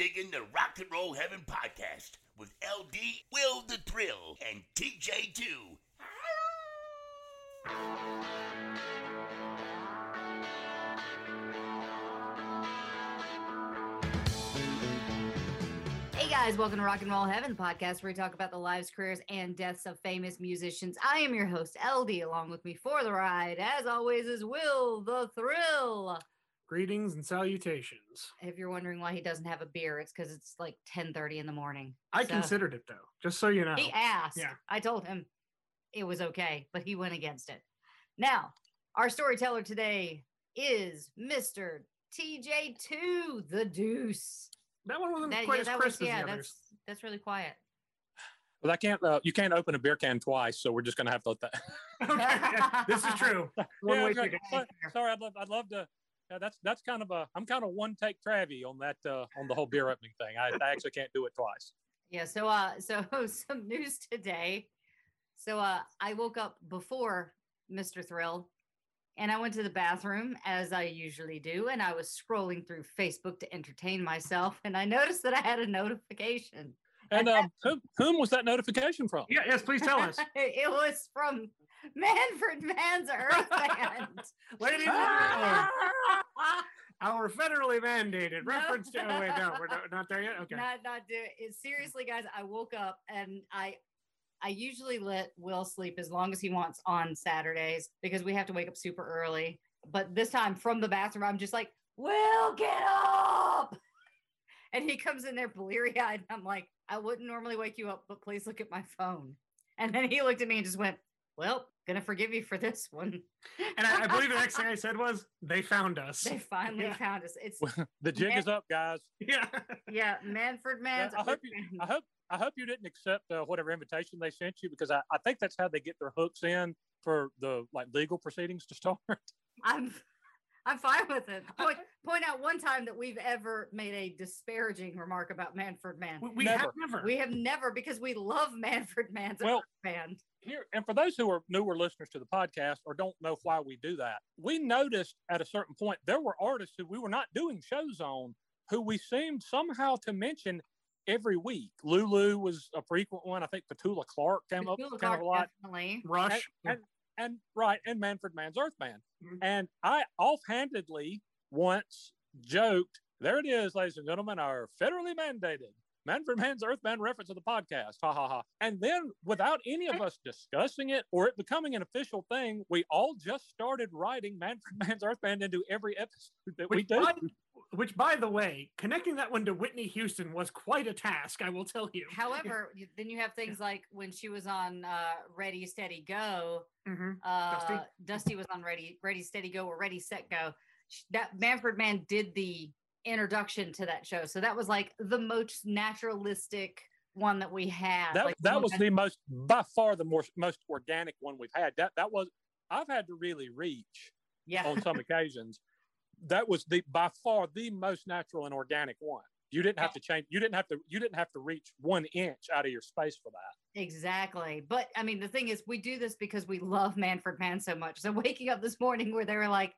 Digging the Rock and Roll Heaven podcast with LD, Will the Thrill, and TJ2. Hey guys, welcome to Rock and Roll Heaven podcast, where we talk about the lives, careers, and deaths of famous musicians. I am your host, LD. Along with me for the ride, as always, is Will the Thrill. Greetings and salutations. If you're wondering why he doesn't have a beer, it's because it's like 10:30 in the morning. I So, considered it though, just so you know. He asked. Yeah. I told him it was okay, but he went against it. Now, our storyteller today is Mr. TJ2, the Deuce. That one wasn't That- quite yeah, as that crisp was- yeah, as the that's others. that's really quiet. Well, I can't. Uh, you can't open a beer can twice, so we're just gonna have to let that. Okay, yeah, this is true. One Yeah, way okay. ticket. Sorry, sorry, I'd love, I'd love to. Yeah, that's that's kind of a. I'm kind of one take Travy on that uh, on the whole beer opening thing. I, I actually can't do it twice. Yeah, so uh so some news today. So uh I woke up before Mr. Thrill and I went to the bathroom as I usually do and I was scrolling through Facebook to entertain myself and I noticed that I had a notification. And um, whom, whom was that notification from? Yeah, yes, please tell us. it was from Manfred Mann's Earth Band. Ladies and gentlemen, our federally mandated reference to. Oh, wait, no, we're not, not there yet? Okay. Not not do it. Seriously, guys, I woke up and I I usually let Will sleep as long as he wants on Saturdays because we have to wake up super early. But this time from the bathroom, I'm just like, Will, get up. And he comes in there bleary eyed. I'm like, I wouldn't normally wake you up, but please look at my phone. And then he looked at me and just went, Well, gonna forgive you for this one. And I, I believe the next thing I said was, they found us. they finally Yeah. found us. It's the jig is up, guys. Yeah. yeah, Manfred Mann's I hope you. Band. I hope. I hope you didn't accept uh, whatever invitation they sent you because I, I think that's how they get their hooks in for the like legal proceedings to start. I'm I'm fine with it. Point, point out one time that we've ever made a disparaging remark about Manfred Mann. We, we Never. have never. We have never because we love Manfred Mann's Well, band. here and for those who are newer listeners to the podcast or don't know why we do that we noticed at a certain point there were artists who we were not doing shows on who we seemed somehow to mention every week lulu was a frequent one i think petula clark came up Petula kind of Clark, a lot Definitely. Rush. and, and right and manfred mann's earth band Mhm. and i offhandedly once joked there it is ladies and gentlemen our federally mandated Manfred Mann's Earth Band reference of the podcast. Ha ha ha. And then without any of us discussing it or it becoming an official thing, we all just started writing Manfred Mann's Earth Band into every episode that we Which do. By, which, by the way, connecting that one to Whitney Houston was quite a task, I will tell you. However, you- then you have things like when she was on uh, Ready Steady Go. Mhm. Uh, Dusty? Dusty? was on Ready Ready Steady Go or Ready Set Go. That Manfred Man did the introduction to that show, so that was like the most naturalistic one that we had. That, like, that was that- the most, by far, the most most organic one we've had. That, that was, I've had to really reach yeah. on some occasions. That was the, by far, the most natural and organic one. You didn't have to change. You didn't have to. You didn't have to reach one inch out of your space for that. Exactly. But I mean, the thing is, we do this because we love Manfred Mann so much. So waking up this morning where they were like,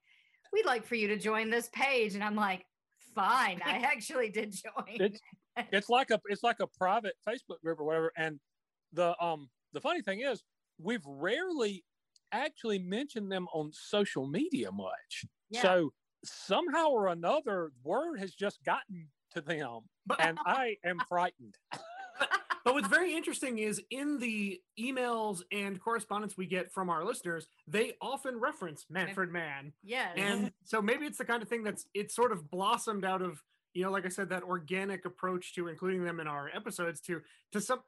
we'd like for you to join this page. And I'm like, fine. I actually did join. It's, it's like a it's like a private Facebook group or whatever. And the um the funny thing is, we've rarely actually mentioned them on social media much. Yeah. So somehow or another, word has just gotten to them, and I am frightened. But what's very interesting is in the emails and correspondence we get from our listeners, they often reference Manfred Mann. yeah. And so maybe it's the kind of thing that's it's sort of blossomed out of, you know, like I said, that organic approach to including them in our episodes to to some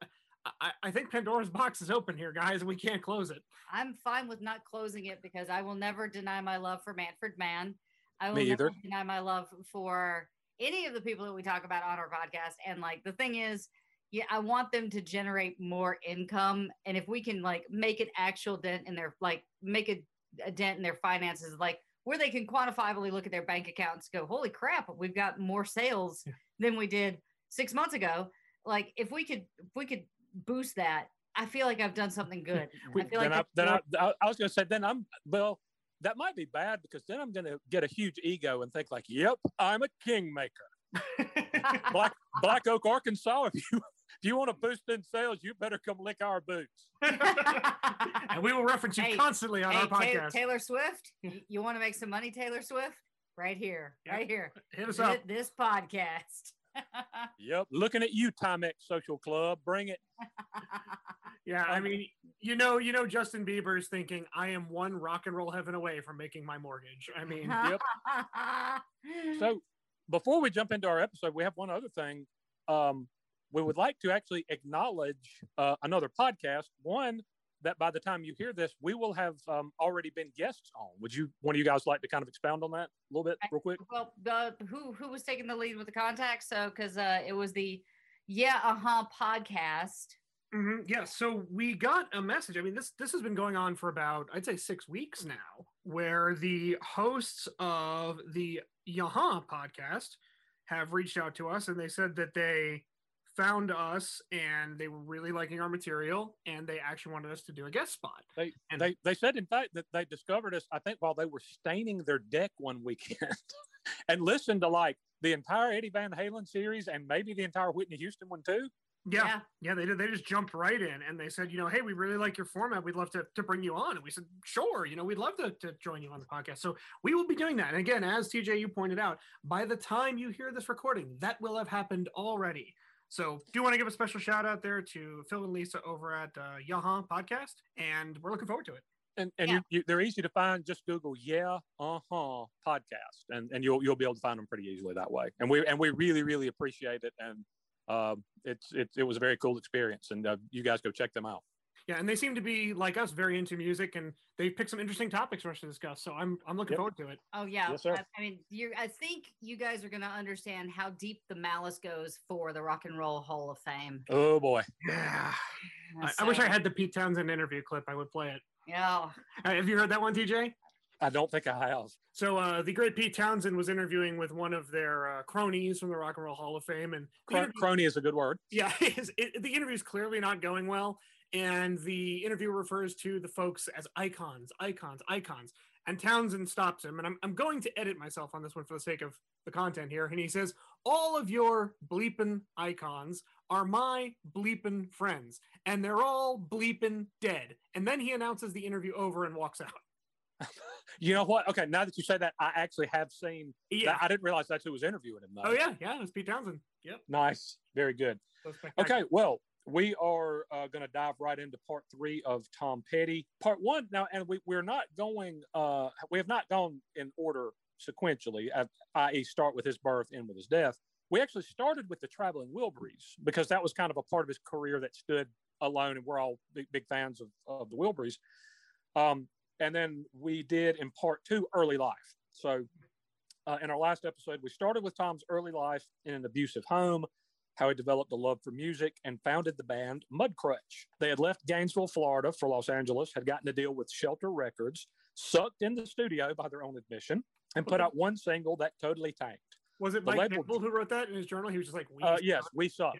I, I think Pandora's box is open here, guys, we can't close it. I'm fine with not closing it because I will never deny my love for Manfred Mann. I will Me never either. deny my love for any of the people that we talk about on our podcast. And like the thing is, yeah, I want them to generate more income. And if we can like make an actual dent in their like make a, a dent in their finances, like where they can quantifiably look at their bank accounts, go, holy crap, we've got more sales Yeah. than we did six months ago. Like if we could if we could boost that, I feel like I've done something good. I feel like I, I, I, I was going to say, then I'm well. That might be bad because then I'm going to get a huge ego and think like, "Yep, I'm a kingmaker." Black Black Oak, Arkansas. If you if you want to boost in sales, you better come lick our boots. and we will reference you Hey, constantly on Hey, our Ta- podcast. Taylor Swift, you want to make some money, Taylor Swift? Right here, Yeah. right here. Hit us Thi- up. This podcast. Yep, looking at you, Timex Social Club. Bring it. Yeah, I mean, you know, you know, Justin Bieber's thinking, I am one rock and roll heaven away from making my mortgage. I mean, Yep. So before we jump into our episode, we have one other thing. Um, we would like to actually acknowledge uh, another podcast. One that by the time you hear this, we will have um, already been guests on. Would you one of you guys like to kind of expound on that a little bit, real quick? well, the, who who was taking the lead with the contact? So, because uh, it was the Yeah Uh Huh podcast. Mhm, yeah. So we got a message. I mean, this this has been going on for about, I'd say, six weeks now, where the hosts of the Yaha podcast have reached out to us and they said that they found us and they were really liking our material and they actually wanted us to do a guest spot. They, And- they they said in fact that they discovered us. I think while they were staining their deck one weekend, and listened to like the entire Eddie Van Halen series and maybe the entire Whitney Houston one too. Yeah, yeah, they did. They just jumped right in and they said, you know, hey, we really like your format. We'd love to, to bring you on. And we said, sure, you know, we'd love to, to join you on the podcast. So we will be doing that. And again, as TJ, you pointed out, by the time you hear this recording, that will have happened already. So do you want to give a special shout out there to Phil and Lisa over at uh, Yaha Podcast. And we're looking forward to it. And, and Yeah. you, you, they're easy to find. Just Google "Yeah, uh huh" podcast, and, and you'll you'll be able to find them pretty easily that way. And we and we really really appreciate it, and um, it's it's it was a very cool experience. And uh, you guys go check them out. Yeah, and they seem to be like us, very into music, and they've picked some interesting topics for us to discuss. So I'm I'm looking Yep. forward to it. Oh yeah. Yes, sir. I, I mean, you I think you guys are gonna understand how deep the malice goes for the Rock and Roll Hall of Fame. Oh boy, Yeah, I, I wish I had the Pete Townshend interview clip. I would play it. Yeah. Uh, have you heard that one, TJ? I don't think I have. So uh, the great Pete Townshend was interviewing with one of their uh, cronies from the Rock and Roll Hall of Fame, and crony is a good word. yeah, it, the interview is clearly not going well, and the interview refers to the folks as icons, icons, icons. And Townshend stops him, and I'm, I'm going to edit myself on this one for the sake of the content here. And he says, All of your bleeping icons are my bleeping friends, and they're all bleeping dead. And then he announces the interview over and walks out. You know what? Okay, now that you say that, I actually have seen. Yeah. that. I didn't realize that's who was interviewing him. Though. Oh, yeah. Yeah. It was Pete Townshend. Yep. nice, very good. Okay, well, we are uh, going to dive right into part three of Tom Petty. Part one now, and we, we're not going, uh, we have not gone in order sequentially, i.e., start with his birth, end with his death. We actually started with the Traveling Wilburys because that was kind of a part of his career that stood alone, and we're all big, big fans of, of the Wilburys. Um, and then we did in part two, early life. So uh, in our last episode, we started with Tom's early life in an abusive home how he developed a love for music and founded the band Mudcrutch. They had left Gainesville, Florida for Los Angeles, had gotten a deal with Shelter Records, sucked in the studio by their own admission, and put out one single that totally tanked. Was it The Mike label- Campbell who wrote that in his journal? He was just like, we Uh, yes, we suck.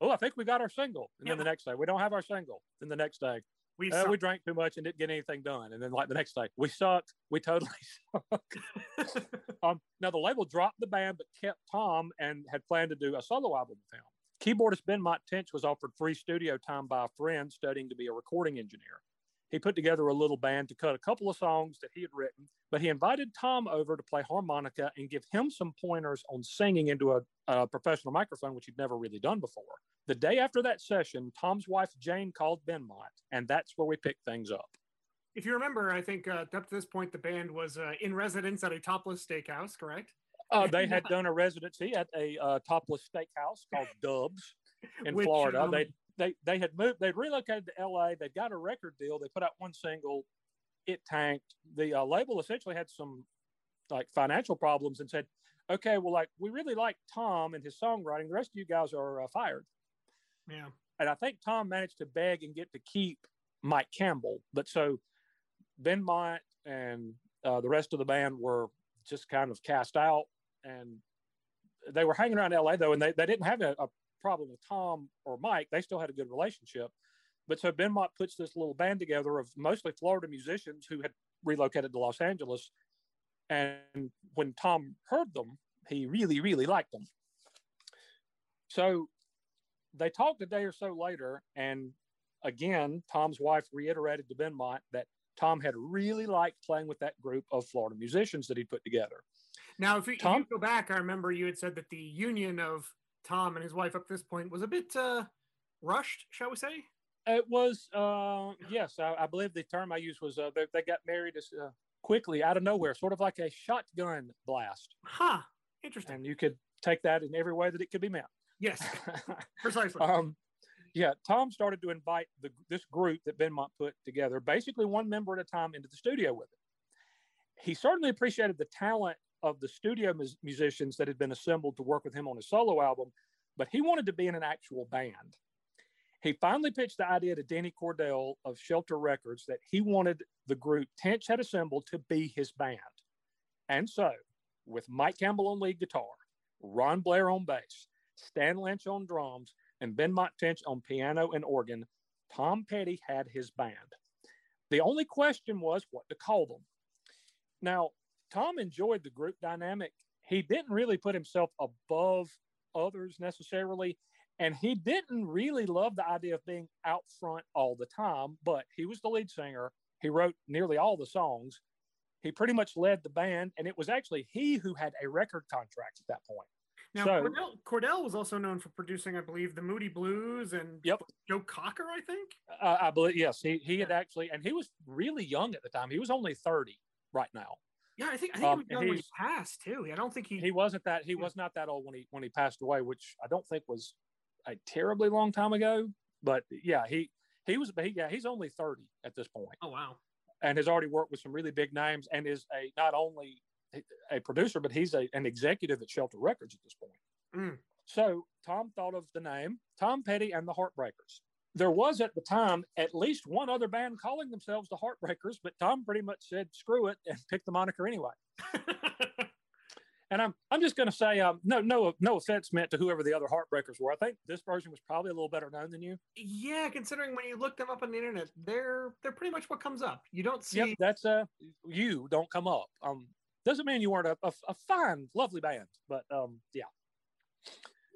Oh, I think we got our single. And then the next day, we don't have our single. Then the next day, we uh, we drank too much and didn't get anything done. And then like the next day, we sucked. We totally suck. um, now the label dropped the band but kept Tom and had planned to do a solo album with him. Keyboardist Benmont Tench was offered free studio time by a friend studying to be a recording engineer. He put together a little band to cut a couple of songs that he had written, but he invited Tom over to play harmonica and give him some pointers on singing into a, a professional microphone, which he'd never really done before. The day after that session, Tom's wife Jane called Benmont, and that's where we picked things up. if you remember, I think uh, up to this point, the band was uh, in residence at a topless steakhouse, correct? Uh, they had done a residency at a uh, topless steakhouse called Dubs in Which, Florida. um, they they they had moved. They'd relocated to L.A. they'd got a record deal. They put out one single. It tanked. The uh, label essentially had some like financial problems and said, "Okay, well, like we really like Tom and his songwriting. The rest of you guys are uh, fired." Yeah. And I think Tom managed to beg and get to keep Mike Campbell. But so Benmont and uh, the rest of the band were just kind of cast out. And they were hanging around LA though, and they, they didn't have a, a problem with Tom or Mike. They still had a good relationship. But so Benmont puts this little band together of mostly Florida musicians who had relocated to Los Angeles. And when Tom heard them, he really, really liked them. So they talked a day or so later, and again, Tom's wife reiterated to Benmont that Tom had really liked playing with that group of Florida musicians that he put together. Now, if you, if Tom? you go back, I remember you had said that the union of Tom and his wife up to this point was a bit uh, rushed, shall we say? It was, uh, yes, I, I believe the term I used was uh, they, they got married as, uh, quickly out of nowhere, sort of like a shotgun blast. Huh. Interesting. And you could take that in every way that it could be meant. yes, precisely. um, yeah, Tom started to invite the, this group that Benmont put together, basically one member at a time, into the studio with him. He certainly appreciated the talent of the studio mus- musicians that had been assembled to work with him on his solo album, but he wanted to be in an actual band. He finally pitched the idea to Danny Cordell of Shelter Records that he wanted the group Tench had assembled to be his band. And so, with Mike Campbell on lead guitar, Ron Blair on bass, Stan Lynch on drums, and Benmont Tench on piano and organ, Tom Petty had his band. The only question was what to call them. Now, Tom enjoyed the group dynamic. He didn't really put himself above others necessarily, and he didn't really love the idea of being out front all the time, but he was the lead singer. He wrote nearly all the songs. He pretty much led the band, and it was actually he who had a record contract at that point. Now, so- Cordell, Cordell was also known for producing, I believe, the Moody Blues and Yep. Joe Cocker, I think. Uh, I believe yes, he he had actually, and he was really young at the time. He was only thirty right now. Yeah, I think I think Um, he was young when he passed too. I don't think he. He wasn't that he Yeah. was not that old when he when he passed away, which I don't think was a terribly long time ago. But yeah, he he was he, yeah he's only thirty at this point, oh wow. and has already worked with some really big names, and is a not only a producer, but he's a, an executive at Shelter Records at this point. Mm. So Tom thought of the name Tom Petty and the Heartbreakers. There was at the time at least one other band calling themselves the Heartbreakers, but Tom pretty much said screw it and picked the moniker anyway. And I'm I'm just going to say um, no no no offense meant to whoever the other Heartbreakers were. I think this version was probably a little better known than you. yeah, considering when you look them up on the internet, they're they're pretty much what comes up. You don't see. Yep, that's uh you don't come up. Um, doesn't mean you weren't a, a, a fine lovely band, but um yeah.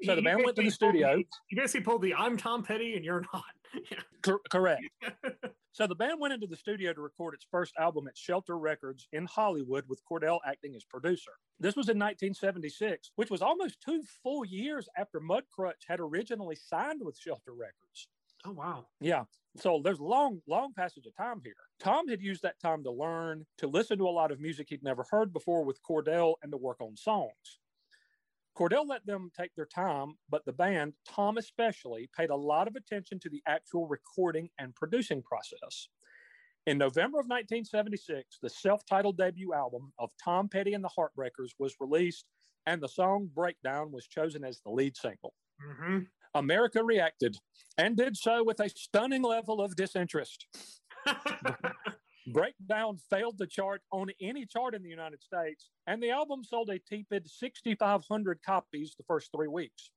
So the band went to the studio. the- You basically pulled the "I'm Tom Petty and you're not." Yeah. Correct. So the band went into the studio to record its first album at Shelter Records in Hollywood with Cordell acting as producer. This was in 1976, which was almost two full years after Mudcrutch had originally signed with Shelter Records. oh wow. Yeah. So there's long, long passage of time here. Tom had used that time to learn, to listen to a lot of music he'd never heard before with Cordell and to work on songs. Cordell let them take their time, but the band, Tom especially, paid a lot of attention to the actual recording and producing process. In November of 1976, the self titled debut album of Tom Petty and the Heartbreakers was released, and the song Breakdown was chosen as the lead single. hmm America reacted and did so with a stunning level of disinterest. Breakdown failed to chart on any chart in the United States, and the album sold a tepid 6,500 copies the first three weeks.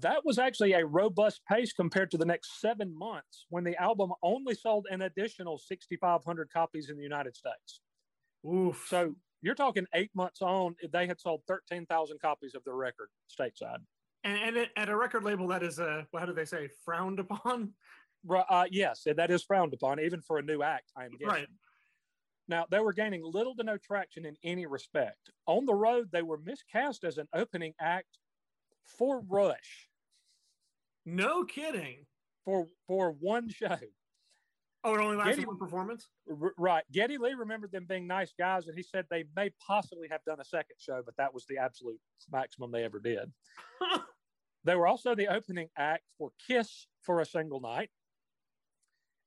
That was actually a robust pace compared to the next seven months when the album only sold an additional 6,500 copies in the United States. Oof. So you're talking eight months on, they had sold 13,000 copies of their record stateside. and, and at a record label that is uh how do they say frowned upon? Uh, yes, that is frowned upon, even for a new act, I am guessing. Right. Now, they were gaining little to no traction in any respect. On the road, they were miscast as an opening act for Rush No kidding. for, for one show. Oh, it only lasted Geddy- one performance. R- right. Geddy Lee remembered them being nice guys, and he said they may possibly have done a second show, but that was the absolute maximum they ever did. They were also the opening act for Kiss for a single night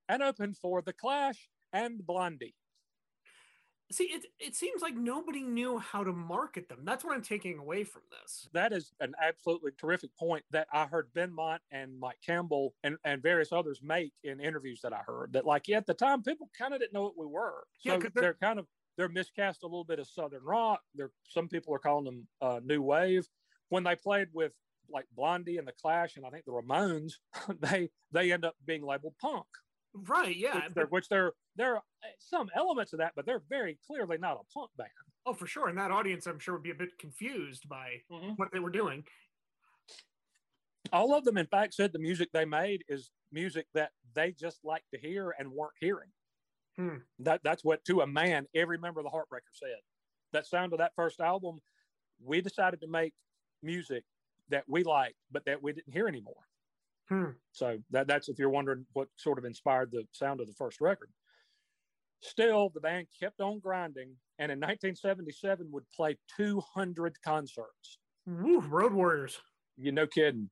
and opened for The Clash and Blondie. See, it it seems like nobody knew how to market them. That's what I'm taking away from this. That is an absolutely terrific point that I heard Benmont and Mike Campbell and, and various others make in interviews that I heard. That like yeah, at the time people kind of didn't know what we were. Yeah, So 'cause they're, they're- kind of they're miscast a little bit of Southern rock. They're some people are calling them uh, new wave. When they played with like Blondie and the Clash and I think the Ramones, they they end up being labeled punk. Right? Yeah. which, but- they're, which they're there are some elements of that, but they're very clearly not a punk band. oh, for sure. And that audience, I'm sure, would be a bit confused by Mhm. what they were doing. All of them, in fact, said the music they made is music that they just like to hear and weren't hearing. Hmm. That that's what to a man every member of the Heartbreaker said. That sound of that first album, we decided to make music that we liked, but that we didn't hear anymore. Hmm. So that that's if you're wondering what sort of inspired the sound of the first record. Still, the band kept on grinding, and in 1977 would play 200 concerts. Woo, Road Warriors. You no kidding.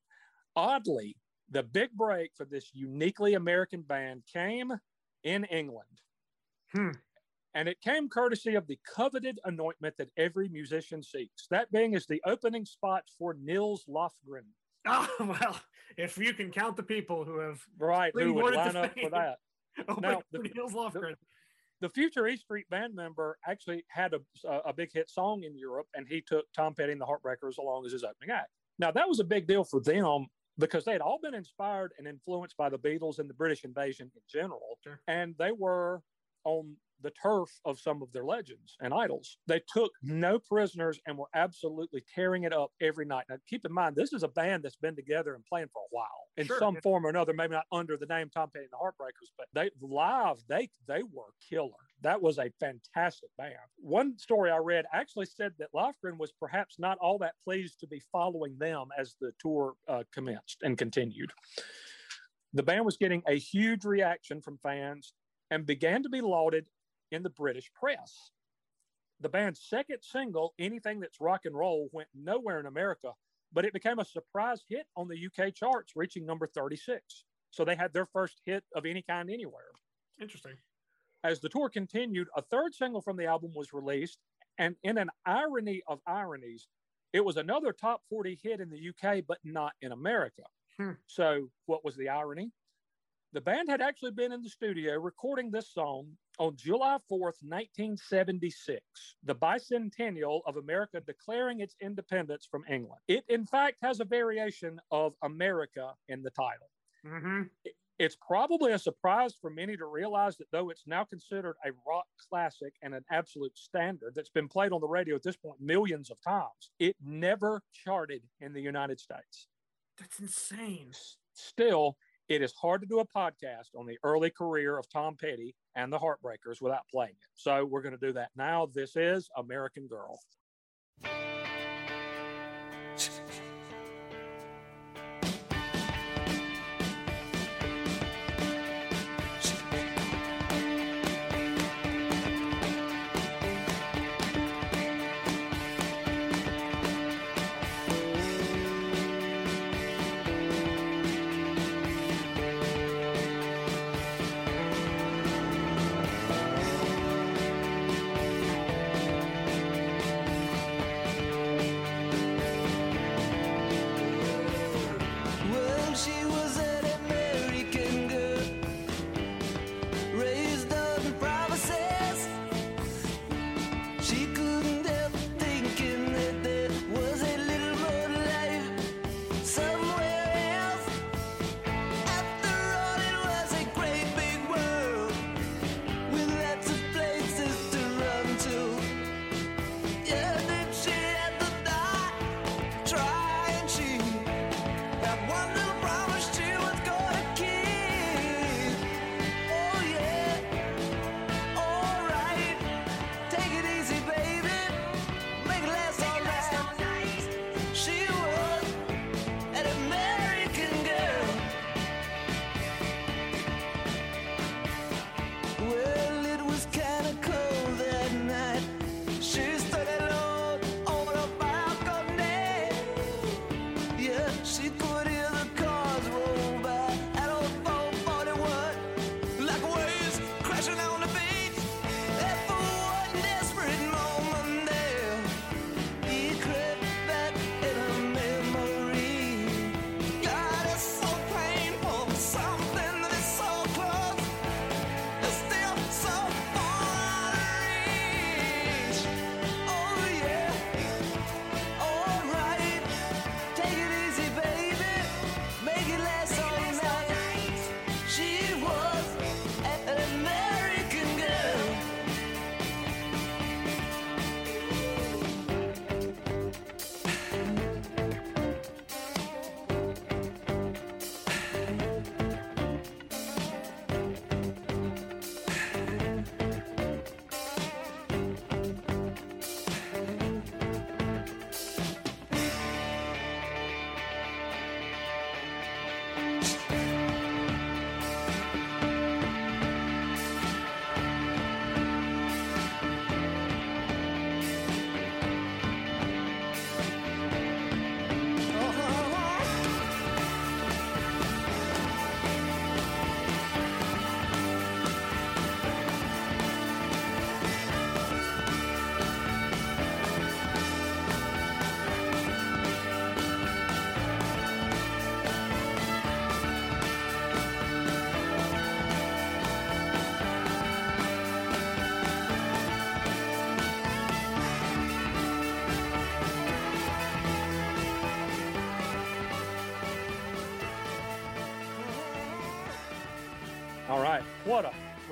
Oddly, the big break for this uniquely American band came in England. Hmm. And it came courtesy of the coveted anointment that every musician seeks. That being is the opening spot for Nils Lofgren, Oh well, if you can count the people who have right? Who would line up for that? oh Now, the- Lofgren. the future E Street band member actually had a, a big hit song in Europe, and he took Tom Petty and the Heartbreakers along as his opening act. Now, that was a big deal for them because they had all been inspired and influenced by the Beatles and the British invasion in general. Sure. And they were on the turf of some of their legends and idols. They took no prisoners and were absolutely tearing it up every night. Now, keep in mind, this is a band that's been together and playing for a while in Sure, some form or another, maybe not under the name Tom Petty and the Heartbreakers, but they live, they they were killer. That was a fantastic band. One story I read actually said that Lofgren was perhaps not all that pleased to be following them as the tour uh, commenced and continued. The band was getting a huge reaction from fans and began to be lauded in the British press. The band's second single, Anything That's Rock and Roll, went nowhere in America, but it became a surprise hit on the UK charts, reaching number 36. So they had their first hit of any kind anywhere. Interesting. As the tour continued, a third single from the album was released, and in an irony of ironies, it was another top 40 hit in the UK, but not in America. Hmm. So, what was the irony? The band had actually been in the studio recording this song on July 4th, 1976, the bicentennial of America declaring its independence from England. It, in fact, has a variation of America in the title. hmm It's probably a surprise for many to realize that though it's now considered a rock classic and an absolute standard that's been played on the radio at this point millions of times, it never charted in the United States. That's insane. Still, it is hard to do a podcast on the early career of Tom Petty and the Heartbreakers without playing it. So we're going to do that now. This is American Girl.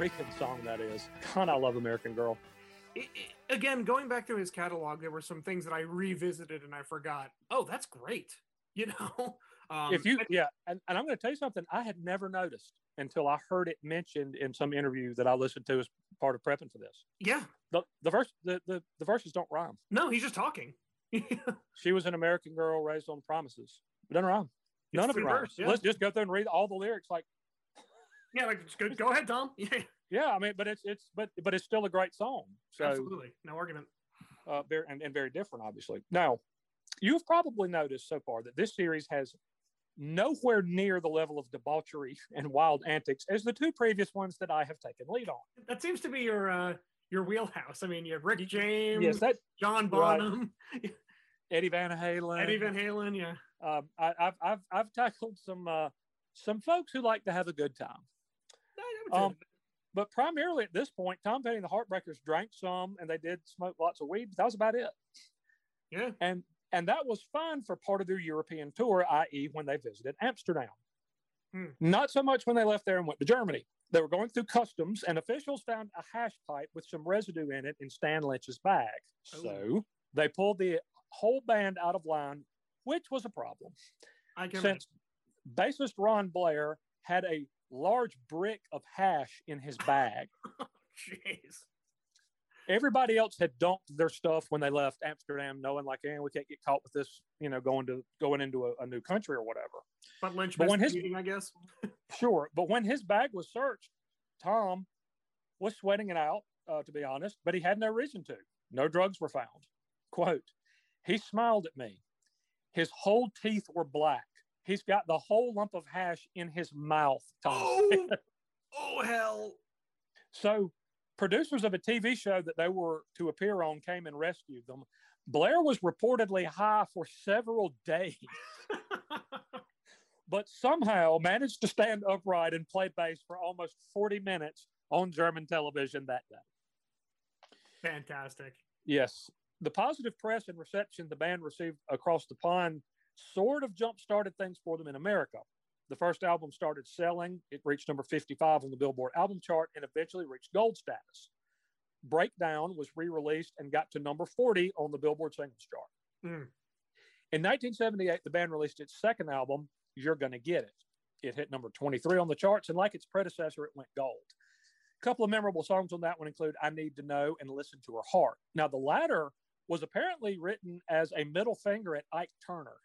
Freaking song that is. God, I love American Girl. It- it- again, going back through his catalog, there were some things that I revisited and I forgot. Oh, that's great. You know, um, if you, and- yeah, and, and I'm going to tell you something I had never noticed until I heard it mentioned in some interview that I listened to as part of prepping for this. yeah, The, the verse, the, the, the verses don't rhyme. no, he's just talking. She was an American girl raised on promises. It doesn't rhyme. None It's of it rhymes. verse, yeah. Let's just go through and read all the lyrics. Like, yeah, like go, go ahead, Tom. Yeah, I mean, but it's it's but but it's still a great song. So absolutely, no argument. uh, very and, and very different, obviously. Now, you've probably noticed so far that this series has nowhere near the level of debauchery and wild antics as the two previous ones that I have taken lead on. That seems to be your uh, your wheelhouse. I mean, you have Rick James, Yes, that John right. Bonham, Eddie Van Halen. Eddie Van Halen. Yeah, Um, I, I've I've I've tackled some uh, some folks who like to have a good time. I- I would say Um, but primarily at this point, Tom Petty and the Heartbreakers drank some and they did smoke lots of weed. But that was about it. yeah, And and that was fine for part of their European tour, i.e., when they visited Amsterdam. Hmm. Not so much when they left there and went to Germany. They were going through customs, and officials found a hash pipe with some residue in it in Stan Lynch's bag. Oh. So they pulled the whole band out of line, which was a problem I can. since bassist Ron Blair had a large brick of hash in his bag. Jeez. Everybody else had dumped their stuff when they left Amsterdam, knowing like, eh, we can't get caught with this, you know, going to going into a, a new country or whatever. But Lynch But when his- meeting, I guess. Sure, but when his bag was searched, Tom was sweating it out, uh, to be honest, but he had no reason to. No drugs were found. Quote, he smiled at me. His whole teeth were black. He's got the whole lump of hash in his mouth, Tom. Oh, oh hell. So, producers of a TV show that they were to appear on came and rescued them. Blair was reportedly high for several days, but somehow managed to stand upright and play bass for almost 40 minutes on German television that day. Fantastic. Yes. The positive press and reception the band received across the pond sort of jump started things for them in America. The first album started selling. It reached number 55 on the Billboard album chart and eventually reached gold status. Breakdown was re released and got to number 40 on the Billboard singles chart. Mm. In 1978, the band released its second album, You're Gonna Get It. It hit number 23 on the charts, and like its predecessor, it went gold. A couple of memorable songs on that one include I Need to Know and Listen to Her Heart. Now, the latter was apparently written as a middle finger at Ike Turner.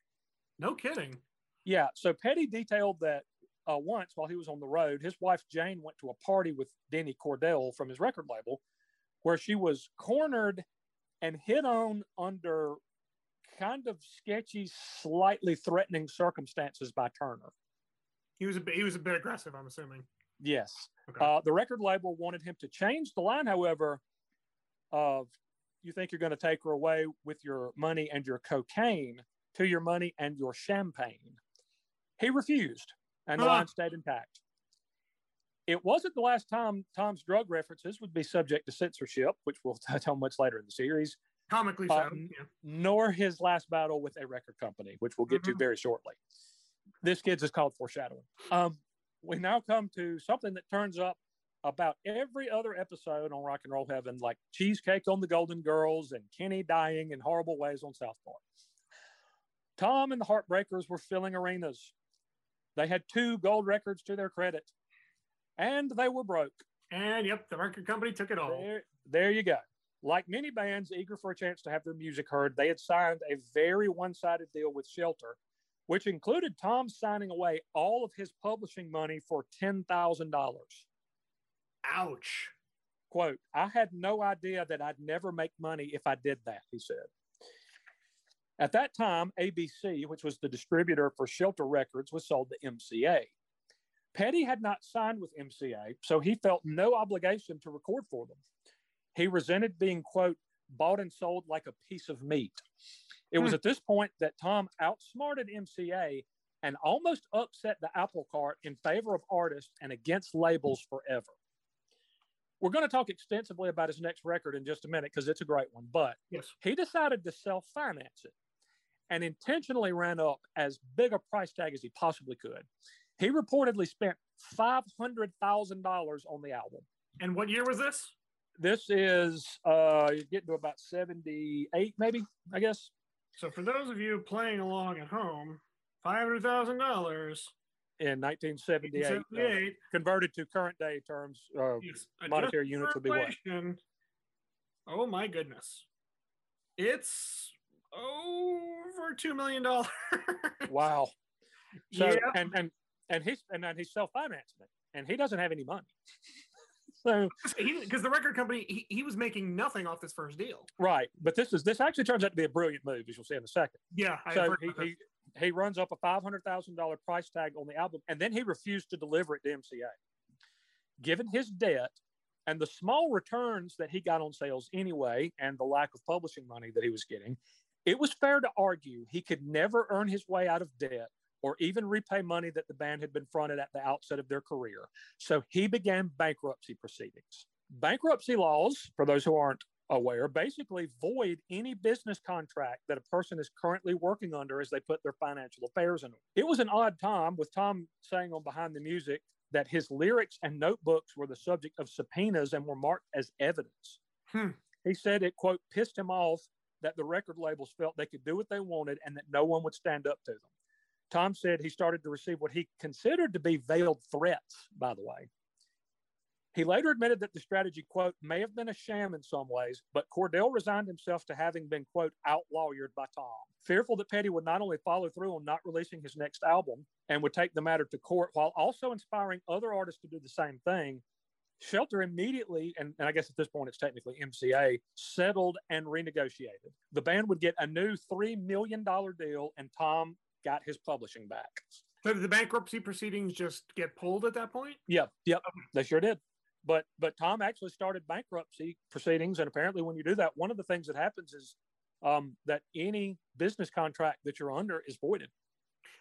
No kidding. Yeah, so Petty detailed that uh, once while he was on the road, his wife Jane went to a party with Denny Cordell from his record label, where she was cornered and hit on under kind of sketchy, slightly threatening circumstances by Turner. He was a bit, he was a bit aggressive. I'm assuming. Yes. Okay. Uh, the record label wanted him to change the line, however, of you think you're going to take her away with your money and your cocaine to your money and your champagne. He refused, and the Huh. line stayed intact. It wasn't the last time Tom's drug references would be subject to censorship, which we'll touch on much later in the series, Comically so. um, yeah. nor his last battle with a record company, which we'll get to Mhm. very shortly. This kid's is called foreshadowing. Um, we now come to something that turns up about every other episode on Rock and Roll Heaven, like Cheesecake on the Golden Girls and Kenny dying in horrible ways on South Park. Tom and the Heartbreakers were filling arenas. They had two gold records to their credit, and they were broke. And yep, the record company took it all. There, there you go. Like many bands eager for a chance to have their music heard, they had signed a very one sided deal with Shelter, which included Tom signing away all of his publishing money for $10,000. Ouch. Quote, I had no idea that I'd never make money if I did that, he said. At that time, ABC, which was the distributor for Shelter Records, was sold to MCA. Petty had not signed with MCA, so he felt no obligation to record for them. He resented being, quote, bought and sold like a piece of meat. It was Hmm. at this point that Tom outsmarted MCA and almost upset the apple cart in favor of artists and against labels forever. We're going to talk extensively about his next record in just a minute because it's a great one, but Yes. he decided to self finance it and intentionally ran up as big a price tag as he possibly could. He reportedly spent five hundred thousand dollars on the album. And what year was this? This is uh, you're getting to about seventy-eight, maybe I guess. So for those of you playing along at home, five hundred thousand dollars in 1978, uh, 78. converted to current day terms, uh, Yes, monetary units would be what? Oh my goodness. It's over two million dollars. Wow. So Yeah. and and and he's and then he's self financing it, and he doesn't have any money. so Because the record company, he, he was making nothing off this first deal. right, but this is this actually turns out to be a brilliant move, as you'll see in a second. Yeah. I So he, he he runs up a five hundred thousand dollar price tag on the album, and then he refused to deliver it to MCA. Given his debt and the small returns that he got on sales anyway, and the lack of publishing money that he was getting, it was fair to argue he could never earn his way out of debt or even repay money that the band had been fronted at the outset of their career. So he began bankruptcy proceedings. Bankruptcy laws, for those who aren't aware, basically void any business contract that a person is currently working under as they put their financial affairs in. It was an odd time with Tom saying on Behind the Music that his lyrics and notebooks were the subject of subpoenas and were marked as evidence. Hmm. He said it, quote, pissed him off that the record labels felt they could do what they wanted and that no one would stand up to them. Tom said he started to receive what he considered to be veiled threats, by the way. He later admitted that the strategy, quote, may have been a sham in some ways, but Cordell resigned himself to having been, quote, outlawed by Tom. Fearful that Petty would not only follow through on not releasing his next album and would take the matter to court while also inspiring other artists to do the same thing, Shelter immediately, and, and I guess at this point it's technically MCA, settled and renegotiated. The band would get a new $3 million deal, and Tom got his publishing back. So did the bankruptcy proceedings just get pulled at that point? Yep, yep, they sure did. But but Tom actually started bankruptcy proceedings, and apparently, when you do that, one of the things that happens is um, that any business contract that you're under is voided.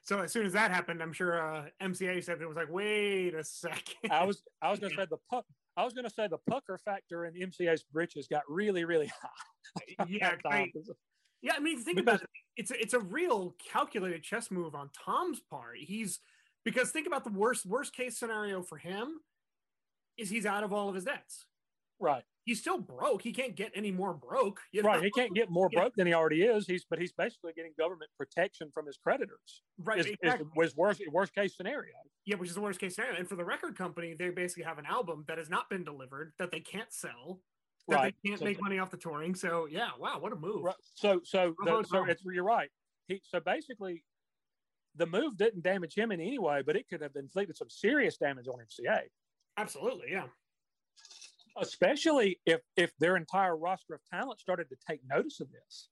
So as soon as that happened, I'm sure uh, MCA said it was like, wait a second. I was I was going to say the puck. I was going to say the pucker factor in MCA's britches got really really high. yeah. I, yeah. I mean, think Because- about it. It's a, it's a real calculated chess move on Tom's part. He's because think about the worst worst case scenario for him is he's out of all of his debts. Right, He's still broke. He can't get any more broke. You know? right. He can't get more broke than he already is. He's but he's basically getting government protection from his creditors. right. Is, is exactly. was worst worst case scenario. Yeah, which is the worst case scenario. And for the record company, they basically have an album that has not been delivered, that they can't sell, that Right. they can't So- make money off the touring. So yeah, wow, what a move. Right. So so the, so it's you're right. He so basically the move didn't damage him in any way, but it could have inflicted some serious damage on MCA, Absolutely, yeah. Especially if if their entire roster of talent started to take notice of this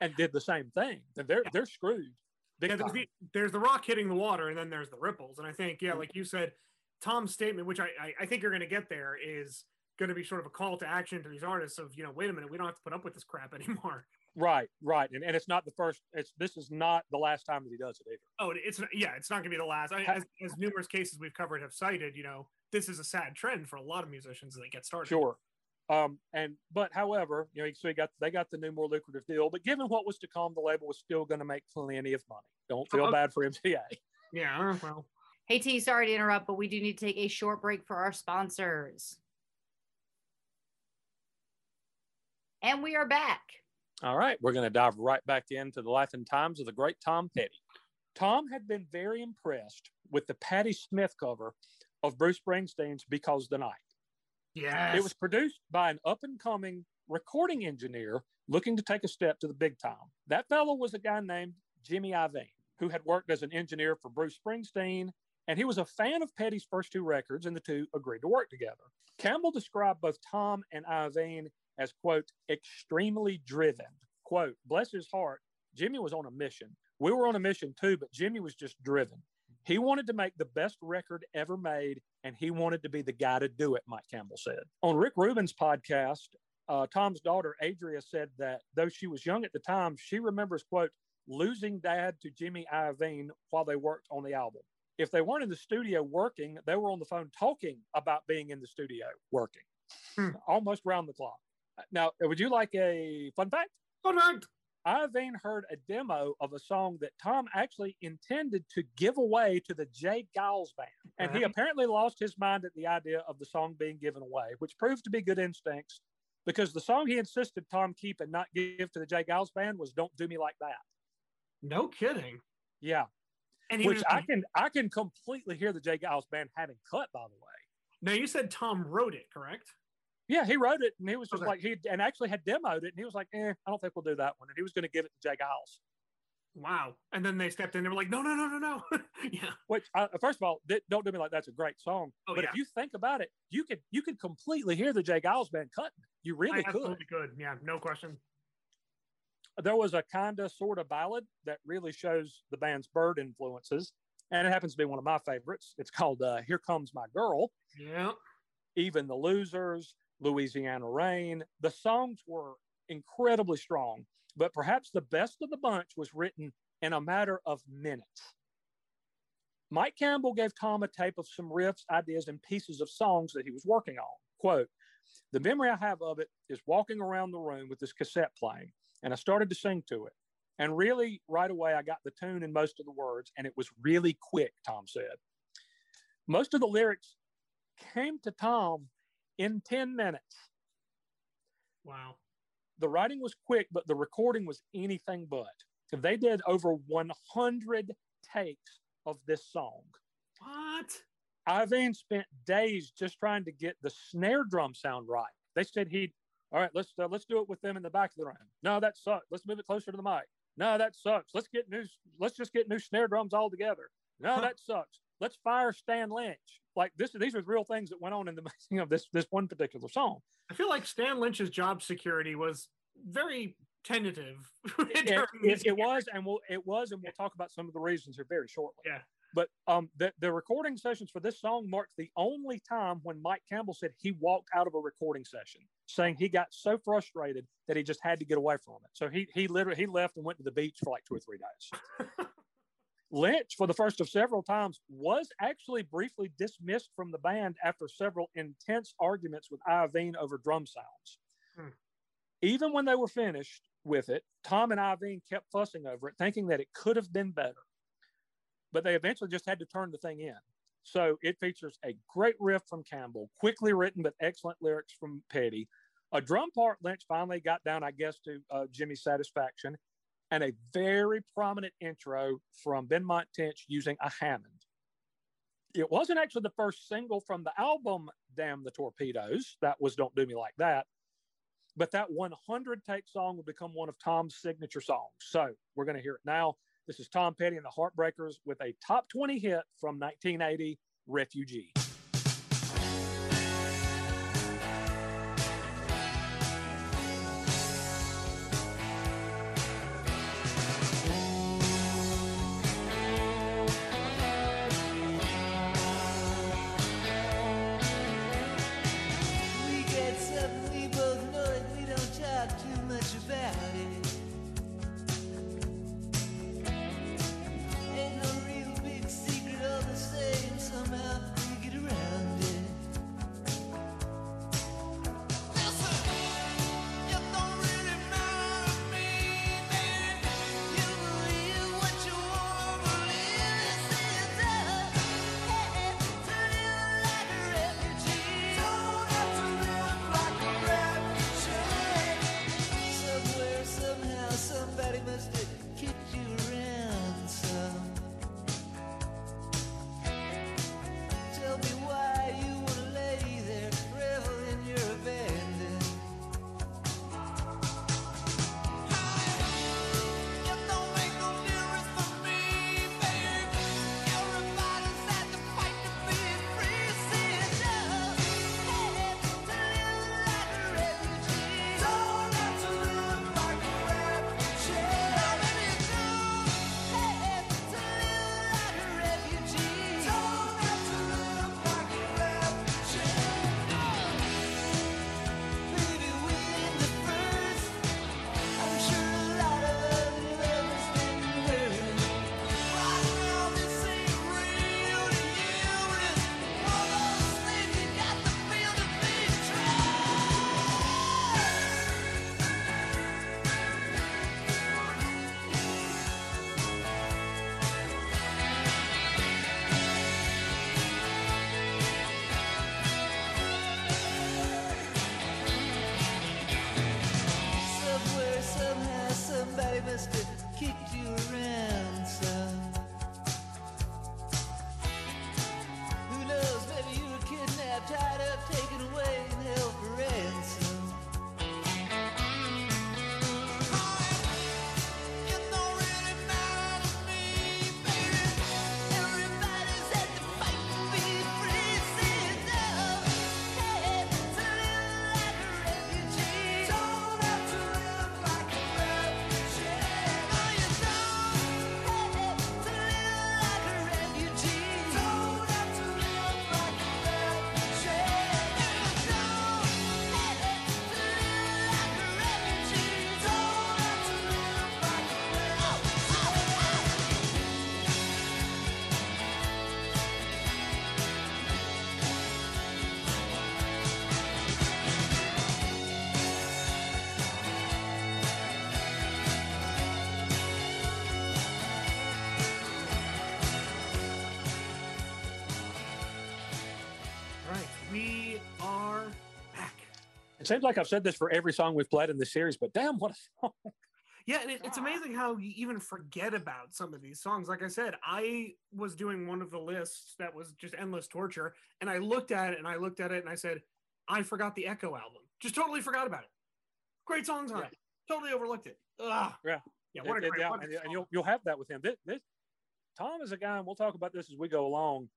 and did the same thing. Then they're Yeah. they're screwed. Yeah, there's the, there's the rock hitting the water, and then there's the ripples. And I think, Mm-hmm. yeah, like you said, Tom's statement, which I I, I think you're going to get there, is going to be sort of a call to action to these artists of you know, wait a minute, we don't have to put up with this crap anymore. Right, right, and, and it's not the first. It's this is not the last time that he does it either. Oh, it's yeah, it's not going to be the last. I, as, as numerous cases we've covered have cited, you know, this is a sad trend for a lot of musicians that get started. Sure. Um, and but however, you know, so he got they got the new more lucrative deal. But given what was to come, the label was still going to make plenty of money. Don't feel Uh-huh. bad for MCA. Yeah, well, Hey T, sorry to interrupt, but we do need to take a short break for our sponsors. And we are back. All right, we're going to dive right back into the life and times of the great Tom Petty. Tom had been very impressed with the Patti Smith cover of Bruce Springsteen's Because the Night. yeah, It was produced by an up and coming recording engineer looking to take a step to the big time. That fellow was a guy named Jimmy Iovine, who had worked as an engineer for Bruce Springsteen, and he was a fan of Petty's first two records, and the two agreed to work together. Campbell described both Tom and Iovine as, quote, extremely driven. Quote, bless his heart, Jimmy was on a mission. We were on a mission too, but Jimmy was just driven. He wanted to make the best record ever made, and he wanted to be the guy to do it, Mike Campbell said. On Rick Rubin's podcast, uh, Tom's daughter, Adria, said that though she was young at the time, she remembers, quote, losing dad to Jimmy Iovine while they worked on the album. If they weren't in the studio working, they were on the phone talking about being in the studio working Hmm. almost round the clock. Now, would you like a fun fact? Fun fact. Iovine heard a demo of a song that Tom actually intended to give away to the J. Geils band. And he Uh-huh. apparently lost his mind at the idea of the song being given away, which proved to be good instincts because the song he insisted Tom keep and not give to the J. Geils band was Don't Do Me Like That. No kidding. Yeah. And he Which I can I can completely hear the J. Geils band having cut, by the way. now you said Tom wrote it, correct? Yeah, he wrote it and he was just Okay. like he and actually had demoed it and he was like, eh, I don't think we'll do that one. And he was going to give it to J. Geils. Wow. And then they stepped in. And they were like, no, no, no, no, no. yeah. Which, uh, first of all, th- don't do me like that's a great song. Oh, but yeah. if you think about it, you could you could completely hear the J. Geils band cutting. You really could. absolutely could. Yeah, no question. There was a kind of sort of ballad that really shows the band's Byrds influences, and it happens to be one of my favorites. It's called uh, "Here Comes My Girl." Yeah. Even the Losers, Louisiana Rain. The songs were incredibly strong, but perhaps the best of the bunch was written in a matter of minutes. Mike Campbell gave Tom a tape of some riffs, ideas, and pieces of songs that he was working on. Quote, the memory I have of it is walking around the room with this cassette playing, and I started to sing to it. And really, right away, I got the tune and most of the words, and it was really quick, Tom said. Most of the lyrics came to Tom in 10 minutes. Wow. The writing was quick, but the recording was anything but. They did over 100 takes of this song. What? Iovine spent days just trying to get the snare drum sound right. They said he'd, all right, let's uh, let's do it with them in the back of the room. No, that sucks. Let's move it closer to the mic. No, that sucks. Let's get new. Let's just get new snare drums all together. No, Huh. that sucks. Let's fire Stan Lynch. Like this, these are real things that went on in the making of this this one particular song. I feel like Stan Lynch's job security was very tentative. It, during it, it was, and we'll it was, and we'll talk about some of the reasons here very shortly. Yeah. But um, the, the recording sessions for this song marked the only time when Mike Campbell said he walked out of a recording session, saying he got so frustrated that he just had to get away from it. So he he literally he left and went to the beach for like two or three days. Lynch, for the first of several times, was actually briefly dismissed from the band after several intense arguments with Iovine over drum sounds. Hmm. Even when they were finished with it, Tom and Iovine kept fussing over it, thinking that it could have been better. But they eventually just had to turn the thing in. So it features a great riff from Campbell, quickly written but excellent lyrics from Petty, a drum part Lynch finally got down, I guess, to uh, Jimmy's satisfaction, and a very prominent intro from Benmont Tench using a Hammond. It wasn't actually the first single from the album Damn the Torpedoes. That was Don't Do Me Like That. But that 100 take song will become one of Tom's signature songs. So we're going to hear it now. This is Tom Petty and the Heartbreakers with a top 20 hit from 1980, Refugee. I must have kicked you around. Seems like I've said this for every song we've played in this series, but damn, what a song! Yeah, and it, it's amazing how you even forget about some of these songs. Like I said, I was doing one of the lists that was just endless torture, and I looked at it and I looked at it and I said, I forgot the Echo album. Just totally forgot about it. Great songs on Yeah. it. Totally overlooked it. Ugh. Yeah. Yeah, what a It- it- great yeah, a and, and you'll you'll have that with him. This, this Tom is a guy, and we'll talk about this as we go along.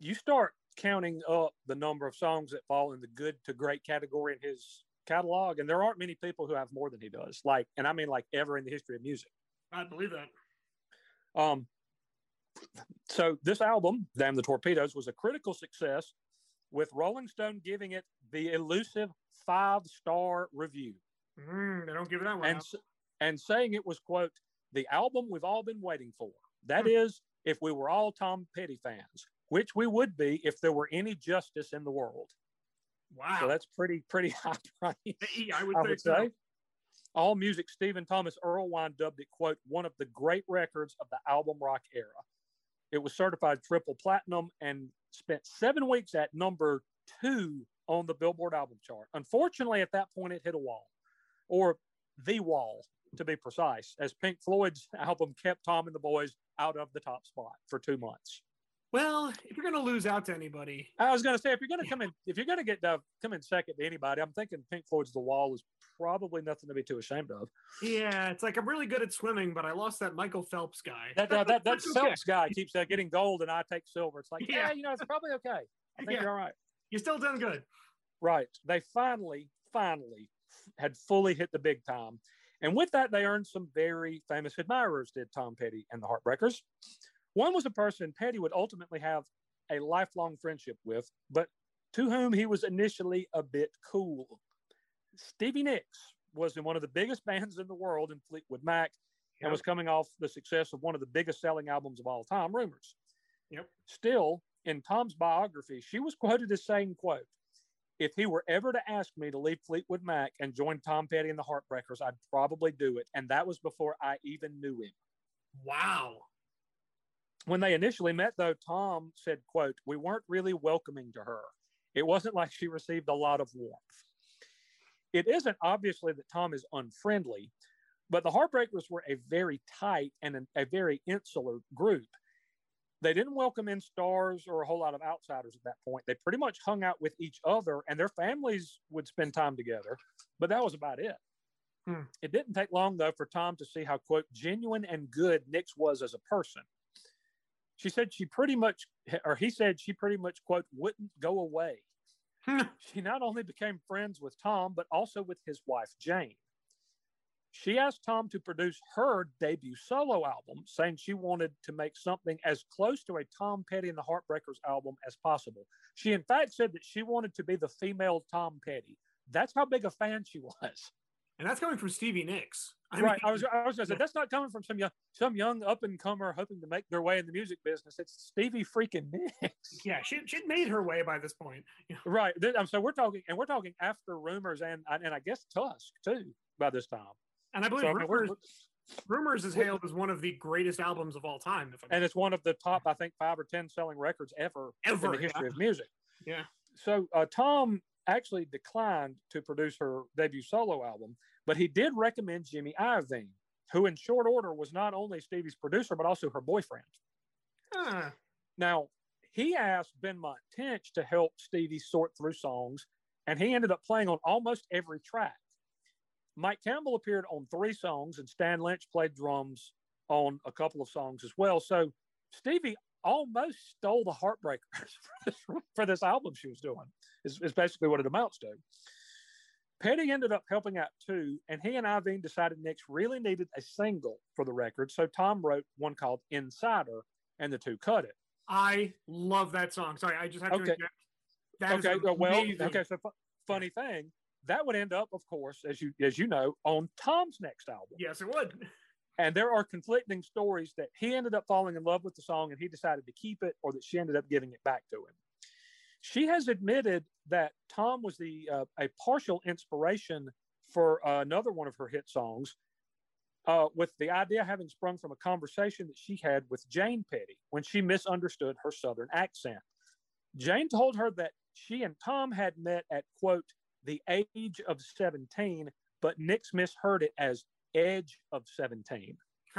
You start counting up the number of songs that fall in the good to great category in his catalog, and there aren't many people who have more than he does. Like, and I mean, like ever in the history of music. I believe that. Um, so this album, Damn the Torpedoes, was a critical success, with Rolling Stone giving it the elusive five star review. Mm, they don't give it that one. and and saying it was quote the album we've all been waiting for. That Hmm. is, if we were all Tom Petty fans, which we would be if there were any justice in the world. Wow. So that's pretty pretty high praise. Yeah, I would, I say would so. say. AllMusic, Stephen Thomas Erlewine dubbed it quote one of the great records of the album rock era. It was certified triple platinum and spent seven weeks at number two on the Billboard album chart. Unfortunately, at that point, it hit a wall, or the wall to be precise, as Pink Floyd's album kept Tom and the Boys out of the top spot for two months. Well, if you're going to lose out to anybody, I was going to say, if you're going to come in, if you're going to get uh, come in second to anybody, I'm thinking Pink Floyd's The Wall is probably nothing to be too ashamed of. yeah, it's like I'm really good at swimming, but I lost that Michael Phelps guy. That uh, that that That's okay. Phelps guy keeps uh, getting gold, and I take silver. It's like, yeah, Yeah. you know, it's probably okay. I think Yeah. you're all right. You're still doing good. Right. They finally, finally had fully hit the big time. And with that, they earned some very famous admirers, did Tom Petty and the Heartbreakers. One was a person Petty would ultimately have a lifelong friendship with, but to whom he was initially a bit cool. Stevie Nicks was in one of the biggest bands in the world in Fleetwood Mac and was coming off the success of one of the biggest selling albums of all time, Rumors. Yep. Still, in Tom's biography, she was quoted as saying, quote, if he were ever to ask me to leave Fleetwood Mac and join Tom Petty and the Heartbreakers, I'd probably do it. And that was before I even knew him. Wow. When they initially met, though, Tom said, quote, we weren't really welcoming to her. It wasn't like she received a lot of warmth. It isn't obviously that Tom is unfriendly, but the Heartbreakers were a very tight and an- a very insular group. They didn't welcome in stars or a whole lot of outsiders at that point. They pretty much hung out with each other and their families would spend time together, but that was about it. Hmm. It didn't take long, though, for Tom to see how, quote, genuine and good Nicks was as a person. She said she pretty much, or he said she pretty much, quote, wouldn't go away. Hmm. she not only became friends with Tom, but also with his wife, Jane. She asked Tom to produce her debut solo album, saying she wanted to make something as close to a Tom Petty and the Heartbreakers album as possible. She, in fact, said that she wanted to be the female Tom Petty. That's how big a fan she was. And that's coming from Stevie Nicks. I right. mean, I was, I was going to say, that's not coming from some young, some young up and comer hoping to make their way in the music business. It's Stevie freaking Nicks. yeah, she she'd made her way by this point. Right. So we're talking, and we're talking after rumors and and I guess Tusk too by this time. And I believe So, I mean, we're- Rumors, Rumors is hailed as one of the greatest albums of all time. And it's one of the top, I think, five or ten selling records ever, Ever, in the history yeah. of music. yeah. So uh, Tom actually declined to produce her debut solo album, but he did recommend Jimmy Iovine, who, in short order, was not only Stevie's producer but also her boyfriend. Huh. Now, he asked Benmont Tench to help Stevie sort through songs, and he ended up playing on almost every track. Mike Campbell appeared on three songs, and Stan Lynch played drums on a couple of songs as well. So Stevie almost stole the Heartbreakers for this, for this album she was doing, is, is basically what it amounts to. Petty ended up helping out too, and he and Iovine decided Nicks really needed a single for the record. So Tom wrote one called Insider, and the two cut it. I love that song. Sorry, I just have to Okay. interject. That okay, well, okay. So fu- funny thing, that would end up, of course, as you as you know, on Tom's next album. Yes, it would. And there are conflicting stories that he ended up falling in love with the song and he decided to keep it, or that she ended up giving it back to him. She has admitted that Tom was the uh, a partial inspiration for uh, another one of her hit songs, uh, with the idea having sprung from a conversation that she had with Jane Petty when she misunderstood her Southern accent. Jane told her that she and Tom had met at quote the age of 17, but Nicks misheard it as edge of 17.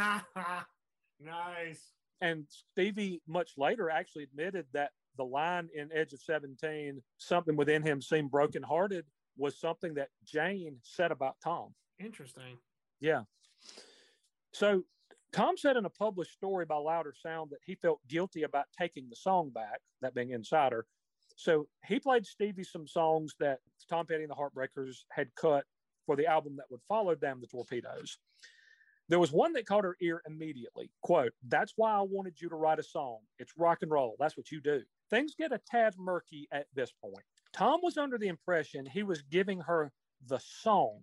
nice. And Stevie, much later, actually admitted that the line in Edge of 17, something within him seemed brokenhearted, was something that Jane said about Tom. Interesting. Yeah. So Tom said in a published story by Louder Sound that he felt guilty about taking the song back, that being Insider. So he played Stevie some songs that Tom Petty and the Heartbreakers had cut for the album that would follow Damn the Torpedoes. There was one that caught her ear immediately. Quote, That's why I wanted you to write a song. It's rock and roll. That's what you do. Things get a tad murky at this point. Tom was under the impression he was giving her the song,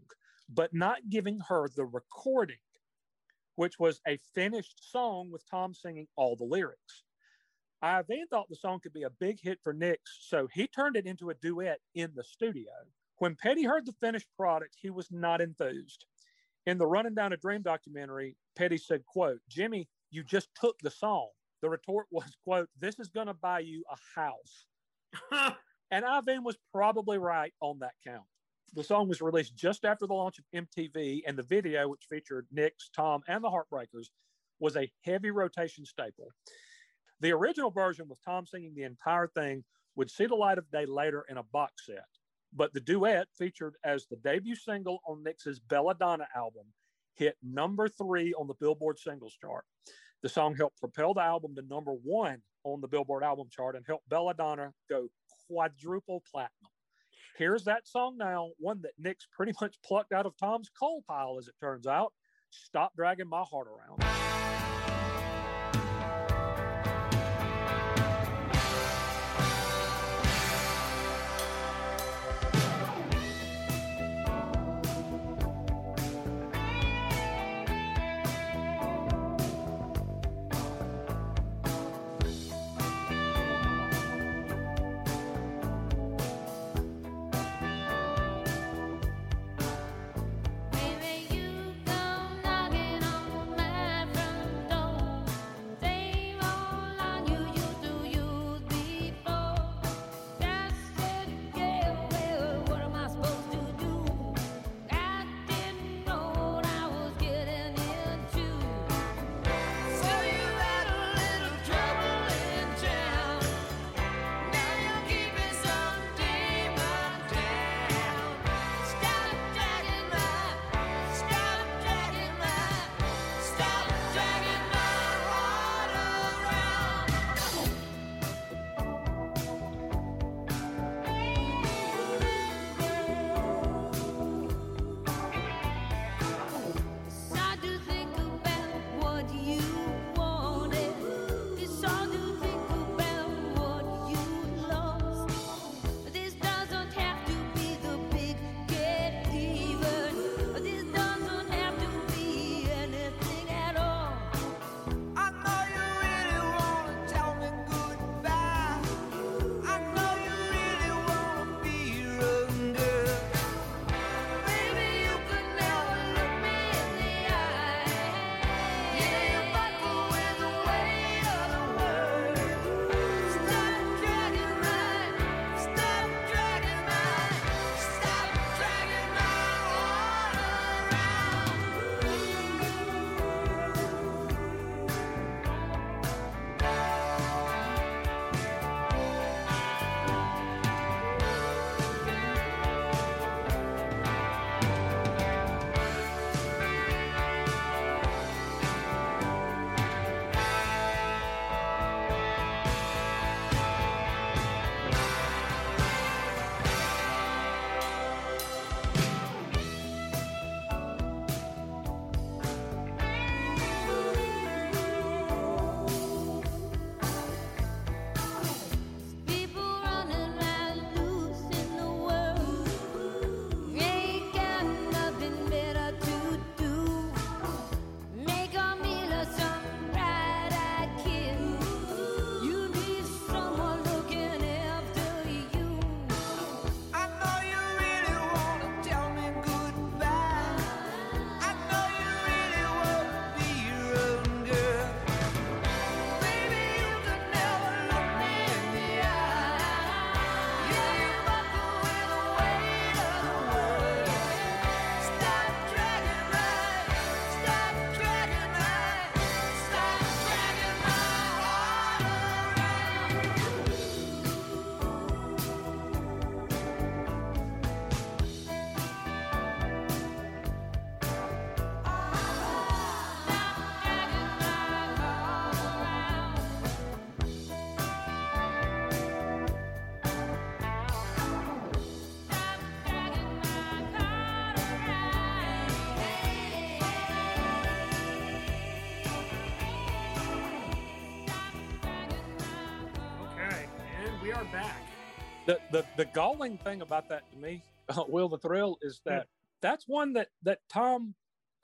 but not giving her the recording, which was a finished song with Tom singing all the lyrics. Iovine thought the song could be a big hit for Nicks, so he turned it into a duet in the studio. When Petty heard the finished product, he was not enthused. In the Running Down a Dream documentary, Petty said, quote, Jimmy, you just took the song. The retort was, quote, this is going to buy you a house. And Iovine was probably right on that count. The song was released just after the launch of MTV, and the video, which featured Nicks, Tom, and the Heartbreakers, was a heavy rotation staple. The original version with Tom singing the entire thing would see the light of day later in a box set, but the duet, featured as the debut single on Nicks's Belladonna album, hit number three on the Billboard singles chart. The song helped propel the album to number one on the Billboard album chart and helped Belladonna go quadruple platinum. Here's that song now, one that Nicks pretty much plucked out of Tom's coal pile, as it turns out. Stop dragging my heart around. The the galling thing about that to me, Will the Thrill, is that that's one that that Tom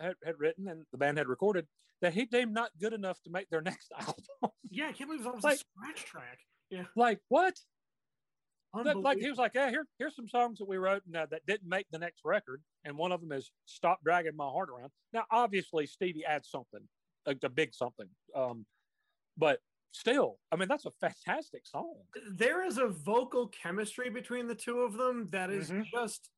had, had written and the band had recorded that he deemed not good enough to make their next album. Yeah, I can't believe it was Like- a scratch track. Yeah, like what? Like he was like, yeah, here here's some songs that we wrote and, uh, that didn't make the next record, and one of them is "Stop Dragging My Heart Around." Now, obviously, Stevie adds something, a, a big something, um, but still, I mean, that's a fantastic song. there is a vocal chemistry between the two of them that is Mhm. just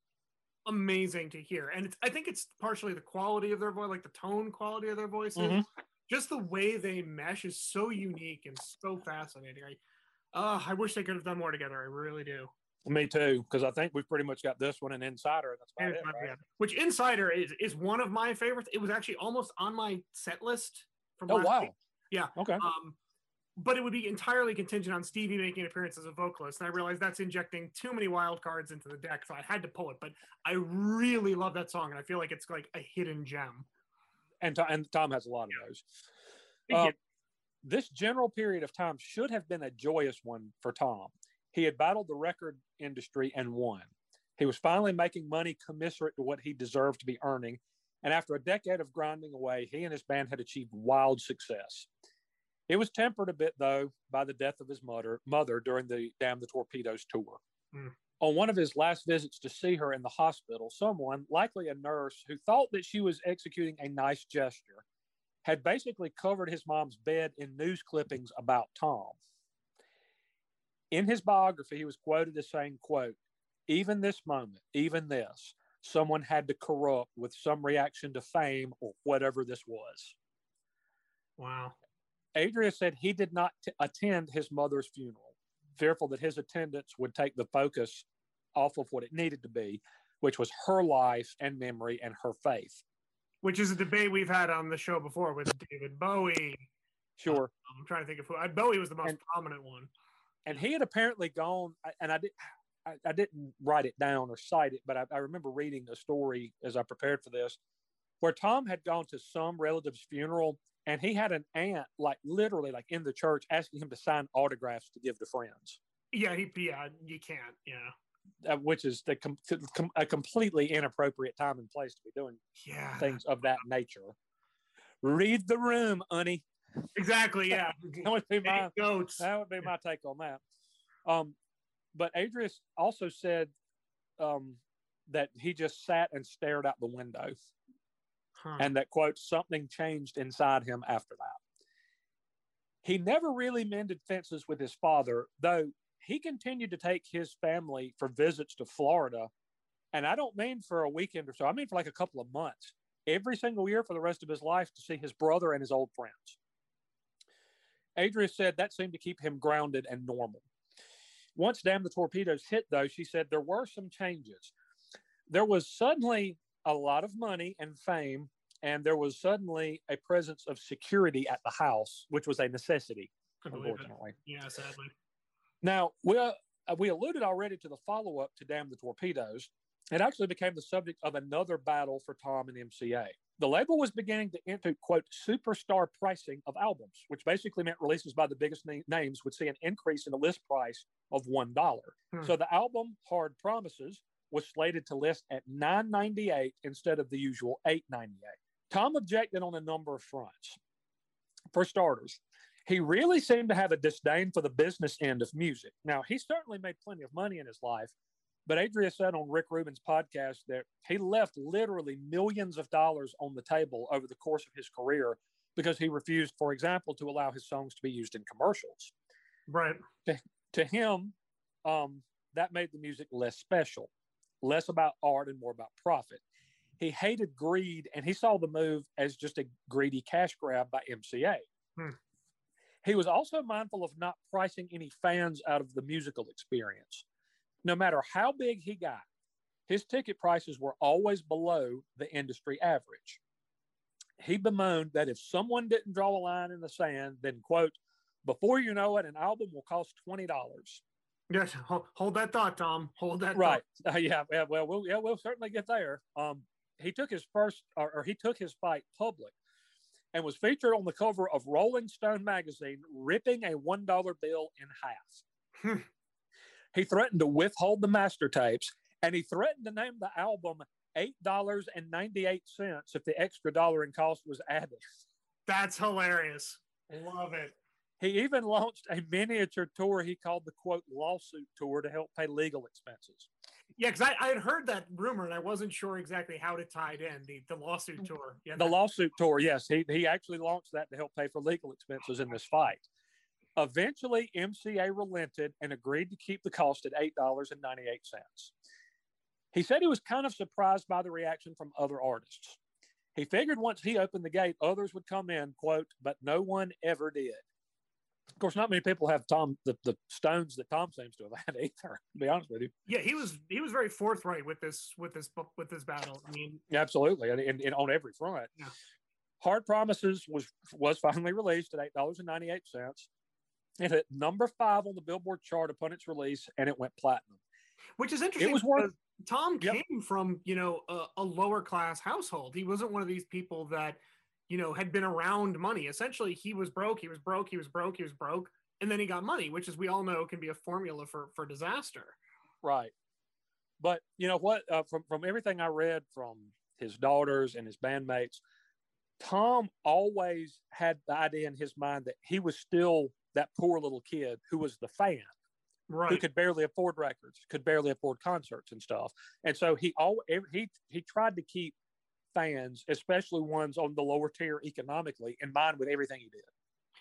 amazing to hear and it's, i think it's partially the quality of their voice like the tone quality of their voices Mhm. just the way they mesh is so unique and so fascinating i uh, i wish they could have done more together i really do Me too, because I think we've pretty much got this one and Insider. That's it, right? which insider is is one of my favorites it was actually almost on my set list from Oh last wow. week. Yeah. Okay. Um, but it would be entirely contingent on Stevie making an appearance as a vocalist. And I realized that's injecting too many wild cards into the deck, so I had to pull it. But I really love that song, and I feel like it's like a hidden gem. and Tom, and Tom has a lot of those. Yeah. Um, this general period of time should have been a joyous one for Tom. He had battled the record industry and won. He was finally making money commensurate to what he deserved to be earning. And after a decade of grinding away, he and his band had achieved wild success. It was tempered a bit, though, by the death of his mother, mother during the Damn the Torpedoes tour. Hmm. On one of his last visits to see her in the hospital, someone, likely a nurse, who thought that she was executing a nice gesture, had basically covered his mom's bed in news clippings about Tom. In his biography, he was quoted as saying, quote, even this moment, even this, someone had to corrupt with some reaction to fame or whatever this was. Wow. Adria said he did not t- attend his mother's funeral, fearful that his attendance would take the focus off of what it needed to be, which was her life and memory and her faith. Which is a debate we've had on the show before with David Bowie. Sure. Um, I'm trying to think of who. I, Bowie was the most And- prominent one. and he had apparently gone and i did I, I didn't write it down or cite it but I, I remember reading a story as i prepared for this where tom had gone to some relative's funeral and he had an aunt like literally like in the church asking him to sign autographs to give to friends Yeah, he. Yeah, you can't. Yeah. uh, which is the com- com- a completely inappropriate time and place to be doing Yeah. things of that nature read the room honey Exactly. Yeah. that would be my Goats. That would be my take on that. Um, but Adria's also said um, that he just sat and stared out the window, Huh. and that quote something changed inside him after that. He never really mended fences with his father, though he continued to take his family for visits to Florida, and I don't mean for a weekend or so. I mean for like a couple of months, every single year for the rest of his life to see his brother and his old friends. Adria said that seemed to keep him grounded and normal. Once Damn the Torpedoes hit, though, she said there were some changes. There was suddenly a lot of money and fame, and there was suddenly a presence of security at the house, which was a necessity, unfortunately. Yeah, sadly. Now, we, uh, we alluded already to the follow up to Damn the Torpedoes. It actually became the subject of another battle for Tom and MCA. The label was beginning to institute, quote, superstar pricing of albums, which basically meant releases by the biggest na- names would see an increase in the list price of $1. Hmm. So the album Hard Promises was slated to list at $9.98 instead of the usual $8.98. Tom objected on a number of fronts. For starters, he really seemed to have a disdain for the business end of music. Now, he certainly made plenty of money in his life, but Adria said on Rick Rubin's podcast that he left literally millions of dollars on the table over the course of his career because he refused, for example, to allow his songs to be used in commercials. Right. To him, um, that made the music less special, less about art and more about profit. He hated greed and he saw the move as just a greedy cash grab by MCA. Hmm. He was also mindful of not pricing any fans out of the musical experience. No matter how big he got, his ticket prices were always below the industry average. He bemoaned that if someone didn't draw a line in the sand, then, quote, before you know it, an album will cost $20. Yes. Hold, that thought, Tom. Hold that Right. Uh, yeah, yeah. Well, we'll, yeah, we'll certainly get there. Um, he took his first, or, or he took his fight public, and was featured on the cover of Rolling Stone magazine, ripping a one dollar bill in half. Hmm. He threatened to withhold the master tapes, and he threatened to name the album eight dollars and ninety eight cents if the extra dollar in cost was added. That's hilarious. Love it. He even launched a miniature tour he called the quote lawsuit tour to help pay legal expenses. Yeah, because I, I had heard that rumor and I wasn't sure exactly how to tie it in the, the lawsuit mm. tour. Yeah, The that- lawsuit tour, yes, he, he actually launched that to help pay for legal expenses in this fight. Eventually, MCA relented and agreed to keep the cost at $8.98. He said he was kind of surprised by the reaction from other artists. He figured once he opened the gate, others would come in, quote, but no one ever did. Of course, not many people have Tom the, the stones that Tom seems to have had either, to be honest with you. yeah, he was he was very forthright with this with this with this battle. I mean, Absolutely, and, and, and on every front. Yeah. Hard Promises was was finally released at eight dollars and ninety eight cents. It hit number five on the Billboard chart upon its release, and it went platinum. which is interesting. It was worth- because Tom Yep. came from you know a, a lower class household. He wasn't one of these people that you know had been around money. Essentially, he was broke. He was broke. He was broke. He was broke, and then he got money, which, as we all know, can be a formula for for disaster. Right. But you know what? Uh, from from everything I read from his daughters and his bandmates, Tom always had the idea in his mind that he was still that poor little kid who was the fan. who could barely afford records, could barely afford concerts and stuff. And so he all he he tried to keep fans, especially ones on the lower tier economically, in mind with everything he did.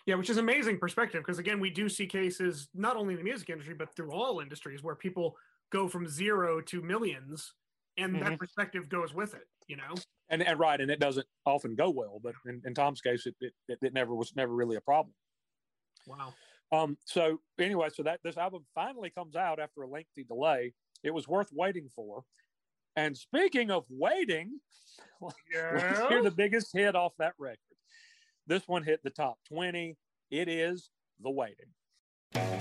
Yeah, which is amazing perspective because again, we do see cases not only in the music industry but through all industries where people go from zero to millions, and that Mhm. perspective goes with it. You know. And and right, and it doesn't often go well, but in, in Tom's case, it, it it it never was never really a problem. Wow. Um, so anyway, so that this album finally comes out after a lengthy delay. It was worth waiting for. And speaking of waiting, let's hear the biggest hit off that record. This one hit the top 20. It is The Waiting.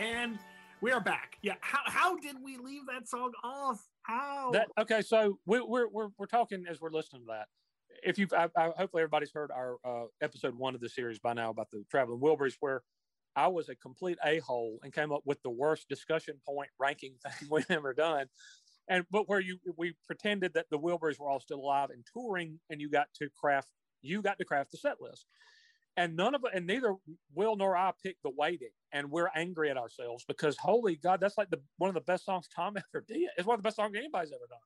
And we are back. Yeah. How, how did we leave that song off? How? That okay? So we, we're we're we're talking as we're listening to that. If you've, I, I, hopefully everybody's heard our uh, episode one of the series by now about the traveling Wilburys, where I was a complete a hole and came up with the worst discussion point ranking thing we've ever done. And but where you we pretended that the Wilburys were all still alive and touring, and you got to craft you got to craft the set list. And none of and neither Will nor I picked the waiting, and we're angry at ourselves because holy God, that's like the one of the best songs Tom ever did. It's one of the best songs anybody's ever done.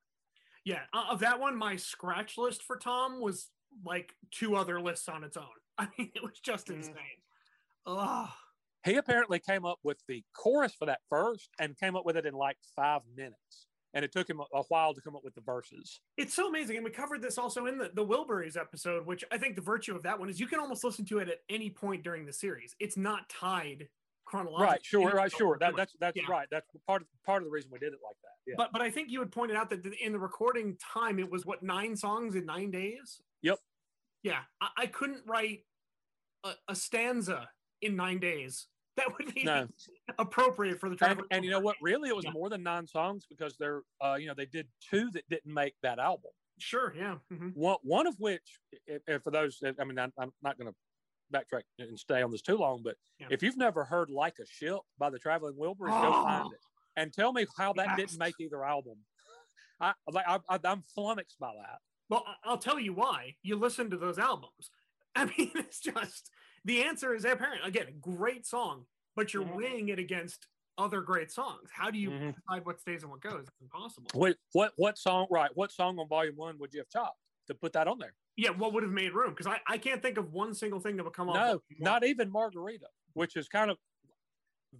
Yeah, uh, of that one, my scratch list for Tom was like two other lists on its own. I mean, it was just Mhm. insane. Ugh. He apparently came up with the chorus for that first and came up with it in like five minutes. And it took him a- a while to come up with the verses. It's so amazing. And we covered this also in the, the Wilburys episode, which I think the virtue of that one is you can almost listen to it at any point during the series. It's not tied chronologically. Right, sure, right, sure. That, that's that's Yeah. right. That's part of part of the reason we did it like that. Yeah. But but I think you had pointed out that in the recording time, it was what nine songs in nine days. Yep. Yeah, I, I couldn't write a, a stanza in nine days. That would be No. appropriate for the and, travel. and you know what? Really, it was Yeah. more than nine songs because they're, uh, you know, they did two that didn't make that album. Sure, yeah. mhm. One, one of which, if, if for those, I mean, I'm, I'm not going to backtrack and stay on this too long, but Yeah. if you've never heard "Like a Ship" by the Traveling Wilburys, go Oh. find it and tell me how that Yes. didn't make either album. I like, I, I'm flummoxed by that. Well, I'll tell you why. You listen to those albums. I mean, it's just the answer is apparent. Again, great song, but you're Mhm. weighing it against other great songs. How do you Mhm. decide what stays and what goes? It's impossible. What, what, what song? Right, what song on Volume One would you have chopped to put that on there? Yeah, what would have made room? Because I, I can't think of one single thing that would come off. No, not even Margarita, which is kind of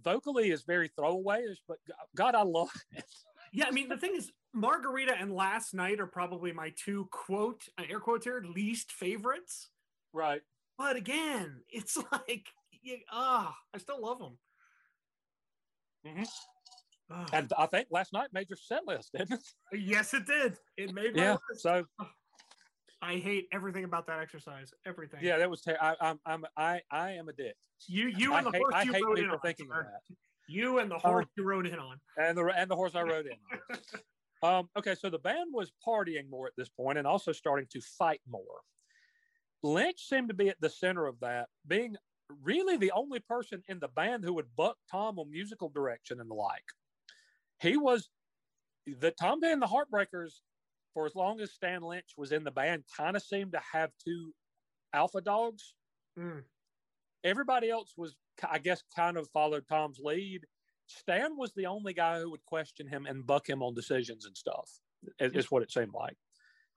vocally is very throwawayish, but God, I love it. Yeah, I mean the thing is, Margarita and Last Night are probably my two quote uh, air quotes here least favorites. Right. But again, it's like, ah, I still love them. Mhm. And I think last night made your set list, didn't it? yes, it did. It made Yeah. list. So I hate everything about that exercise. Everything. yeah, that was. Ter- I, I'm. I'm. I. I am a dick. You, you I and the hate, horse I you hate rode in on. thinking sir. that, You and the horse you rode in on. and the and the horse I rode in. on. Um, okay, so the band was partying more at this point and also starting to fight more. Lynch seemed to be at the center of that, being really the only person in the band who would buck Tom on musical direction and the like. He was the Tom Petty and the Heartbreakers, for as long as Stan Lynch was in the band, kind of seemed to have two alpha dogs. Mm. Everybody else was, I guess, kind of followed Tom's lead. Stan was the only guy who would question him and buck him on decisions and stuff. Is, is what it seemed like.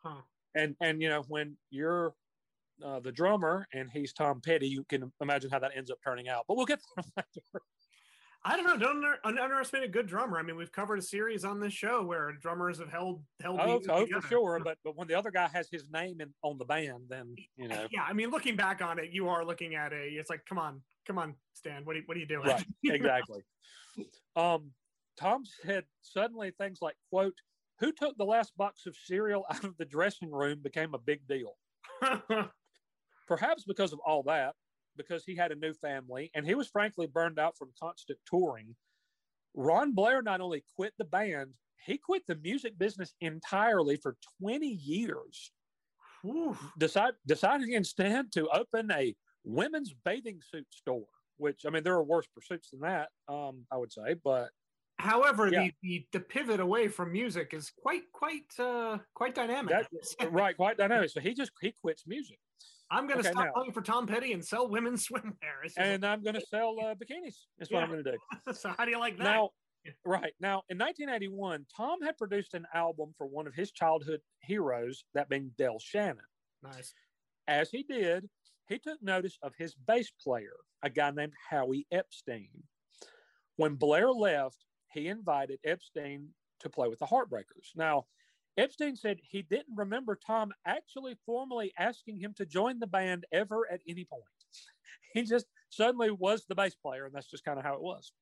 Huh. And and you know when you're uh, the drummer and he's Tom Petty, you can imagine how that ends up turning out. But we'll get to that. I don't know. Don't under, underestimate a good drummer. I mean, we've covered a series on this show where drummers have held held. Oh, oh for sure. But but when the other guy has his name in, on the band, then you know. Yeah, I mean, looking back on it, you are looking at a. It's like, come on, come on, Stan. What are you, what are you doing? Right, exactly. Um, Tom said suddenly things like, quote, who took the last box of cereal out of the dressing room became a big deal. Perhaps because of all that, because he had a new family and he was frankly burned out from constant touring. Ron Blair not only quit the band, he quit the music business entirely for 20 years, Whew. decide, deciding instead to open a women's bathing suit store, which, I mean, there are worse pursuits than that, um, I would say, but However, Yeah. the, the the pivot away from music is quite quite uh quite dynamic. that, right, quite dynamic. So he just, he quits music I'm going to okay, stop now- playing for Tom Petty and sell women's swimwear. And I'm going to sell uh, bikinis. That's what I'm going to do. so how do you like that? Now, right now, in 1981, Tom had produced an album for one of his childhood heroes, that being Del Shannon. nice. As he did, he took notice of his bass player, a guy named Howie Epstein. When Blair left, he invited Epstein to play with the Heartbreakers. Now, Epstein said he didn't remember Tom actually formally asking him to join the band ever at any point. He just suddenly was the bass player, and that's just kind of how it was.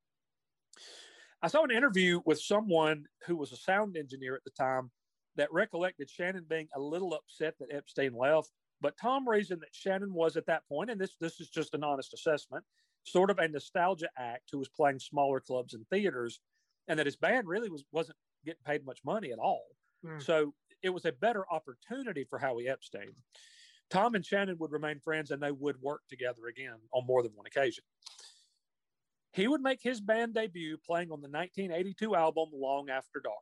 I saw an interview with someone who was a sound engineer at the time that recollected Shannon being a little upset that Epstein left. But Tom reasoned that Shannon was at that point, and this this is just an honest assessment. sort of a nostalgia act who was playing smaller clubs and theaters, and that his band really was wasn't getting paid much money at all. Hmm. So it was a better opportunity for Howie Epstein. Tom and Shannon would remain friends and they would work together again on more than one occasion. He would make his band debut playing on the 1982 album Long After Dark.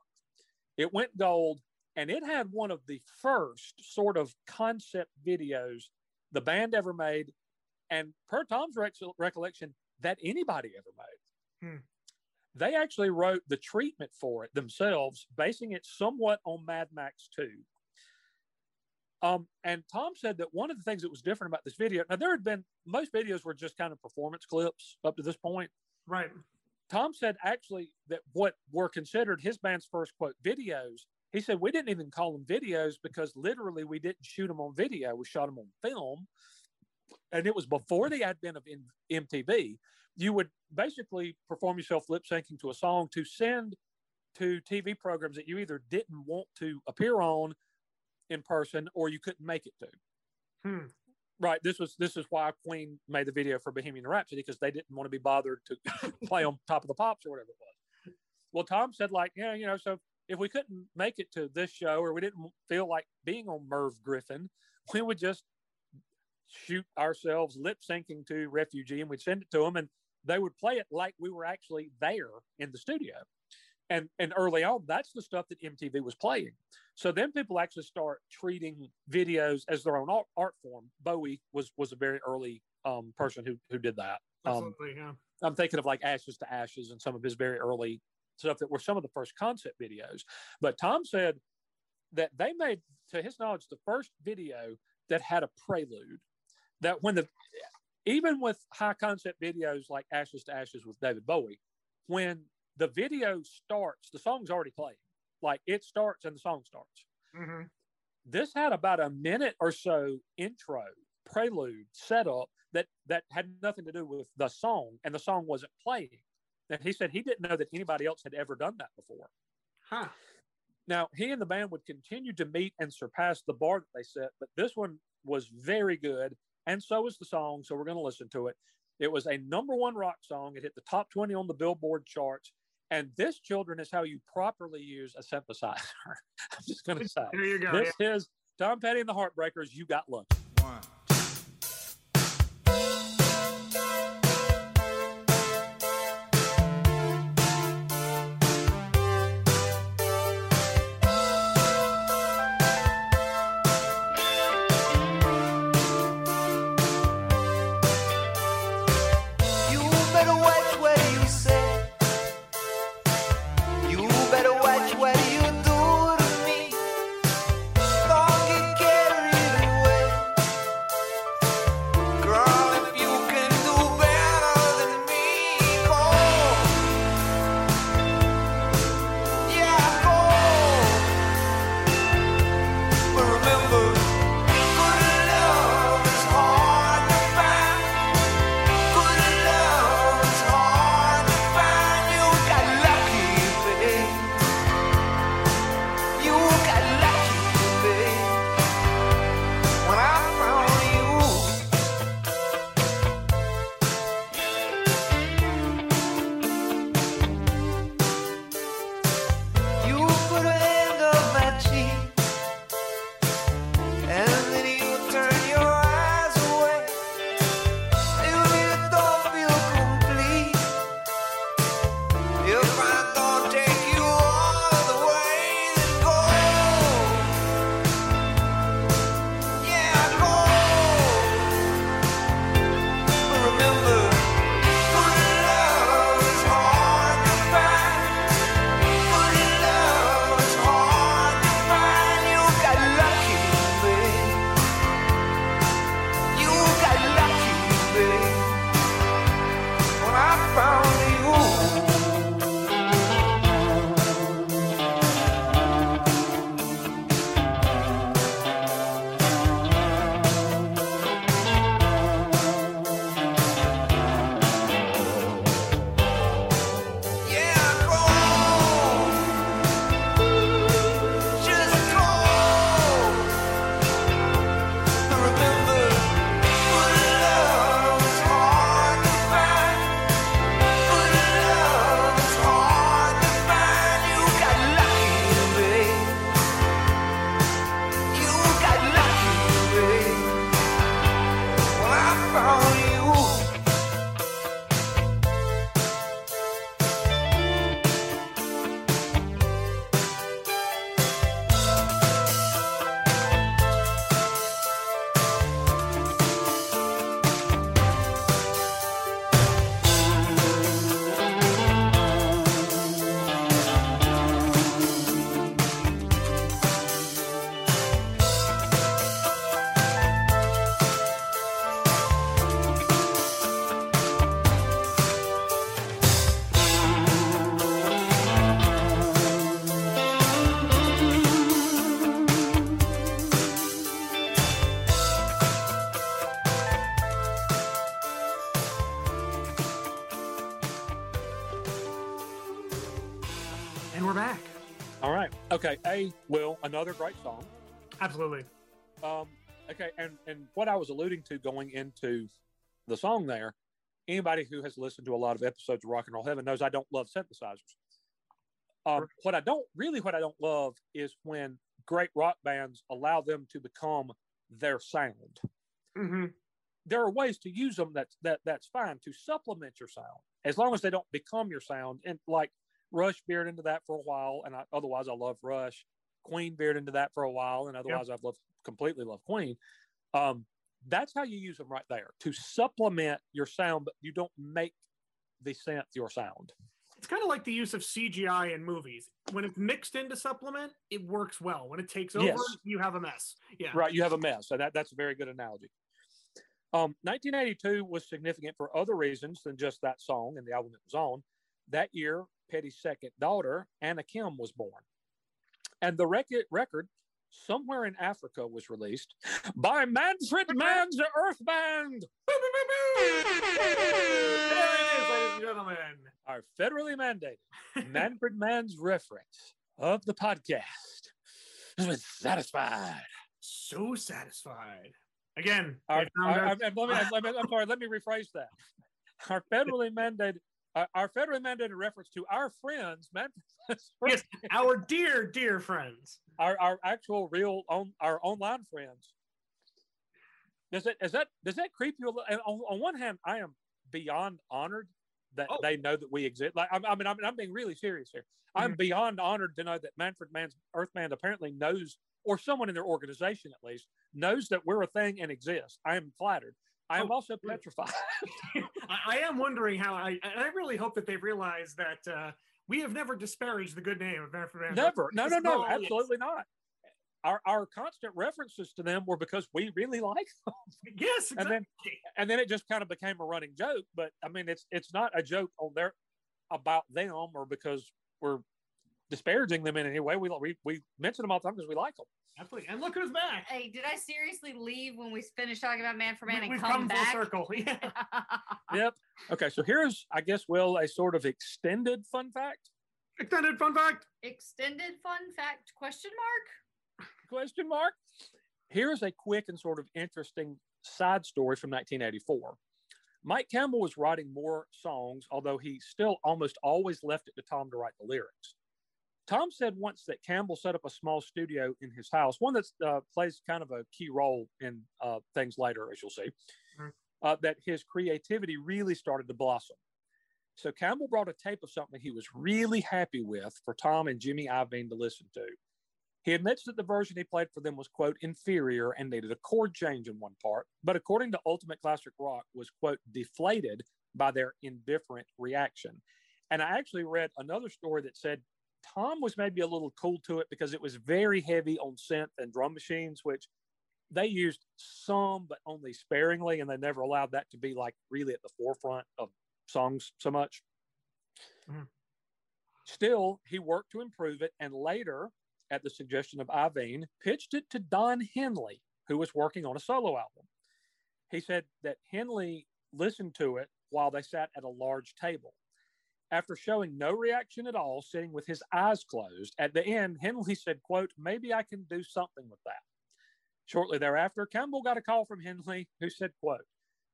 It went gold and it had one of the first sort of concept videos the band ever made, and per Tom's rec- recollection, that anybody ever made. Hmm. They actually wrote the treatment for it themselves, basing it somewhat on Mad Max 2. Um, and Tom said that one of the things that was different about this video, now there had been most videos were just kind of performance clips up to this point. Right. Tom said actually that what were considered his band's first quote videos, he said we didn't even call them videos because literally we didn't shoot them on video, we shot them on film. And it was before the advent of MTV. You would basically perform yourself lip syncing to a song to send to TV programs that you either didn't want to appear on in person or you couldn't make it to. Hmm. Right. This was this is why Queen made the video for Bohemian Rhapsody because they didn't want to be bothered to play on Top of the Pops or whatever it was. Well, Tom said like, yeah, you know, so if we couldn't make it to this show or we didn't feel like being on Merv Griffin, we would just shoot ourselves lip syncing to Refugee and we'd send it to them and they would play it like we were actually there in the studio. And and early on, that's the stuff that MTV was playing. So then people actually start treating videos as their own art, art form. Bowie was was a very early um, person who who did that. Um, Absolutely. yeah. I'm thinking of like Ashes to Ashes and some of his very early stuff that were some of the first concept videos. But Tom said that they made, to his knowledge, the first video that had a prelude. That when the even with high concept videos like Ashes to Ashes with David Bowie, when the video starts, the song's already playing. Like it starts and the song starts. hmm This had about a minute or so intro, prelude, setup that that had nothing to do with the song, and the song wasn't playing. And he said he didn't know that anybody else had ever done that before. Huh. Now, he and the band would continue to meet and surpass the bar that they set, but this one was very good, and so is the song. So we're going to listen to it. It was a number one rock song. It hit the top 20 on the Billboard charts. And this, children, is how you properly use a synthesizer. I'm just going to say. There you go. This is Tom Petty and the Heartbreakers. You got lunch. One. Okay, A, Will, another great song. Absolutely. Um, okay, and and what I was alluding to going into the song there, anybody who has listened to a lot of episodes of Rock and Roll Heaven knows I don't love synthesizers. Um, what I don't really, what I don't love is when great rock bands allow them to become their sound. hmm There are ways to use them that's that that's fine to supplement your sound, as long as they don't become your sound. And like Rush veered into that for a while, and I, otherwise I love Rush. Queen veered into that for a while, and otherwise I've loved completely love Queen. Um, that's how you use them right there to supplement your sound, but you don't make the synth your sound. It's kind of like the use of CGI in movies. When it's mixed into supplement, it works well. When it takes over, Yes. you have a mess. Yeah. Right, you have a mess. So that, that's a very good analogy. Um, 1982 was significant for other reasons than just that song and the album it was on. That year, Petty's second daughter, Anna Kim, was born. And the record, record Somewhere in Africa was released by Manfred Mann's Earth Band. There it is, ladies and gentlemen. our federally mandated Manfred Mann's reference of the podcast has been satisfied. So satisfied. Again, Our, our- let me, let me- I'm sorry, let me rephrase that. Our federally mandated, our, our federally mandated reference to our friends, Manfred, yes, our dear, dear friends. our, our actual real on our online friends. Does it, is that, does that creep you? a little? And on, on one hand, I am beyond honored that Oh. they know that we exist. Like, I, I mean, I'm, I'm being really serious here. I'm Mhm. beyond honored to know that Manfred Mann's Earth Band apparently knows, or someone in their organization at least, knows that we're a thing and exist. I am flattered. I am Oh, also petrified. I, am wondering how I, and I really hope that they realize that uh, we have never disparaged the good name of Mann. Never. No, no, no. all it is. Absolutely not. Our, our constant references to them were because we really like them. Yes, And exactly. then and then it just kind of became a running joke. But I mean, it's it's not a joke on their about them or because we're disparaging them in any way. We we, we mention them all the time because we like them. Absolutely. And look who's back. Hey, did I seriously leave when we finished talking about Man for We, Man and we've come, come back? full circle. Yeah. Yep. Okay. So here's, I guess, Will, a sort of extended fun fact. Extended fun fact. Extended fun fact? Question mark. Question mark. Here's a quick and sort of interesting side story from 1984. Mike Campbell was writing more songs, although he still almost always left it to Tom to write the lyrics. Tom said once that Campbell set up a small studio in his house, one that uh, plays kind of a key role in uh, things later, as you'll see, Mhm. uh, that his creativity really started to blossom. So Campbell brought a tape of something he was really happy with for Tom and Jimmy Iovine to listen to. He admits that the version he played for them was, quote, inferior and needed a chord change in one part, but according to Ultimate Classic Rock, was, quote, deflated by their indifferent reaction. And I actually read another story that said Tom was maybe a little cool to it because it was very heavy on synth and drum machines, which they used some, but only sparingly, and they never allowed that to be like really at the forefront of songs so much. Mhm. Still, he worked to improve it, and later, at the suggestion of Iovine, pitched it to Don Henley, who was working on a solo album. He said that Henley listened to it while they sat at a large table. After showing no reaction at all, sitting with his eyes closed, at the end, Henley said, quote, maybe I can do something with that. Shortly thereafter, Campbell got a call from Henley who said, quote,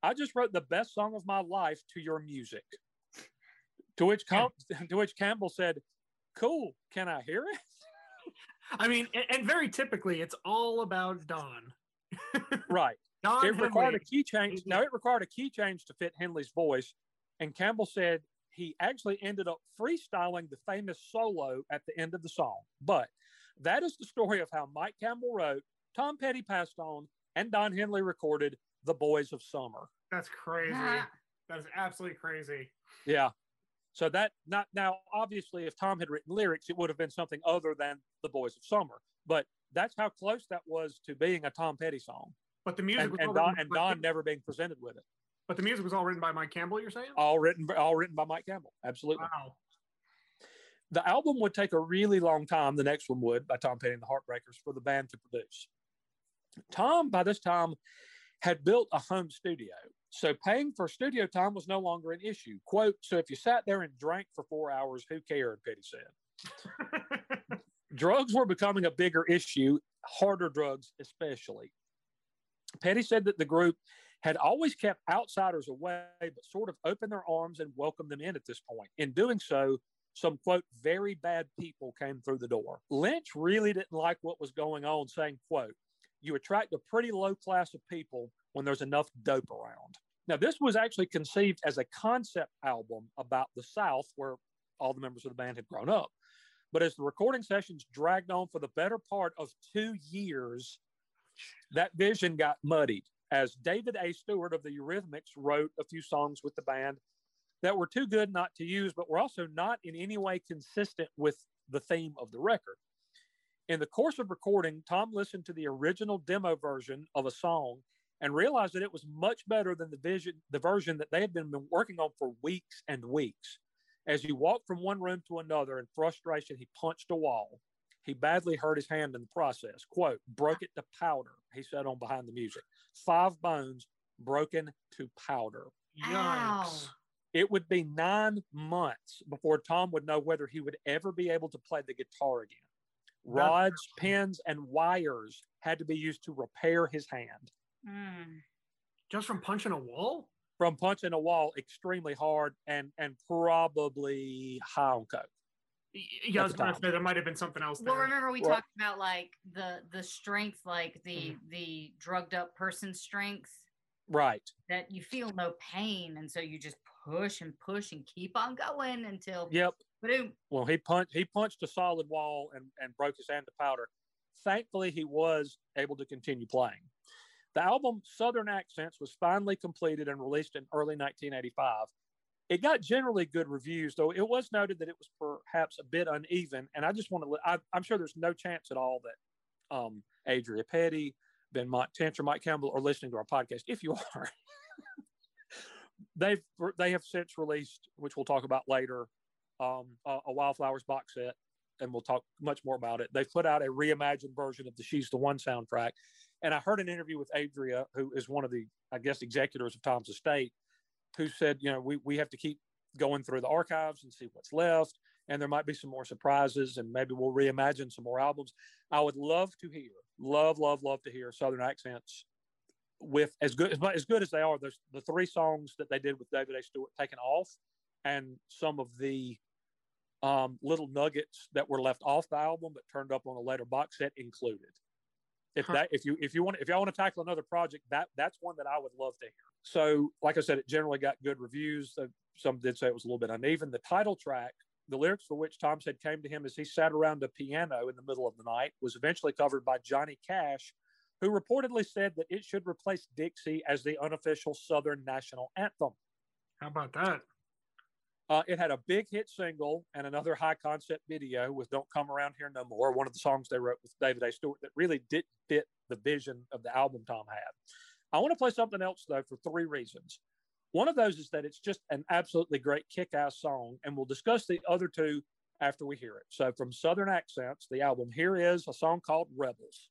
I just wrote the best song of my life to your music. To which, Com- to which Campbell said, cool, can I hear it? I mean, and, very typically, it's all about Don. Right. Don it required a key change. No, it required a key change to fit Henley's voice. And Campbell said he actually ended up freestyling the famous solo at the end of the song. But that is the story of how Mike Campbell wrote, Tom Petty passed on, and Don Henley recorded The Boys of Summer. That's crazy. Ah. That is absolutely crazy. Yeah. So that not now obviously if Tom had written lyrics, it would have been something other than The Boys of Summer. But that's how close that was to being a Tom Petty song. But the music And, was and Don and Don never being presented with it. But the music was all written by Mike Campbell. You're saying? All written all written by Mike Campbell. Absolutely. Wow. The album would take a really long time, the next one would, by Tom Petty and the Heartbreakers, for the band to produce. Tom, by this time, had built a home studio. So paying for studio time was no longer an issue. Quote, so if you sat there and drank for four hours, who cared? Petty said. drugs were becoming a bigger issue, harder drugs especially. Petty said that the group had always kept outsiders away, but sort of opened their arms and welcomed them in at this point. In doing so, some quote very bad people came through the door. Lynch really didn't like what was going on, saying, quote, you attract a pretty low class of people when there's enough dope around. Now, this was actually conceived as a concept album about the South, where all the members of the band had grown up. But as the recording sessions dragged on for the better part of two years, that vision got muddied as David A. Stewart of the Eurythmics wrote a few songs with the band that were too good not to use, but were also not in any way consistent with the theme of the record. In the course of recording, Tom listened to the original demo version of a song and realized that it was much better than the vision, the version that they had been working on for weeks and weeks. As he walked from one room to another in frustration, he punched a wall. He badly hurt his hand in the process. Quote, broke it to powder, he said on Behind the Music. Five bones broken to powder. Ow. Yikes. It would be nine months before Tom would know whether he would ever be able to play the guitar again. Rods, pins, and wires had to be used to repair his hand Mm. Just from punching a wall? from punching a wall extremely hard and and probably high on coke. Y- Yeah, I was going to say there might have been something else there. Well, remember we Well- talked about like the the strength, like the Mm-hmm. the drugged up person strength Right. that you feel no pain, and so you just push and push and keep on going until Yep. boom. Well, he punched he punched a solid wall and, and broke his hand to powder. Thankfully, he was able to continue playing. The album Southern Accents was finally completed and released in early 1985. It got generally good reviews, though it was noted that it was perhaps a bit uneven. And I just want to, I, I'm sure there's no chance at all that um, Adria Petty, Benmont Tench, or Mike Campbell are listening to our podcast. If you are, they've they have since released, which we'll talk about later, um, a, a Wildflowers box set, and we'll talk much more about it. They've put out a reimagined version of the She's the One soundtrack. And I heard an interview with Adria, who is one of the, I guess, executors of Tom's estate, who said, you know, we, we have to keep going through the archives and see what's left. And there might be some more surprises, and maybe we'll reimagine some more albums. I would love to hear, love, love, love to hear Southern accents with as good as, as good as they are. There's the three songs that they did with David A. Stewart taken off, and some of the um, little nuggets that were left off the album but turned up on a later box set included. If Huh. that, if you if you want if y'all want to tackle another project, that that's one that I would love to hear. So, like I said, it generally got good reviews. Some did say it was a little bit uneven. The title track, the lyrics for which Tom said came to him as he sat around a piano in the middle of the night, was eventually covered by Johnny Cash, who reportedly said that it should replace Dixie as the unofficial Southern national anthem. How about that? Uh, it had a big hit single and another high concept video with Don't Come Around Here No More, one of the songs they wrote with David A. Stewart that really didn't fit the vision of the album Tom had. I want to play something else, though, for three reasons. One of those is that it's just an absolutely great kick ass song, and we'll discuss the other two after we hear it. So, from Southern Accents, the album, here is a song called Rebels.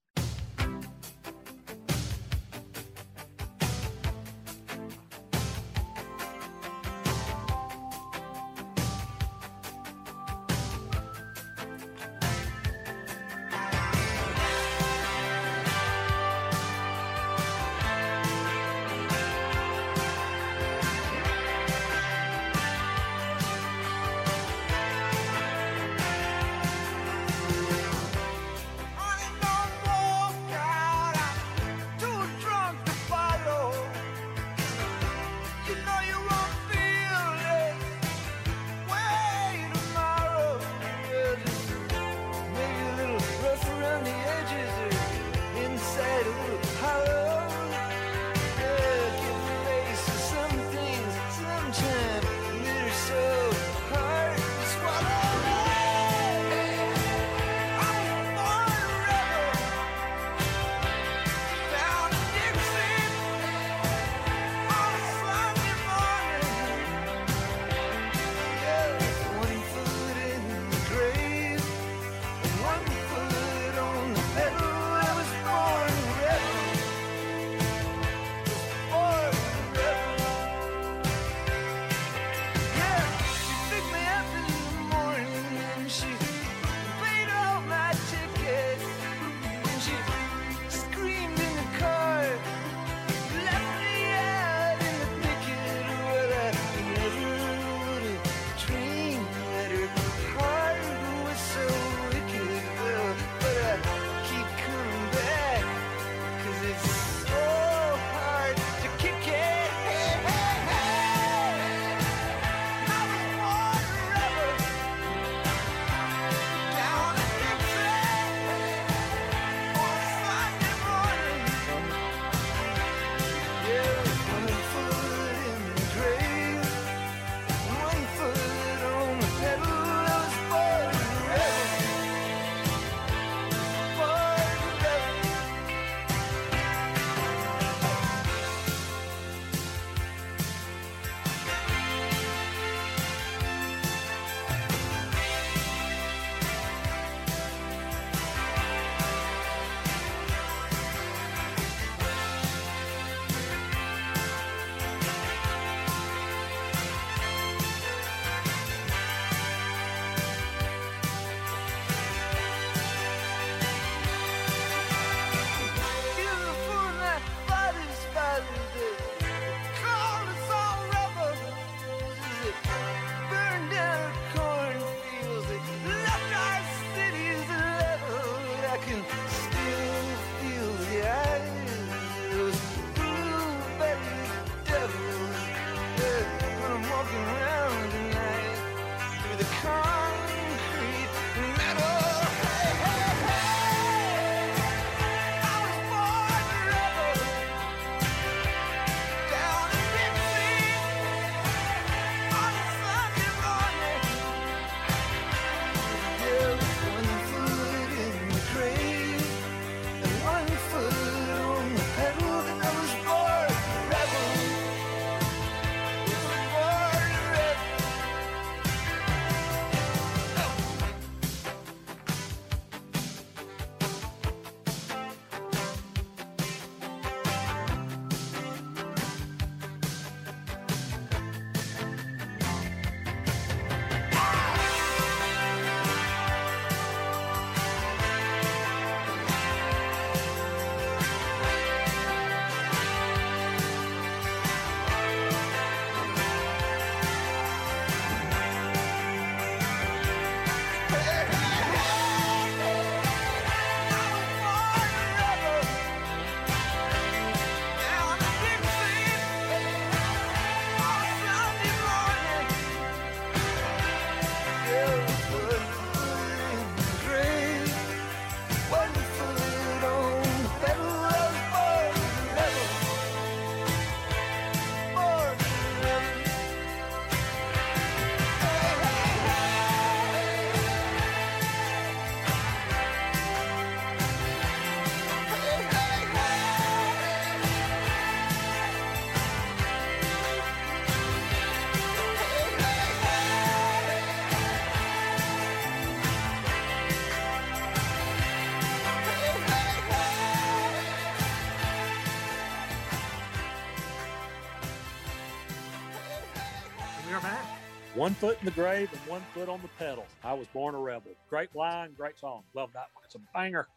One foot in the grave and one foot on the pedal. I was born a rebel. Great line, great song. Love that one. It's a banger.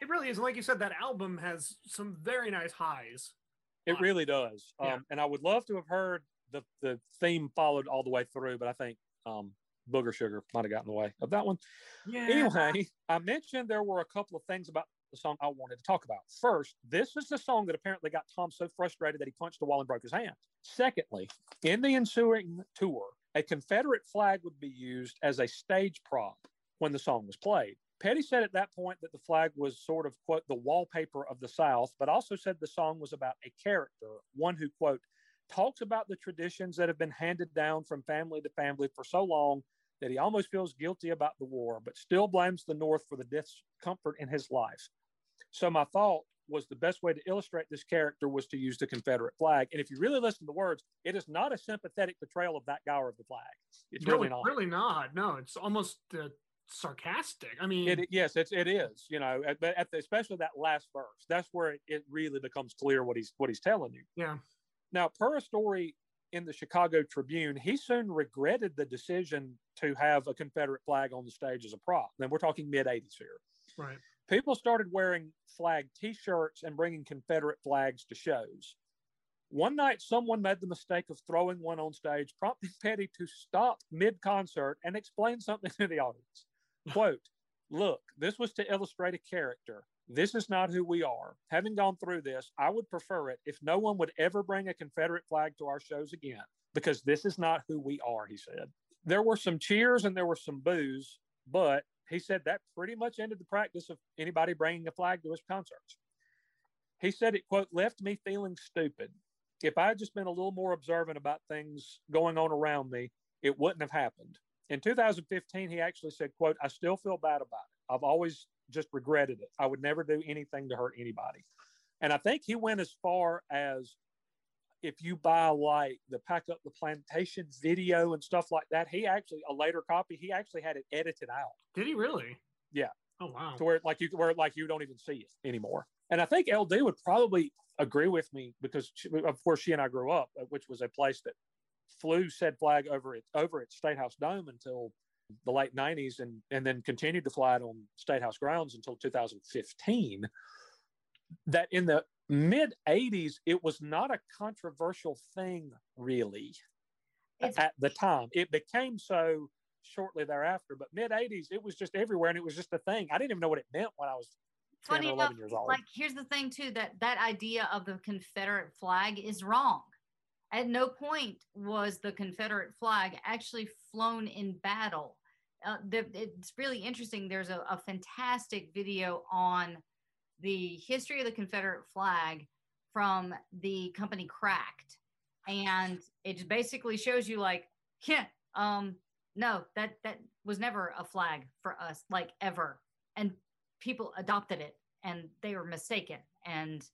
It really is. Like you said, that album has some very nice highs. It really does. Yeah. Um, and I would love to have heard the the theme followed all the way through, but I think um, Booger Sugar might have gotten in the way of that one. Yeah. Anyway, I mentioned there were a couple of things about the song I wanted to talk about. First, this is the song that apparently got Tom so frustrated that he punched a wall and broke his hand. Secondly, in the ensuing tour, a Confederate flag would be used as a stage prop when the song was played. Petty said at that point that the flag was sort of, quote, the wallpaper of the South, but also said the song was about a character, one who, quote, talks about the traditions that have been handed down from family to family for so long that he almost feels guilty about the war, but still blames the North for the discomfort in his life. So my thought was the best way to illustrate this character was to use the Confederate flag. And if you really listen to the words, it is not a sympathetic portrayal of that guy or of the flag. It's no, really not. really not. No, it's almost uh, sarcastic. I mean, It, yes, it's, it is. You know, at, but at the, especially that last verse, that's where it, it really becomes clear what he's what he's telling you. yeah. Now, per a story in the Chicago Tribune, he soon regretted the decision to have a Confederate flag on the stage as a prop. Then we're talking mid 80s here. Right. People started wearing flag t shirts and bringing Confederate flags to shows. One night, someone made the mistake of throwing one on stage, prompting Petty to stop mid concert and explain something to the audience. Quote, Look, this was to illustrate a character. This is not who we are. Having gone through this, I would prefer it if no one would ever bring a Confederate flag to our shows again, because this is not who we are, he said. There were some cheers and there were some boos, but he said that pretty much ended the practice of anybody bringing a flag to his concerts. He said it, quote, left me feeling stupid. If I had just been a little more observant about things going on around me, it wouldn't have happened. In 2015, he actually said, quote, I still feel bad about it. I've always just regretted it. I would never do anything to hurt anybody. And I think he went as far as if you buy like the pack up the plantation video and stuff like that, he actually a later copy, he actually had it edited out Did he really? Yeah. Oh wow. to where like you where like you don't even see it anymore. And I think LD would probably agree with me because she, of course she and I grew up, uh, which was a place that flew said flag over it over its State House Dome until the late 90s and and then continued to fly it on State House grounds until 2015. That in the mid 80s it was not a controversial thing really It's at the time. It became so shortly thereafter, but mid 80s, it was just everywhere and it was just a thing. I didn't even know what it meant when I was funny or enough, 11 years old. like here's the thing too that that idea of the Confederate flag is wrong. At no point was the Confederate flag actually flown in battle. Uh, the, it's really interesting. There's a, a fantastic video on the history of the Confederate flag from the company Cracked, and it just basically shows you like, yeah, um, no, that that was never a flag for us, like ever, and people adopted it, and they were mistaken, and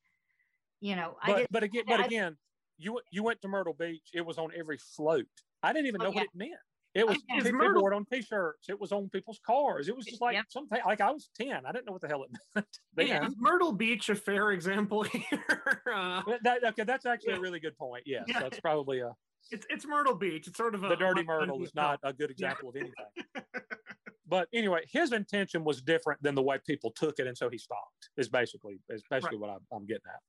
you know, I but did. but again, but I- again, you went- you went to Myrtle Beach. It was on every float. I didn't even Oh, know yeah. what it meant. It was yeah. Is people wore it on T-shirts. It was on people's cars. It was just like Yep. something. Like I was ten. I didn't know what the hell it meant. Yeah, is Myrtle Beach a fair example here? Uh, That- that- okay, that's actually Yeah. a really good point. Yes, Yeah. that's probably a it's it's Myrtle Beach. It's sort of a the dirty myrtle is not a good Yeah. example of anything. But anyway, his intention was different than the way people took it, and so he stopped. Is basically is basically what I'm, I'm getting at.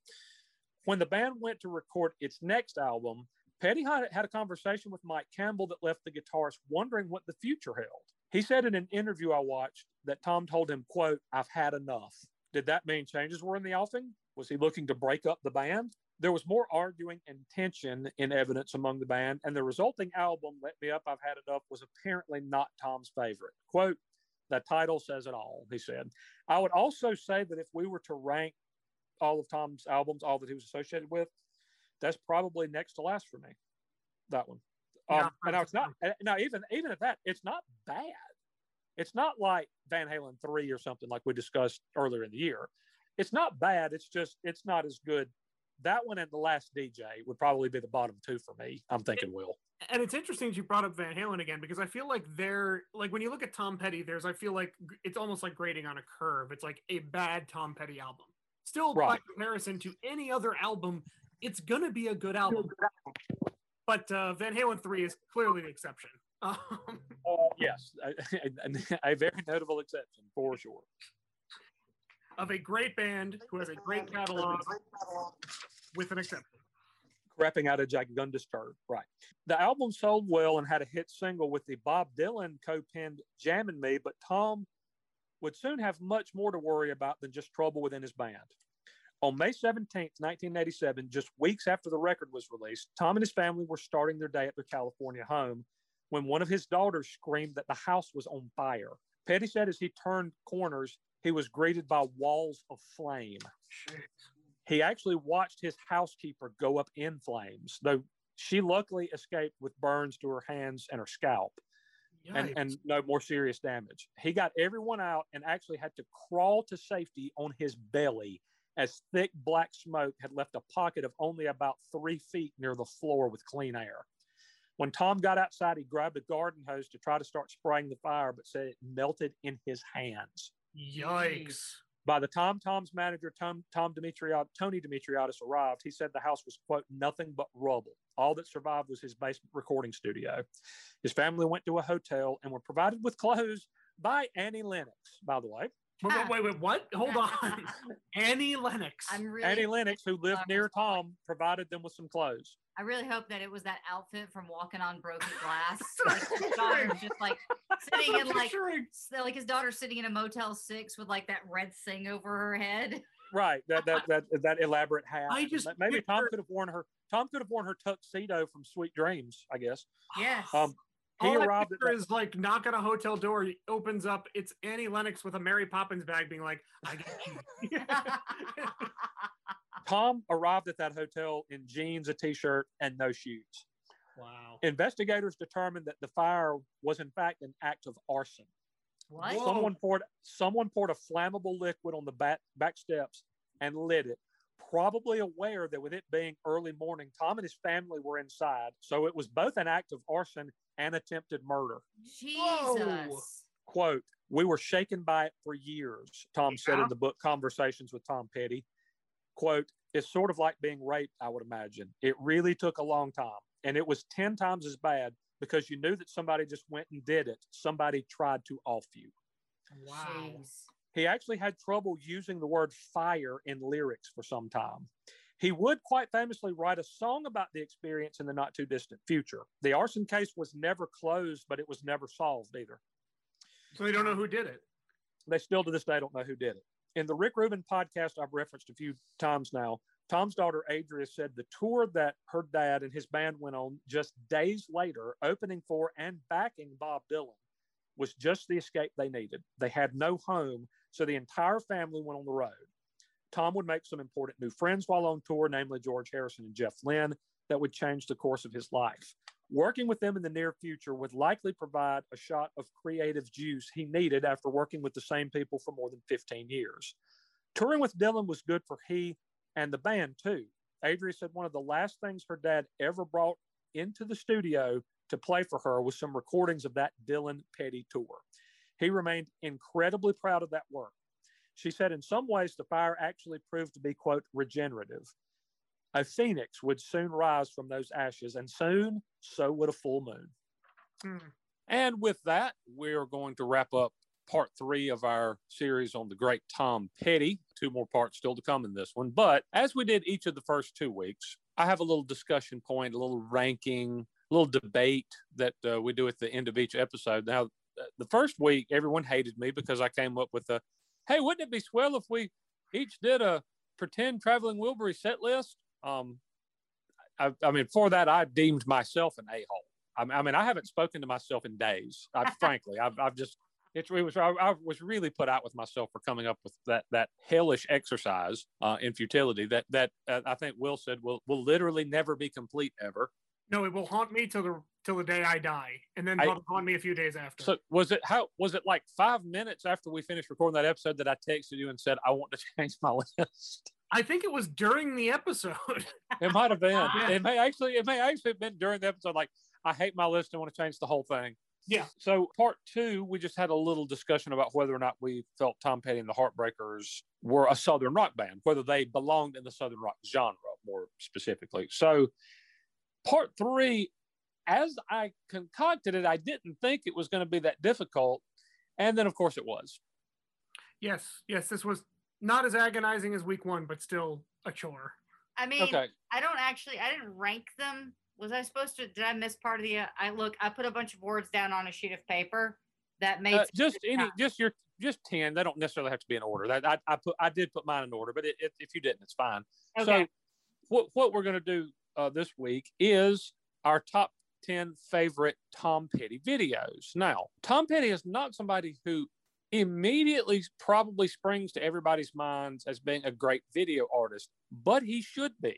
When the band went to record its next album, Petty had, had a conversation with Mike Campbell that left the guitarist wondering what the future held. He said in an interview I watched that Tom told him, "quote I've had enough." Did that mean changes were in the offing? Was he looking to break up the band? There was more arguing and tension in evidence among the band, and the resulting album, Let Me Up, I've Had Enough, was apparently not Tom's favorite. Quote, the title says it all, he said. I would also say that if we were to rank all of Tom's albums, all that he was associated with, that's probably next to last for me. That one. Um, and now it's not, now even, even at that, it's not bad. It's not like Van Halen 3 or something like we discussed earlier in the year. It's not bad. It's just, it's not as good. That one and The Last DJ would probably be the bottom two for me. I'm thinking, Will. and it's interesting that you brought up Van Halen again because I feel like they're like when you look at Tom Petty, there's I feel like it's almost like grading on a curve. It's like a bad Tom Petty album. Still, by Right. comparison to any other album, it's gonna be a good album. But uh, Van Halen three is clearly the exception. Um, yes, a, a very notable exception for sure. of a great band who has a great catalog, with an exception. Crapping out a gigundous turd. Right. The album sold well and had a hit single with the Bob Dylan co penned Jammin' Me, but Tom would soon have much more to worry about than just trouble within his band. On May 17, 1987, just weeks after the record was released, Tom and his family were starting their day at their California home when one of his daughters screamed that the house was on fire. Petty said as he turned corners, he was greeted by walls of flame. He actually watched his housekeeper go up in flames, though she luckily escaped with burns to her hands and her scalp and, and no more serious damage. He got everyone out and actually had to crawl to safety on his belly as thick black smoke had left a pocket of only about three feet near the floor with clean air. When Tom got outside, he grabbed a garden hose to try to start spraying the fire, but said it melted in his hands. Yikes. By the time Tom's manager, Tom, Tom Demetriot, Tony Dimitriades, arrived, he said the house was, quote, nothing but rubble. All that survived was his basement recording studio. His family went to a hotel and were provided with clothes by Annie Lennox, by the way. Wait, wait, wait, wait, what? Hold on. Annie Lennox. I'm really, Annie Lennox, who lived near was fine. Tom, provided them with some clothes. I really hope that it was that outfit from Walking on Broken Glass. Like his I'm daughter's just like sitting in like like his daughter's sitting in a Motel Six with like that red thing over her head. Right, that that that that elaborate hat. I just maybe Tom picture- could have worn her. Tom could have worn her tuxedo from Sweet Dreams, I guess. Yes. Um, he All I arrived at is like knock on a hotel door, he opens up, it's Annie Lennox with a Mary Poppins bag being like, I got you. Tom arrived at that hotel in jeans, a t-shirt, and no shoes. wow. Investigators determined that the fire was in fact an act of arson. what? Someone poured someone poured a flammable liquid on the back back steps and lit it, probably aware that with it being early morning, Tom and his family were inside. So it was both an act of arson and attempted murder. Jesus. Quote, we were shaken by it for years, Tom said in the book Conversations with Tom Petty. Quote, it's sort of like being raped, I would imagine. It really took a long time. And it was 10 times as bad because you knew that somebody just went and did it. Somebody tried to off you. Wow. Jeez. He actually had trouble using the word fire in lyrics for some time. He would quite famously write a song about the experience in the not too distant future. The arson case was never closed, but it was never solved either. So they don't know who did it. They still to this day don't know who did it. In the Rick Rubin podcast I've referenced a few times now, Tom's daughter Adria said the tour that her dad and his band went on just days later, opening for and backing Bob Dylan, was just the escape they needed. They had no home, so the entire family went on the road. Tom would make some important new friends while on tour, namely George Harrison and Jeff Lynne, that would change the course of his life. Working with them in the near future would likely provide a shot of creative juice he needed after working with the same people for more than 15 years. Touring with Dylan was good for he and the band too. Adria said one of the last things her dad ever brought into the studio to play for her was some recordings of that Dylan Petty tour. He remained incredibly proud of that work. She said, in some ways, the fire actually proved to be, quote, regenerative. A phoenix would soon rise from those ashes, and soon so would a full moon. Hmm. And with that, we're going to wrap up part three of our series on the great Tom Petty. Two more parts still to come in this one. But as we did each of the first two weeks, I have a little discussion point, a little ranking, a little debate that uh, we do at the end of each episode. Now, the first week, everyone hated me because I came up with a, hey, wouldn't it be swell if we each did a pretend traveling Wilbury set list? Um, I, I mean, for that, I deemed myself an a hole. I, mean- I mean, I haven't spoken to myself in days. I, frankly, I've, I've just it, it was I, I was really put out with myself for coming up with that that hellish exercise uh, in futility that that uh, I think Will said will will literally never be complete ever. No, it will haunt me till the till the day I die, and then probably haunt me a few days after. So was it how was it like five minutes after we finished recording that episode that I texted you and said I want to change my list? I think it was during the episode. It might have been. Yeah. It may actually it may actually have been during the episode. Like I hate my list and want to change the whole thing. Yeah. So part two, we just had a little discussion about whether or not we felt Tom Petty and the Heartbreakers were a Southern rock band, whether they belonged in the Southern rock genre more specifically. So part three, as I concocted it, I didn't think it was going to be that difficult. And then of course it was. yes, yes, this was not as agonizing as week one, but still a chore. I mean, Okay. I don't actually. I didn't rank them. Was I supposed to? Did I miss part of the? Uh, I look. I put a bunch of words down on a sheet of paper that made Uh, just at the any, time. just your, just ten. They don't necessarily have to be in order. That I, I put, I did put mine in order, but it, it, if you didn't, it's fine. So, what what we're going to do uh, this week is our top ten favorite Tom Petty videos. Now, Tom Petty is not somebody who immediately probably springs to everybody's minds as being a great video artist, but he should be.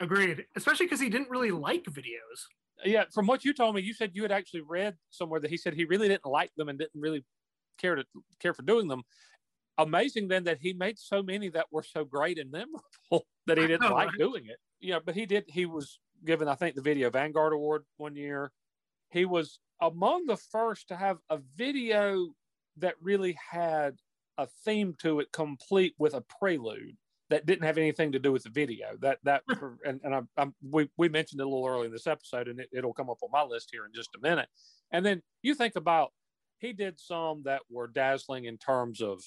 Agreed, especially because he didn't really like videos. Yeah, from what you told me, you said you had actually read somewhere that he said he really didn't like them and didn't really care to care for doing them. Amazing then that he made so many that were so great and memorable that he didn't know, like right? doing it. Yeah, but he did. He was given, I think, the Video Vanguard Award one year. He was among the first to have a video that really had a theme to it, complete with a prelude that didn't have anything to do with the video. That that and, and I'm, I'm, we we mentioned it a little early in this episode, and it, it'll come up on my list here in just a minute. And then you think about he did some that were dazzling in terms of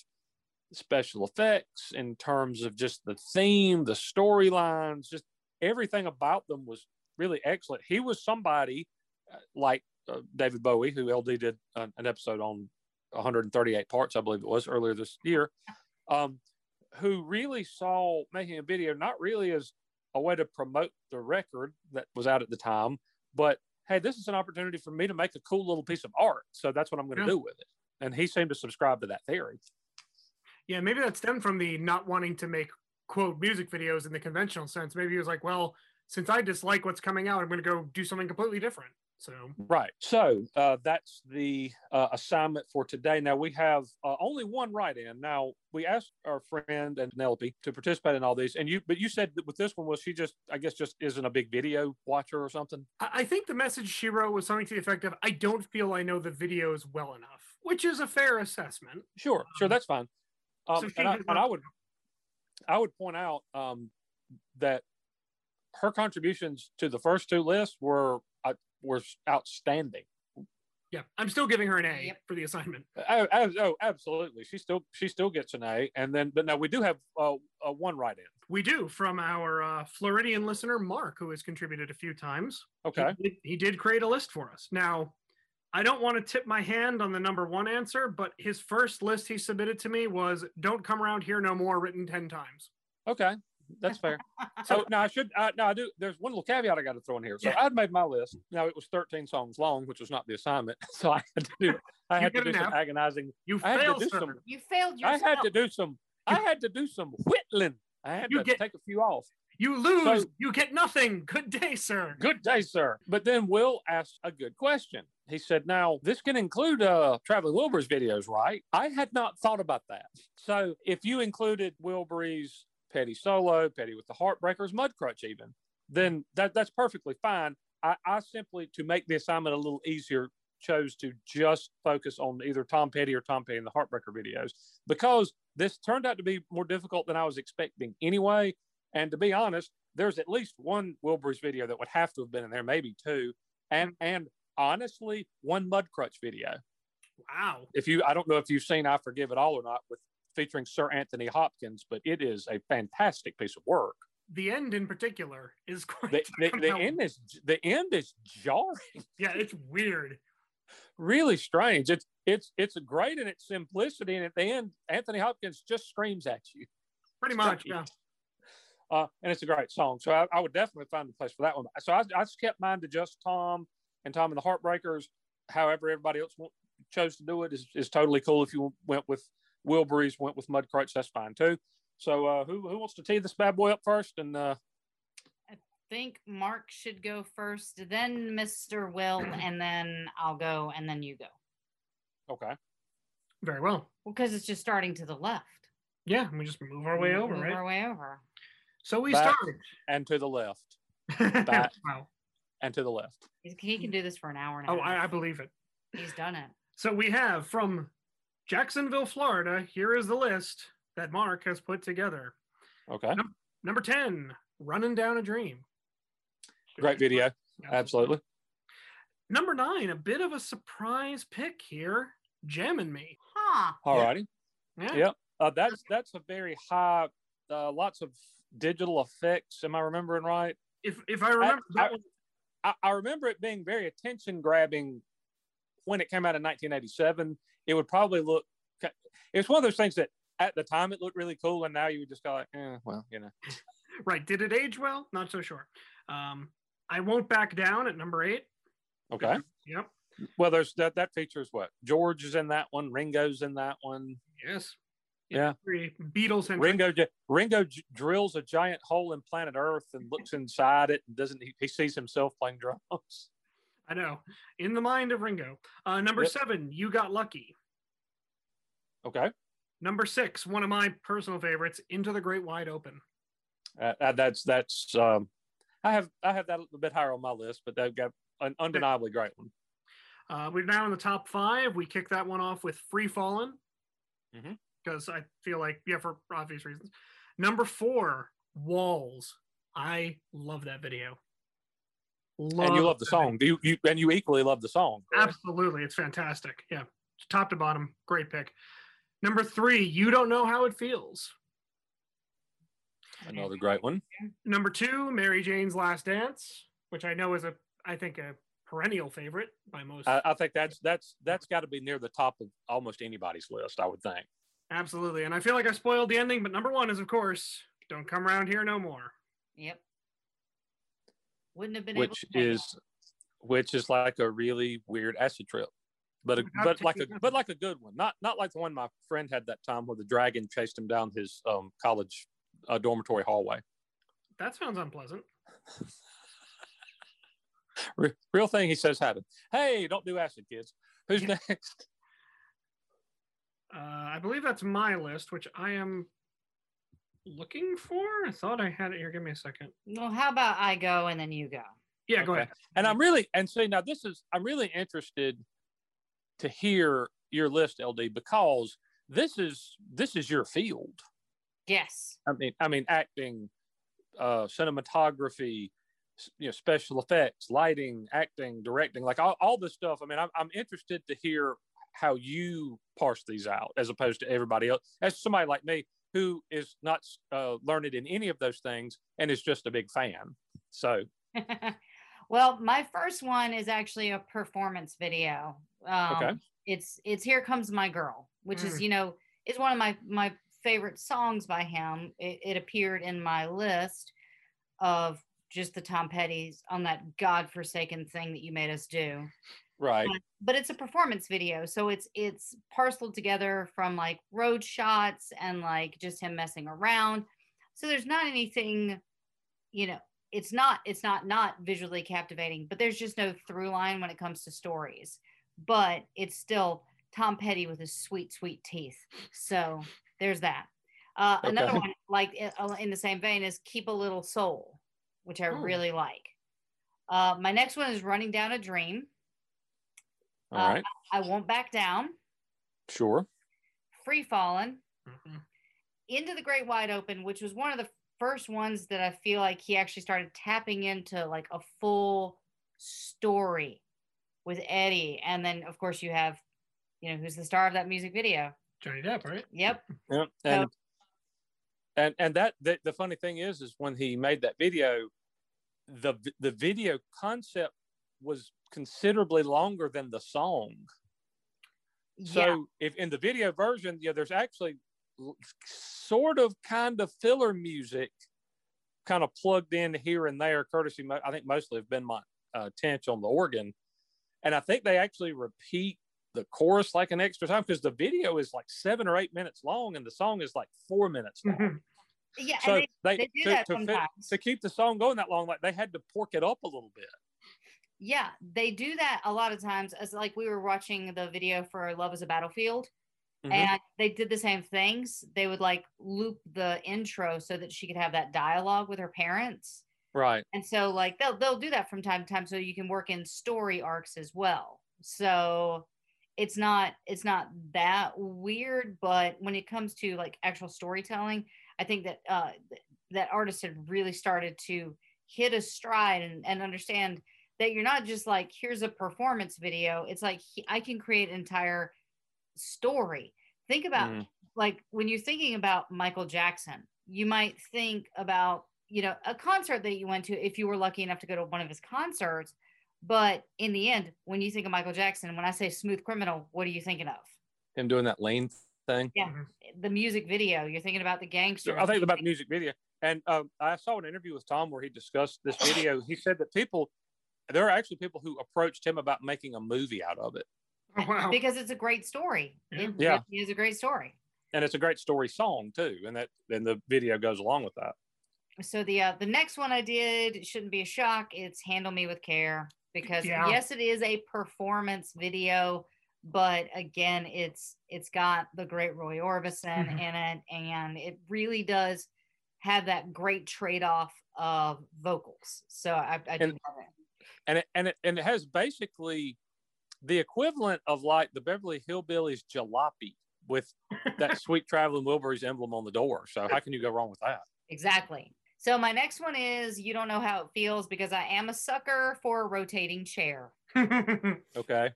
special effects, in terms of just the theme, the storylines, just everything about them was really excellent. He was somebody uh, like uh, David Bowie, who LD did an, an episode on 138 parts, I believe it was earlier this year, um, who really saw making a video not really as a way to promote the record that was out at the time, but hey, this is an opportunity for me to make a cool little piece of art. So that's what I'm going to Yeah. do with it. And he seemed to subscribe to that theory. Yeah, maybe that stemmed from the not wanting to make quote music videos in the conventional sense. Maybe he was like, well, since I dislike what's coming out, I'm going to go do something completely different. So Right. So uh, that's the uh, assignment for today. Now we have uh, only one write-in. Now we asked our friend and Penelope to participate in all these, and you, but you said that with this one was she just, I guess, just isn't a big video watcher or something. I I think the message she wrote was something to the effect of, I don't feel I know the videos well enough, which is a fair assessment. Sure, sure, that's fine. Um, so and, I, and I would, I would point out um, that her contributions to the first two lists were uh, were outstanding. Yeah, I'm still giving her an A Yep. for the assignment. Oh, oh, oh, absolutely. She still she still gets an A, and then but now we do have uh, uh, one write-in. We do from our uh, Floridian listener, Mark, who has contributed a few times. Okay. He he did create a list for us. Now, I don't want to tip my hand on the number one answer, but his first list he submitted to me was "Don't come around here no more," written ten times. Okay, that's fair. so now I should. Uh, now I do. There's one little caveat I got to throw in here. So Yeah. I'd made my list. Now it was 13 songs long, which was not the assignment. So I had to do. I You had to get do some agonizing. You I failed, do sir. some- You failed I had to do some. I had to do some whittling. I had You to get- take a few off. You lose. So- you get nothing. Good day, sir. Good day, sir. But then Will asked a good question. He said, Now, this can include uh, Traveling Wilburys videos, right? I had not thought about that. So if you included Wilbury's Petty Solo, Petty with the Heartbreakers, Mudcrutch, even, then that, that's perfectly fine. I, I simply, to make the assignment a little easier, chose to just focus on either Tom Petty or Tom Petty and the Heartbreaker videos because this turned out to be more difficult than I was expecting anyway. And to be honest, there's at least one Wilburys video that would have to have been in there, maybe two, and and honestly, one Mudcrutch video. Wow. If you, I don't know if you've seen "I Forgive It All" or not, with featuring Sir Anthony Hopkins, but it is a fantastic piece of work. The end in particular is quite. The, the, the end is the end is jarring, Yeah, it's weird. really strange. It's it's it's great in its simplicity, and at the end, Anthony Hopkins just screams at you. Pretty much. Yeah. uh, and it's a great song. So I, I would definitely find a place for that one. So I, I just kept mine to just Tom and Tom and the Heartbreakers. However, everybody else wa- chose to do it is, is totally cool. If you went with Wilburys, went with Mudcrutch, that's fine too. So uh, who who wants to tee this bad boy up first? And uh, I think Mark should go first, then Mr. Will, and then I'll go, and then you go. okay, Very well. Well, because it's just starting to the left. Yeah, and we just move our way over, Move right? Our way over. So we Back. start. and to the left, Back. wow. And to the left. He can do this for an hour and a Oh, half. I, I believe it. He's done it. So we have from Jacksonville, Florida. Here is the list that Mark has put together. Okay, Number 10, Running Down a Dream. great video, absolutely. Number nine, a bit of a surprise pick here, Jammin' Me. Huh. All righty. Yeah. Yep. Uh, that's that's a very high, uh, lots of digital effects. Am I remembering right? If if I remember I, that one, I, I remember it being very attention grabbing when it came out in 1987. It would probably look. It's one of those things that at the time it looked really cool, and now you would just go like, eh, well, you know. right, did it age well? Not so sure. Um, I won't back down at number eight. Okay. Yep. Well, there's that. That features what George is in that one. Ringo's in that one. Yes. Yeah. Beatles and Ringo Ringo drills a giant hole in planet Earth and looks inside it and doesn't he, he sees himself playing drums. I know. In the mind of Ringo. Uh, number Yep. seven, You Got Lucky. Okay. Number six, one of my personal favorites, Into the Great Wide Open. Uh, uh, that's that's um, I have I have that a bit higher on my list, but they've got an undeniably great one. Uh, we're now in the top five. We kick that one off with Free Fallin' Mhm. Because I feel like, yeah, for obvious reasons. Number four, Walls. I love that video. Love and you love the song. Do you, you and you equally love the song? correct? Absolutely. It's fantastic. Yeah. Top to bottom. Great pick. Number three, You Don't Know How It Feels. Another great one. Number two, Mary Jane's Last Dance, which I know is a, I think, a perennial favorite by most. I, I think that's that's that's got to be near the top of almost anybody's list. I would think. Absolutely. And I feel like I spoiled the ending, but number one is, of course, Don't Come Around Here No More. Yep. Wouldn't have been which able to is which is like a really weird acid trip but a, but like a taking- but like a good one not not like the one my friend had that time where the dragon chased him down his um college uh, dormitory hallway That sounds unpleasant. Real thing he says happened hey don't do acid kids who's next Uh, I believe that's my list, which I am looking for. I thought I had it here. Give me a second. Well, how about I go and then you go? Yeah, go ahead. and i'm really and see now this is i'm really interested to hear your list ld because this is this is your field Yes. I mean, I mean, acting, uh, cinematography, you know, special effects, lighting, acting, directing, like all, all this stuff. I mean, I'm, I'm interested to hear how you parse these out as opposed to everybody else. As somebody like me who is not uh, learned in any of those things and is just a big fan. So, Well, my first one is actually a performance video. Um, Okay. It's it's "Here Comes My Girl," which is Mm. you know is one of my my favorite songs by him. It, it appeared in my list of just the Tom Petty's on that godforsaken thing that you made us do. Right. But, but it's a performance video, so it's it's parceled together from like road shots and like just him messing around. So there's not anything, you know, it's not it's not not visually captivating, but there's just no through line when it comes to stories. But it's still Tom Petty with his sweet sweet teeth. So there's that. Uh, Another one like uh, in the same vein is Keep a Little Soul, which I Oh. really like. Uh, my next one is Running Down a Dream. All Uh, right. I won't back down. Sure. Free falling Mhm. into the great wide open, which was one of the first ones that I feel like he actually started tapping into like a full story with Eddie. And then of course you have, you know, who's the star of that music video. Johnny Depp, right? Yep. Yep. And and and that the, the funny thing is is when he made that video, the the video concept was considerably longer than the song. So yeah. if in the video version, yeah, there's actually sort of kind of filler music kind of plugged in here and there, courtesy, I think mostly have Benmont uh, Tench on the organ. And I think they actually repeat the chorus like an extra time because the video is like seven or eight minutes long and the song is like four minutes long. Mhm. Yeah. So and they, they do to, that to, fit- sometimes. to keep the song going that long, like they had to pork it up a little bit. Yeah, they do that a lot of times. As like we were watching the video for Love is a Battlefield, Mhm. and they did the same things. They would like loop the intro so that she could have that dialogue with her parents. Right. And so like they'll they'll do that from time to time so you can work in story arcs as well. So it's not it's not that weird, but when it comes to like actual storytelling, I think that uh that artists had really started to hit a stride and, and understand that you're not just like here's a performance video. It's like he- I can create an entire story. Think about Mm. like when you're thinking about Michael Jackson, you might think about, you know, a concert that you went to if you were lucky enough to go to one of his concerts. But in the end, when you think of Michael Jackson, when I say smooth criminal, what are you thinking of? Him doing that lane thing. Yeah. The music video. You're thinking about the gangster. I think about the music video. And um, I saw an interview with Tom where he discussed this video. He said that people, there are actually people who approached him about making a movie out of it. Oh, wow. because it's a great story. Yeah. It Yeah. really is a great story. And it's a great story song too. And that and the video goes along with that. So the uh, the next one I did shouldn't be a shock. It's Handle Me with Care because Yeah. yes, it is a performance video, but again, it's it's got the great Roy Orbison Mhm. in it, and it really does have that great trade off of vocals. So I, I do And- love it. And it and it and it has basically the equivalent of like the Beverly Hillbillies jalopy with that sweet traveling Wilburys emblem on the door. So how can you go wrong with that? Exactly. So my next one is you don't know how it feels because I am a sucker for a rotating chair. Okay.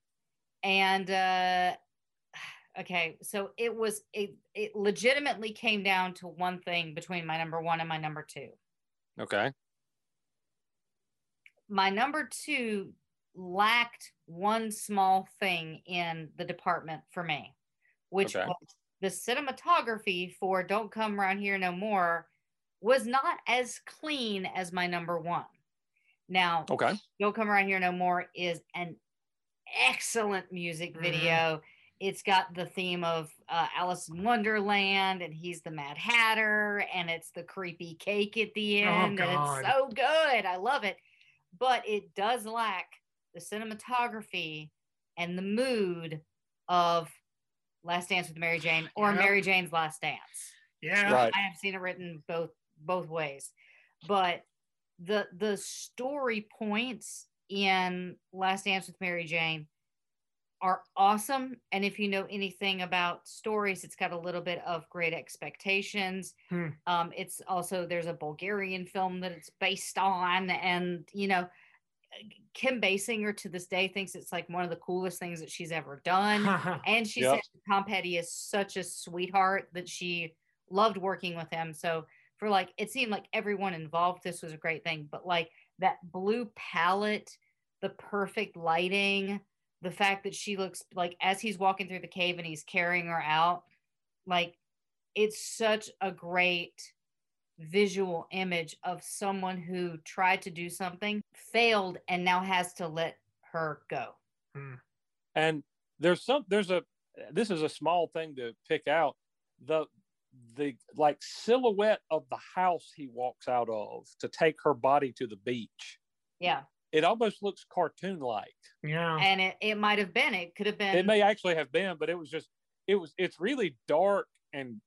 and uh okay so it was it, it legitimately came down to one thing between my number one and my number two Okay. My number two lacked one small thing in the department for me which Okay. was the cinematography for don't come around here no more was not as clean as my number one now Okay. Don't Come Around Here No More is an excellent music Mhm. video. It's got the theme of uh, Alice in Wonderland, and he's the Mad Hatter, and it's the creepy cake at the Oh, end. and it's so good. I love it. But it does lack the cinematography and the mood of Last Dance with Mary Jane or Yep. Mary Jane's Last Dance. yeah. Right. I have seen it written both both ways, but the the story points in Last Dance with Mary Jane are awesome. And if you know anything about stories, it's got a little bit of Great Expectations. Hmm. Um, it's also there's a Bulgarian film that it's based on, and you know. Kim Basinger to this day thinks it's like one of the coolest things that she's ever done. And she Yep. said Tom Petty is such a sweetheart that she loved working with him. So for like, it seemed like everyone involved, this was a great thing. But like that blue palette, the perfect lighting, the fact that she looks like as he's walking through the cave and he's carrying her out, like it's such a great visual image of someone who tried to do something, failed, and now has to let her go. Hmm. and there's some there's a this is a small thing to pick out the the like silhouette of the house he walks out of to take her body to the beach Yeah. It almost looks cartoon like Yeah. And it, it might have been, it could have been. it may actually have been but it was just it was it's really dark and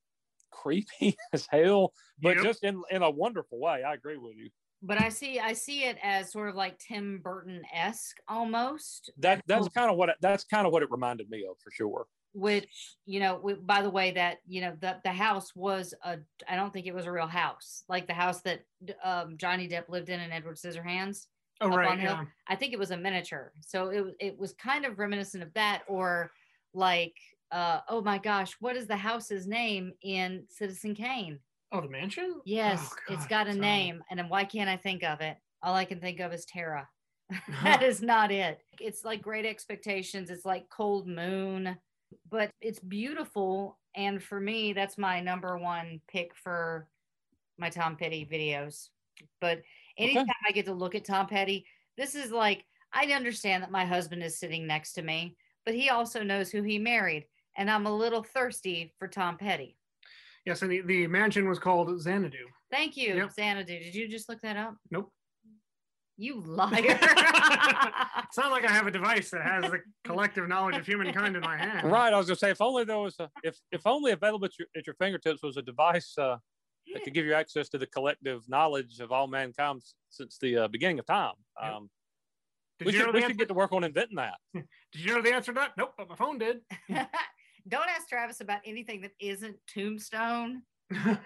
creepy as hell but Yep. just in in a wonderful way i agree with you but I see I see it as sort of like Tim Burton esque almost, that that's kind of what it, that's kind of what it reminded me of for sure which you know. w- By the way, that you know the the house was a I don't think it was a real house like the house that um, Johnny Depp lived in in Edward Scissorhands. Oh, right. on Hill. Yeah. I think it was a miniature, so it was it was kind of reminiscent of that, or like uh oh my gosh, what is the house's name in Citizen Kane? Oh, the mansion? Yes, Oh, it's God, got a sorry. name, and then why can't I think of it? All I can think of is Tara. that is not it. It's like Great Expectations. It's like Cold Moon, but it's beautiful. And for me, that's my number one pick for my Tom Petty videos. But anytime I get to look at Tom Petty, this is like I understand that my husband is sitting next to me, but he also knows who he married, and I'm a little thirsty for Tom Petty. Yes, and the, the mansion was called Xanadu. Thank you, Yep. Xanadu. Did you just look that up? Nope. You liar. It's not like I have a device that has the collective knowledge of humankind in my hand. right i was gonna say if only there was a if if only available at your, at your fingertips was a device uh that could give you access to the collective knowledge of all mankind since the uh, beginning of time. Yep. Um, Did we you, should, know we should get to work on inventing that. Did you know the answer to that? Nope, but my phone did. Don't ask Travis about anything that isn't Tombstone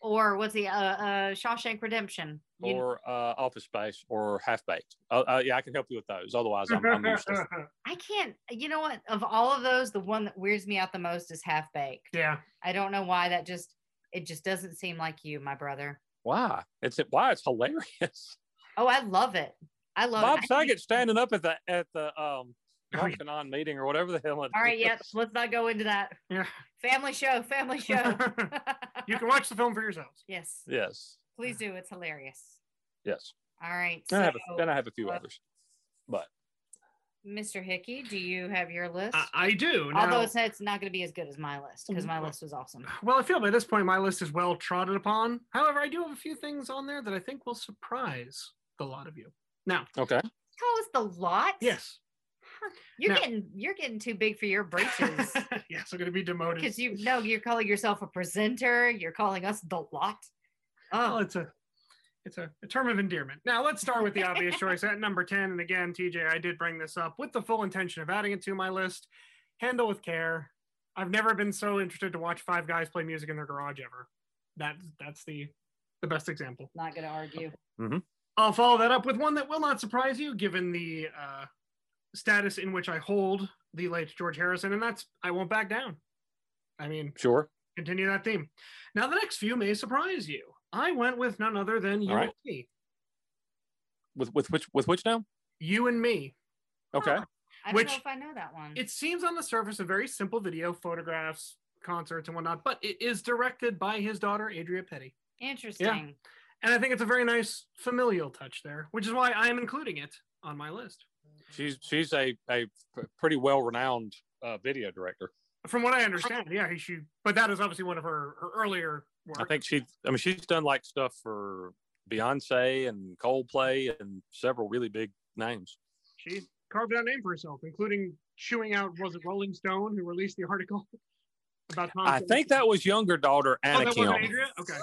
or what's the uh, uh, Shawshank Redemption. You- Or uh, Office Space or Half Baked. Uh, uh, yeah, I can help you with those. Otherwise, I'm, I'm useless. I can't. You know what? Of all of those, the one that weirds me out the most is Half Baked. yeah. I don't know why. That just it just doesn't seem like you, my brother. Why? It's it. why it's hilarious. Oh, I love it. I love Bob it. Saget standing up at the at the um Oh, yeah. Meeting or whatever the hell. it All right, is. yep. Let's not go into that. Yeah. Family show. Family show. you can watch the film for yourselves. yes. Yes. Please do. It's hilarious. Yes. All right. And I have so, a, and I have a few uh, others, but Mr. Hickey, do you have your list? I, I do. Although it's, it's not going to be as good as my list because my Well- list was awesome. Well, I feel by this point my list is well trodden upon. However, I do have a few things on there that I think will surprise a lot of you. Now, okay. Call us the lot. yes, You're Now- getting you're getting too big for your britches. yes, I'm going to be demoted. Because you know you're calling yourself a presenter. You're calling us the lot. Well, Oh, it's a it's a, a term of endearment. Now let's start with the obvious choice at number 10. And again, TJ, I did bring this up with the full intention of adding it to my list. Handle with care. I've never been so interested to watch five guys play music in their garage ever. That that's the the best example. not going to argue. I'll follow that up with one that will not surprise you, given the uh, status in which I hold the late George Harrison, and that's I won't back down. I mean, Sure. continue that theme. Now, the next few may surprise you. I went with none other than you All and me. With with which with which now? You and me. Okay. Huh. I don't Which- know if I know that one. It seems on the surface a very simple video, photographs, concerts, and whatnot, but it is directed by his daughter, Adria Petty. Interesting. Yeah. And I think it's a very nice familial touch there, which is why I am including it on my list. She's she's a, a pretty well renowned uh, video director. From what I understand, yeah, she, but that is obviously one of her, her earlier work. I think she. I mean, she's done like stuff for Beyonce and Coldplay and several really big names. she carved out a name for herself, including chewing out was it Rolling Stone who released the article about Tom. I think that was younger daughter oh, Anna that Kim. Okay,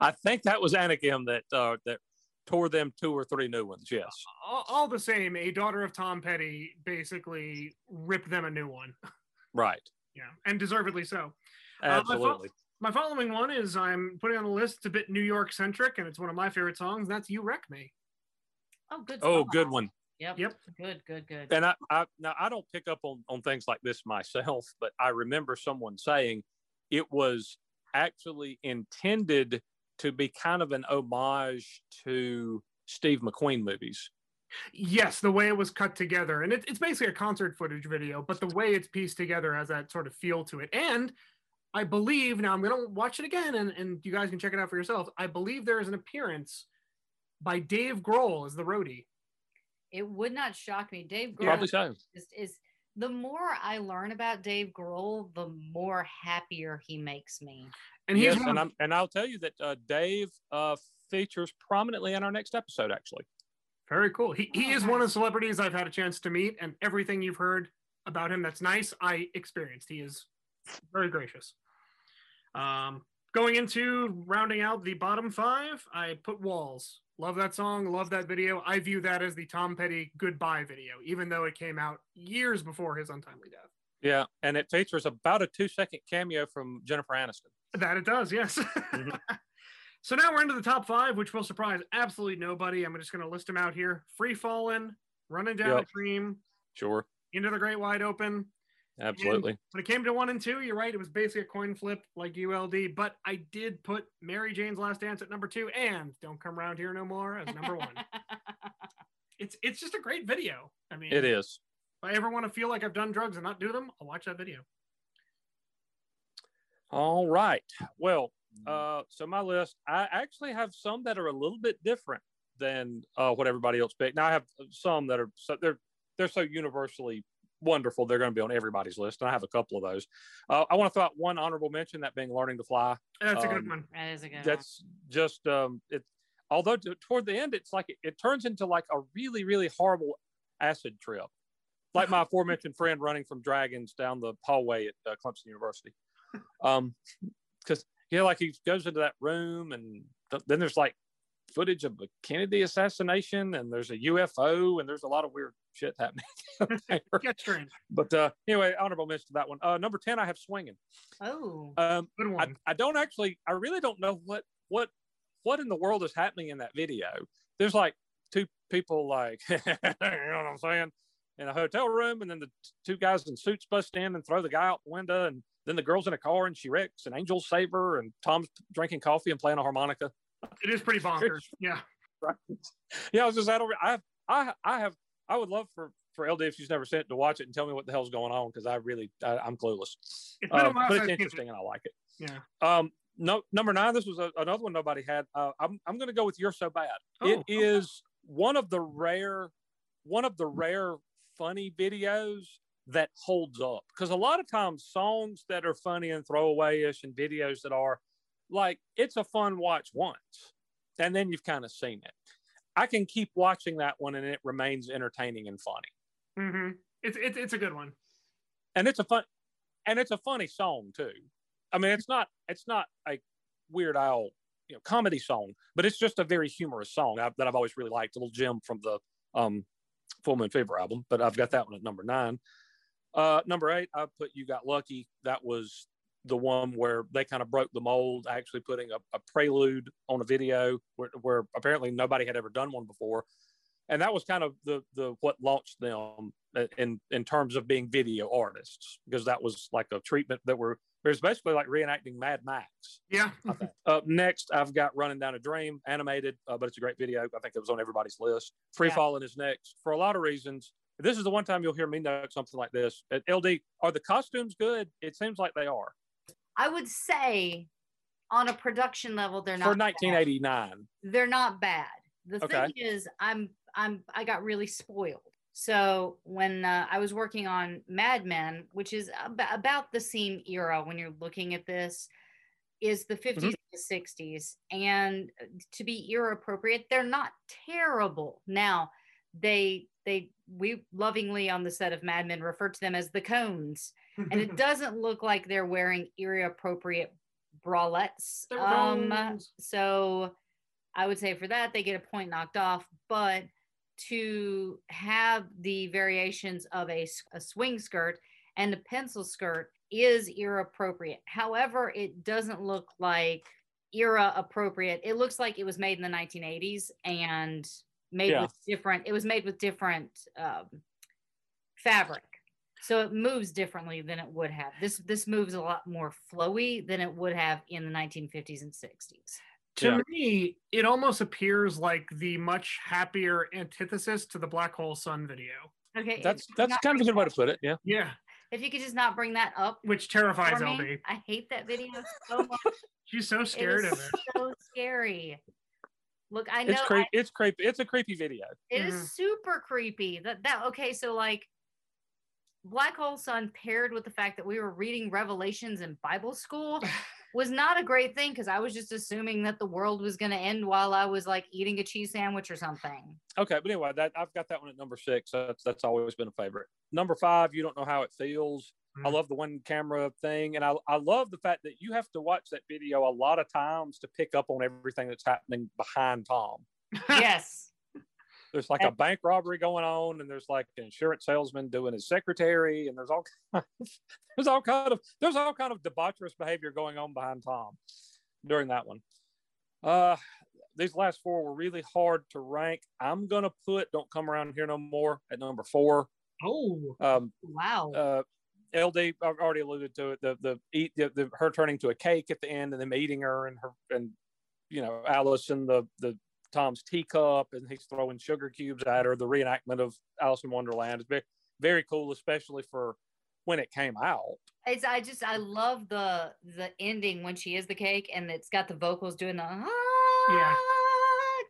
I think that was AnnaKim that uh, that tore them two or three new ones. Yes. all, all the same, a daughter of Tom Petty basically ripped them a new one. Right. Yeah, and deservedly so. Uh, Absolutely. My following one is I'm putting on the list. It's a bit New York centric, and it's one of my favorite songs. That's "You Wreck Me." Oh, good. oh, song. good one. Yep. Yep. Good. Good. Good. And I, I now I don't pick up on on things like this myself, but I remember someone saying it was actually intended to be kind of an homage to Steve McQueen movies. Yes, the way it was cut together, and it, it's basically a concert footage video, but the way it's pieced together has that sort of feel to it. And I believe now I'm gonna watch it again, and, and you guys can check it out for yourselves. I believe there is an appearance by Dave Grohl as the roadie. It would not shock me. Dave Grohl Probably so. is, is the more I learn about Dave Grohl, the more happier he makes me. And he's Yes, one and I'm and I'll tell you that uh, Dave uh, features prominently in our next episode. Actually, very cool. He he is one of the celebrities I've had a chance to meet, and everything you've heard about him that's nice, I experienced. He is very gracious. Um, going into rounding out the bottom five, I put Walls. Love that song, love that video. I view that as the Tom Petty goodbye video, even though it came out years before his untimely death. yeah, and it features about a two-second cameo from Jennifer Aniston. That it does, yes. Mhm. so now we're into the top five, which will surprise absolutely nobody. I'm just going to list them out here: Free Fallin', Running Down Yep. a Dream, Sure, Into the Great Wide Open. Absolutely. When it came to one and two, you're right. It was basically a coin flip like ULD, but I did put Mary Jane's Last Dance at number two and Don't Come Around Here No More as number one. it's it's just a great video. I mean, It is. If I ever want to feel like I've done drugs and not do them, I'll watch that video. All right. Well, uh, so my list, I actually have some that are a little bit different than uh, what everybody else picked. Now I have some that are so they're they're so universally wonderful they're going to be on everybody's list, and I have a couple of those. Uh, I want to throw out one honorable mention, that being learning to fly. That's a good Um, one. That is a good one. That's just um, it. Although t- toward the end, it's like it, it turns into like a really really horrible acid trip, like my aforementioned friend running from dragons down the hallway at uh, Clemson University. Um, because you know, like he goes into that room, and th- then there's like footage of the Kennedy assassination, and there's a UFO, and there's a lot of weird shit happening. But uh, anyway, honorable mention to that one. Uh, number ten, I have swinging. oh, Um, Good I, one. I don't actually I really don't know what what what in the world is happening in that video. There's like two people like you know what I'm saying in a hotel room and then the two guys in suits bust in and throw the guy out the window and then the girl's in a car and she wrecks and angels save her and Tom's drinking coffee and playing a harmonica. It is pretty bonkers. Yeah. Right. Yeah, I was just I don't I have I I have I would love for for LD if she's never seen it to watch it and tell me what the hell's going on because I really I, I'm clueless. It's been a Uh, but it's I've it. interesting and I like it. Yeah. Um, no, number nine. This was a, another one nobody had. Uh, I'm I'm going to go with "You're So Bad." Oh, it okay. is one of the rare, one of the rare funny videos that holds up because a lot of times songs that are funny and throwaway-ish and videos that are like it's a fun watch once and then you've kind of seen it. I can keep watching that one and it remains entertaining and funny. hmm It's, it's it's a good one. and it's a fun and it's a funny song too i mean it's not it's not a Weird Al you know comedy song but it's just a very humorous song that i've always really liked a little gem from the um full moon fever album but i've got that one at number nine uh number eight i put you got lucky that was the one where they kind of broke the mold actually putting a, a prelude on a video where, where apparently nobody had ever done one before and that was kind of the the what launched them uh, in in terms of being video artists because that was like a treatment that were it was basically like reenacting Mad Max. Yeah. Up next, I've got Running Down a Dream, animated, uh, but it's a great video. I think it was on everybody's list. Free Yeah. Falling is next for a lot of reasons. This is the one time you'll hear me note something like this. At LD, are the costumes good? It seems like they are I would say on a production level, they're not for bad. 1989. They're not bad. The Okay. thing is, I'm I'm I got really spoiled. So when uh, I was working on Mad Men, which is ab- about the same era when you're looking at this, is the 50s and the 60s, and to be era appropriate, they're not terrible. Now they they we lovingly on the set of Mad Men refer to them as the cones, and it doesn't look like they're wearing era appropriate bralettes. Um, so I would say for that they get a point knocked off, but to have the variations of a, a swing skirt and a pencil skirt is era appropriate. However, it doesn't look like era appropriate. It looks like it was made in the 1980s and made Yeah. with different. It was made with different um, fabric, so it moves differently than it would have. This this moves a lot more flowy than it would have in the 1950s and 60s. To Yeah. me, it almost appears like the much happier antithesis to the Black Hole Sun video. Okay. That's that's kind of a good way to put it. Yeah. Yeah, If you could just not bring that up which terrifies for me, LD. I hate that video so much. She's so scared it of it. so scary. Look, I know It's creepy. It's creepy. It's a creepy video. It is Mhm. super creepy. That that okay, so like Black Hole Sun paired with the fact that we were reading Revelations in Bible school was not a great thing because I was just assuming that the world was going to end while I was like eating a cheese sandwich or something. Okay, but anyway, that I've got that one at number six. That's that's always been a favorite. Number five, you don't know how it feels. I Mm. love the one camera thing, and I I love the fact that you have to watch that video a lot of times to pick up on everything that's happening behind Tom. yes. There's like a bank robbery going on, and there's like an insurance salesman doing his secretary, and there's all kind of, there's all kind of there's all kind of debaucherous behavior going on behind Tom during that one. Uh, these last four were really hard to rank. I'm gonna put "Don't Come Around Here No More" at number four. Oh, Um, Wow. uh, LD, I've already alluded to it. The the eat the, the her turning to a cake at the end, and them eating her, and her and you know Alice and the the Tom's teacup, and he's throwing sugar cubes at her. The reenactment of Alice in Wonderland is very very cool, especially for when it came out. It's I just I love the the ending when she is the cake and it's got the vocals doing the ah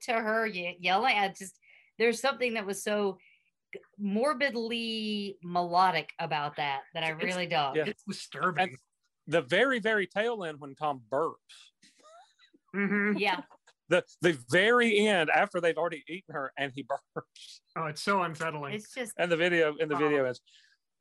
to her ye- yelling. I just there's something that was so g- morbidly melodic about that that I It's- really dug. Yeah. it's disturbing. And the very very tail end when Tom burps. Mhm. Yeah. The the very end after they've already eaten her and he burps. Oh, it's so unsettling. It's just and the video in the video is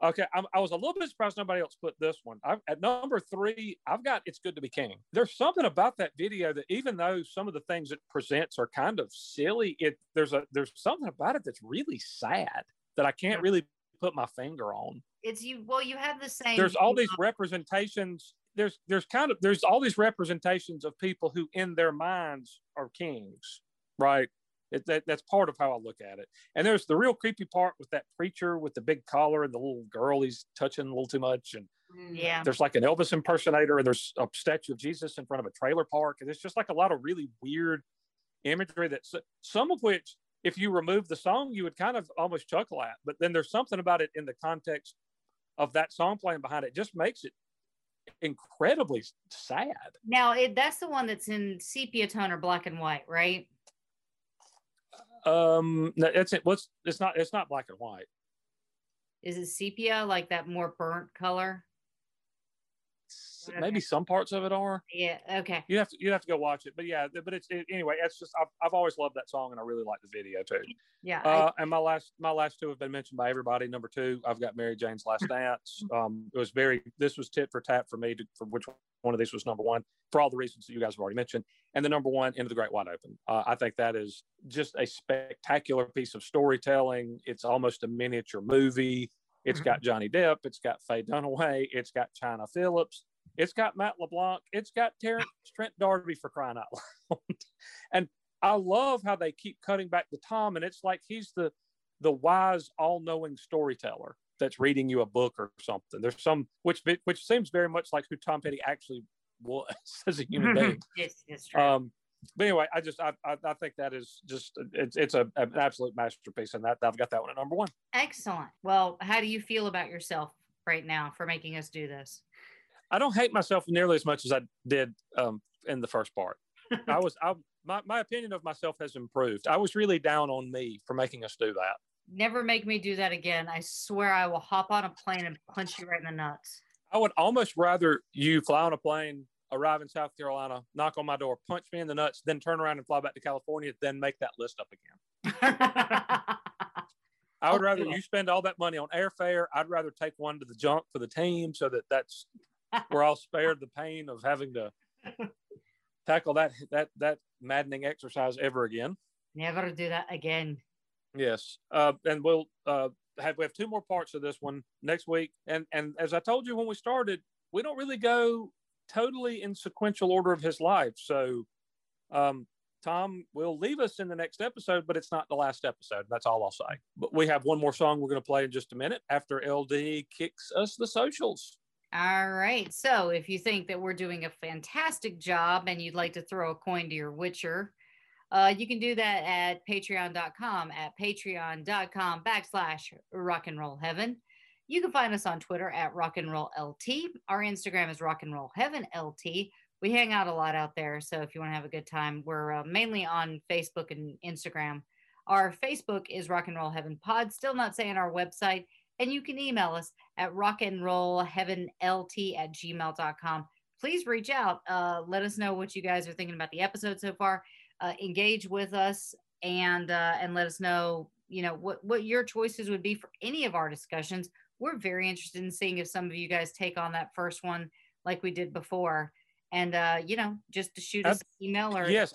okay I'm, i was a little bit surprised nobody else put this one. I've, at number three i've got it's good to be king. There's something about that video that even though some of the things it presents are kind of silly it there's a there's something about it that's really sad that i can't really put my finger on. It's you well you have the same there's all these representations there's there's kind of there's all these representations of people who in their minds are kings right it, that, that's part of how i look at it. And there's the real creepy part with that preacher with the big collar and the little girl he's touching a little too much. And mm-hmm. yeah. there's like an elvis impersonator and there's a statue of jesus in front of a trailer park. And it's just like a lot of really weird imagery that some of which if you remove the song you would kind of almost chuckle at. But then there's something about it in the context of that song playing behind it. Just makes it incredibly sad. Now it, that's the one that's in sepia tone or black and white right um no, it's it what's it's not it's not black and white. Is it sepia like that more burnt color maybe some parts of it are yeah okay you have to you have to go watch it but yeah but it's it, anyway it's just I've, I've always loved that song and i really like the video too yeah I- Uh, and my last my last two have been mentioned by everybody. Number two, I've got Mary Jane's Last Dance. Um, it was very this was tit for tat for me to, for which one of these was number one for all the reasons that you guys have already mentioned. And the number one, Into the Great Wide Open. Uh, I think that is just a spectacular piece of storytelling. It's almost a miniature movie. It's Mhm. got Johnny Depp. It's got Faye Dunaway. It's got Chynna Phillips. It's got Matt LeBlanc. It's got Terence Trent D'Arby for crying out loud. and I love how they keep cutting back to Tom, and it's like he's the the wise, all-knowing storyteller that's reading you a book or something. There's some which which seems very much like who Tom Petty actually was as a human being. it's, it's true. Um, but anyway, I just I, I, I think that is just it's it's a, an absolute masterpiece, and that I've got that one at number one. Excellent. Well, how do you feel about yourself right now for making us do this? I don't hate myself nearly as much as I did um, in the first part. I was I my, my opinion of myself has improved. I was really down on me for making us do that. Never make me do that again. I swear I will hop on a plane and punch you right in the nuts. I would almost rather you fly on a plane, arrive in South Carolina, knock on my door, punch me in the nuts, then turn around and fly back to California, then make that list up again. I would rather you spend all that money on airfare. I'd rather take one to the junk for the team so that that's we're all spared the pain of having to tackle that that that maddening exercise ever again. Never do that again. Yes, uh, and we'll uh, have we have two more parts of this one next week. And and as I told you when we started, we don't really go totally in sequential order of his life. So, um, Tom will leave us in the next episode, but it's not the last episode. That's all I'll say. But we have one more song we're going to play in just a minute after LD kicks us the socials. All right. So if you think that we're doing a fantastic job and you'd like to throw a coin to your Witcher, uh, you can do that at patreon.com at patreon.com backslash rock and roll heaven. You can find us on Twitter at rock and roll LT. Our Instagram is rock and roll heaven LT. We hang out a lot out there. So if you want to have a good time, we're uh, mainly on Facebook and Instagram. Our Facebook is rock and roll heaven pod. Still not saying our website. And you can email us at rock and roll heaven lt at gmail.com. Please reach out. Uh, let us know what you guys are thinking about the episode so far. Uh, engage with us and uh, and let us know you know what what your choices would be for any of our discussions. We're very interested in seeing if some of you guys take on that first one like we did before. And uh, you know, just to shoot us Ab- an email or yes,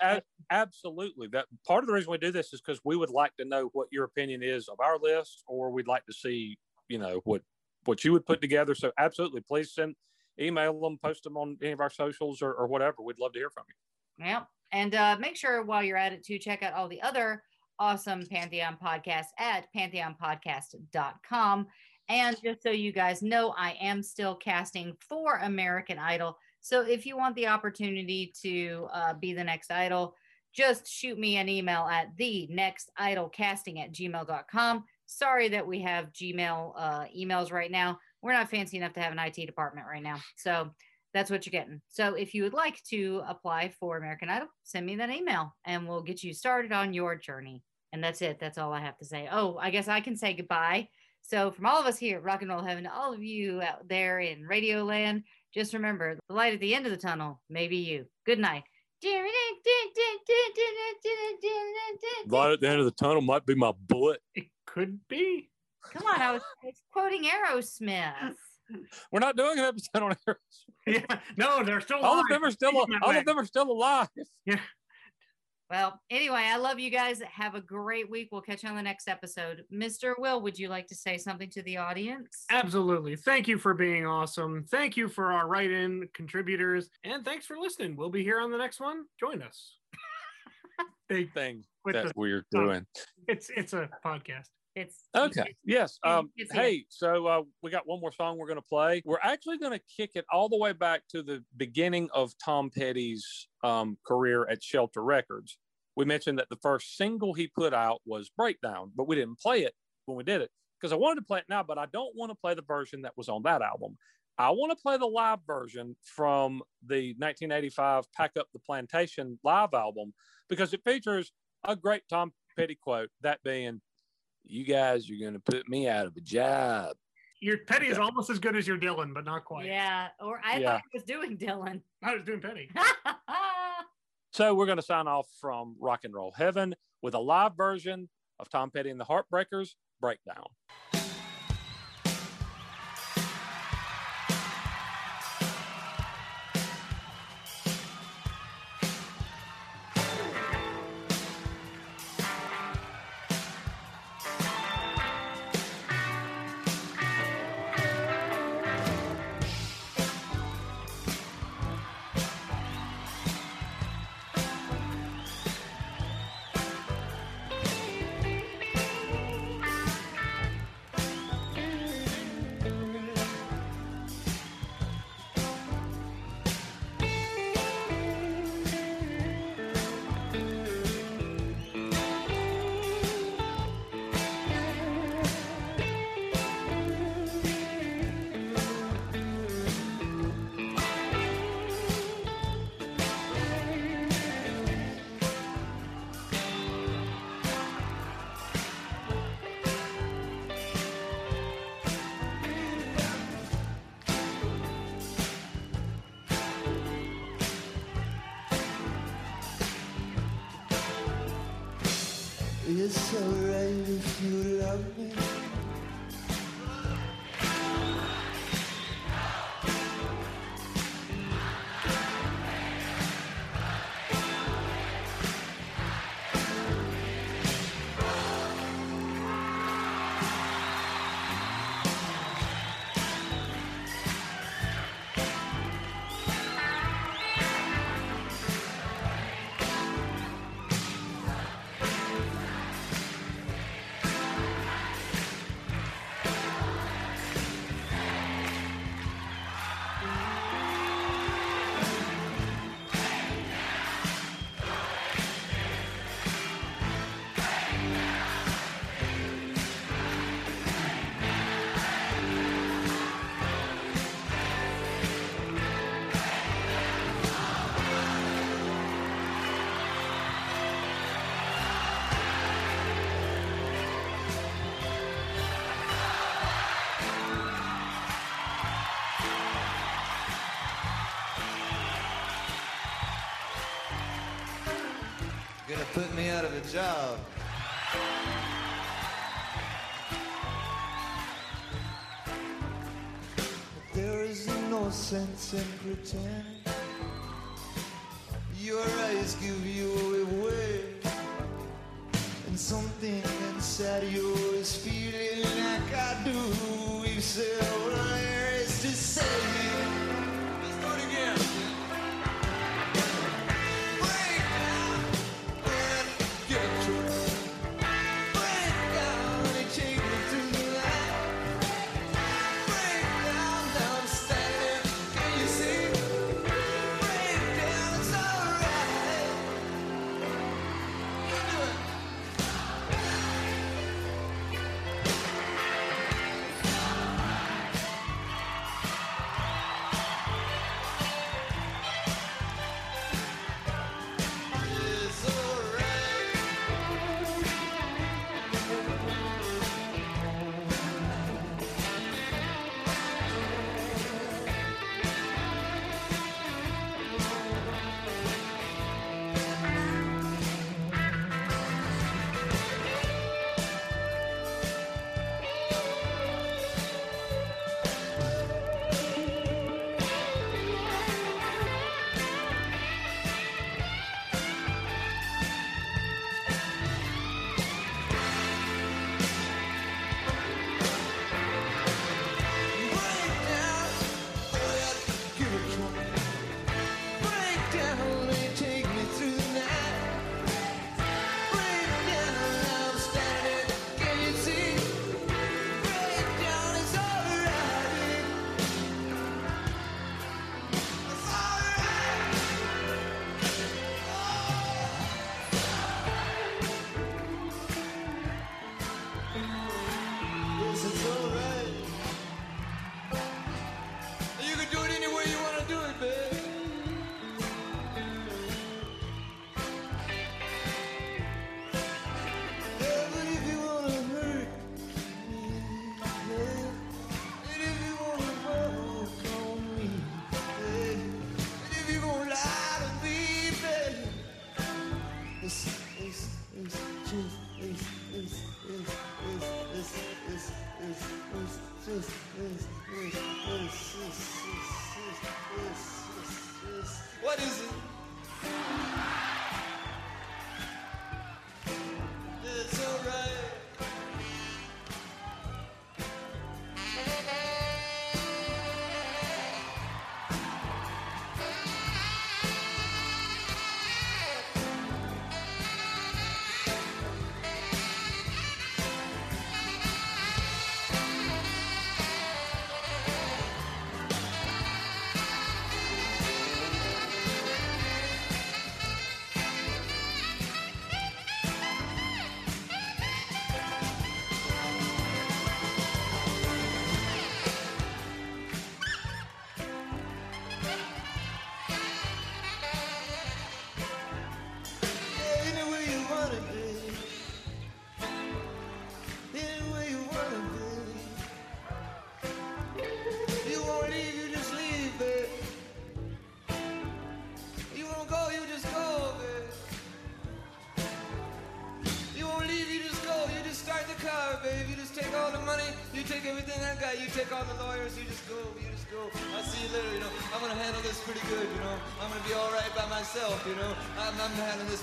absolutely. That part of the reason we do this is because we would like to know what your opinion is of our list, or we'd like to see, you know, what what you would put together. So absolutely, please send email them, post them on any of our socials or, or whatever. We'd love to hear from you. Yeah. And uh, make sure while you're at it to check out all the other awesome Pantheon podcasts at pantheonpodcast.com. And just so you guys know, I am still casting for American Idol. So if you want the opportunity to uh, be the next idol, just shoot me an email at the next idol casting at gmail.com. Sorry that we have Gmail uh, emails right now. We're not fancy enough to have an IT department right now. So that's what you're getting. So if you would like to apply for American Idol, send me that email and we'll get you started on your journey. And that's it. That's all I have to say. Oh, I guess I can say goodbye. So from all of us here at Rock and Roll Heaven, to all of you out there in Radio Land, just remember the light at the end of the tunnel may be you. Good night. Light at the end of the tunnel might be my bullet. It could be. Come on, I was, I was quoting Aerosmith. We're not doing an episode on Aerosmith. Yeah. No, they're still All of them are still Speaking all of them are still alive. Yeah. Well, anyway, I love you guys. Have a great week. We'll catch you on the next episode. Mr. Will, would you like to say something to the audience? Absolutely. Thank you for being awesome. Thank you for our write in contributors. And thanks for listening. We'll be here on the next one. Join us. Big Thing With that the- we're doing. it's it's a podcast. It's Okay. Yes. Um, it's hey, so uh, we got one more song we're going to play. We're actually going to kick it all the way back to the beginning of Tom Petty's um, career at Shelter Records. We mentioned that the first single he put out was Breakdown, but we didn't play it when we did it because I wanted to play it now, but I don't want to play the version that was on that album. I want to play the live version from the 1985 Pack Up the Plantation live album because it features a great Tom Petty quote, that being, You guys are going to put me out of a job. Your Petty is almost as good as your Dylan, but not quite. yeah. Or I Yeah. thought he was doing Dylan. I was doing Petty. So we're going to sign off from Rock and Roll Heaven with a live version of Tom Petty and the Heartbreakers Breakdown. pretend Your eyes give you away. And something inside you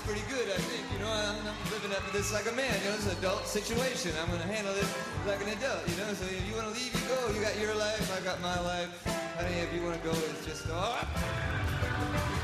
pretty good, I think. You know, I'm, I'm living up to this like a man. You know, it's an adult situation. I'm going to handle this like an adult, you know. So if you want to leave, you go. You got your life, I got my life. Honey, if you want to go, it's just all right.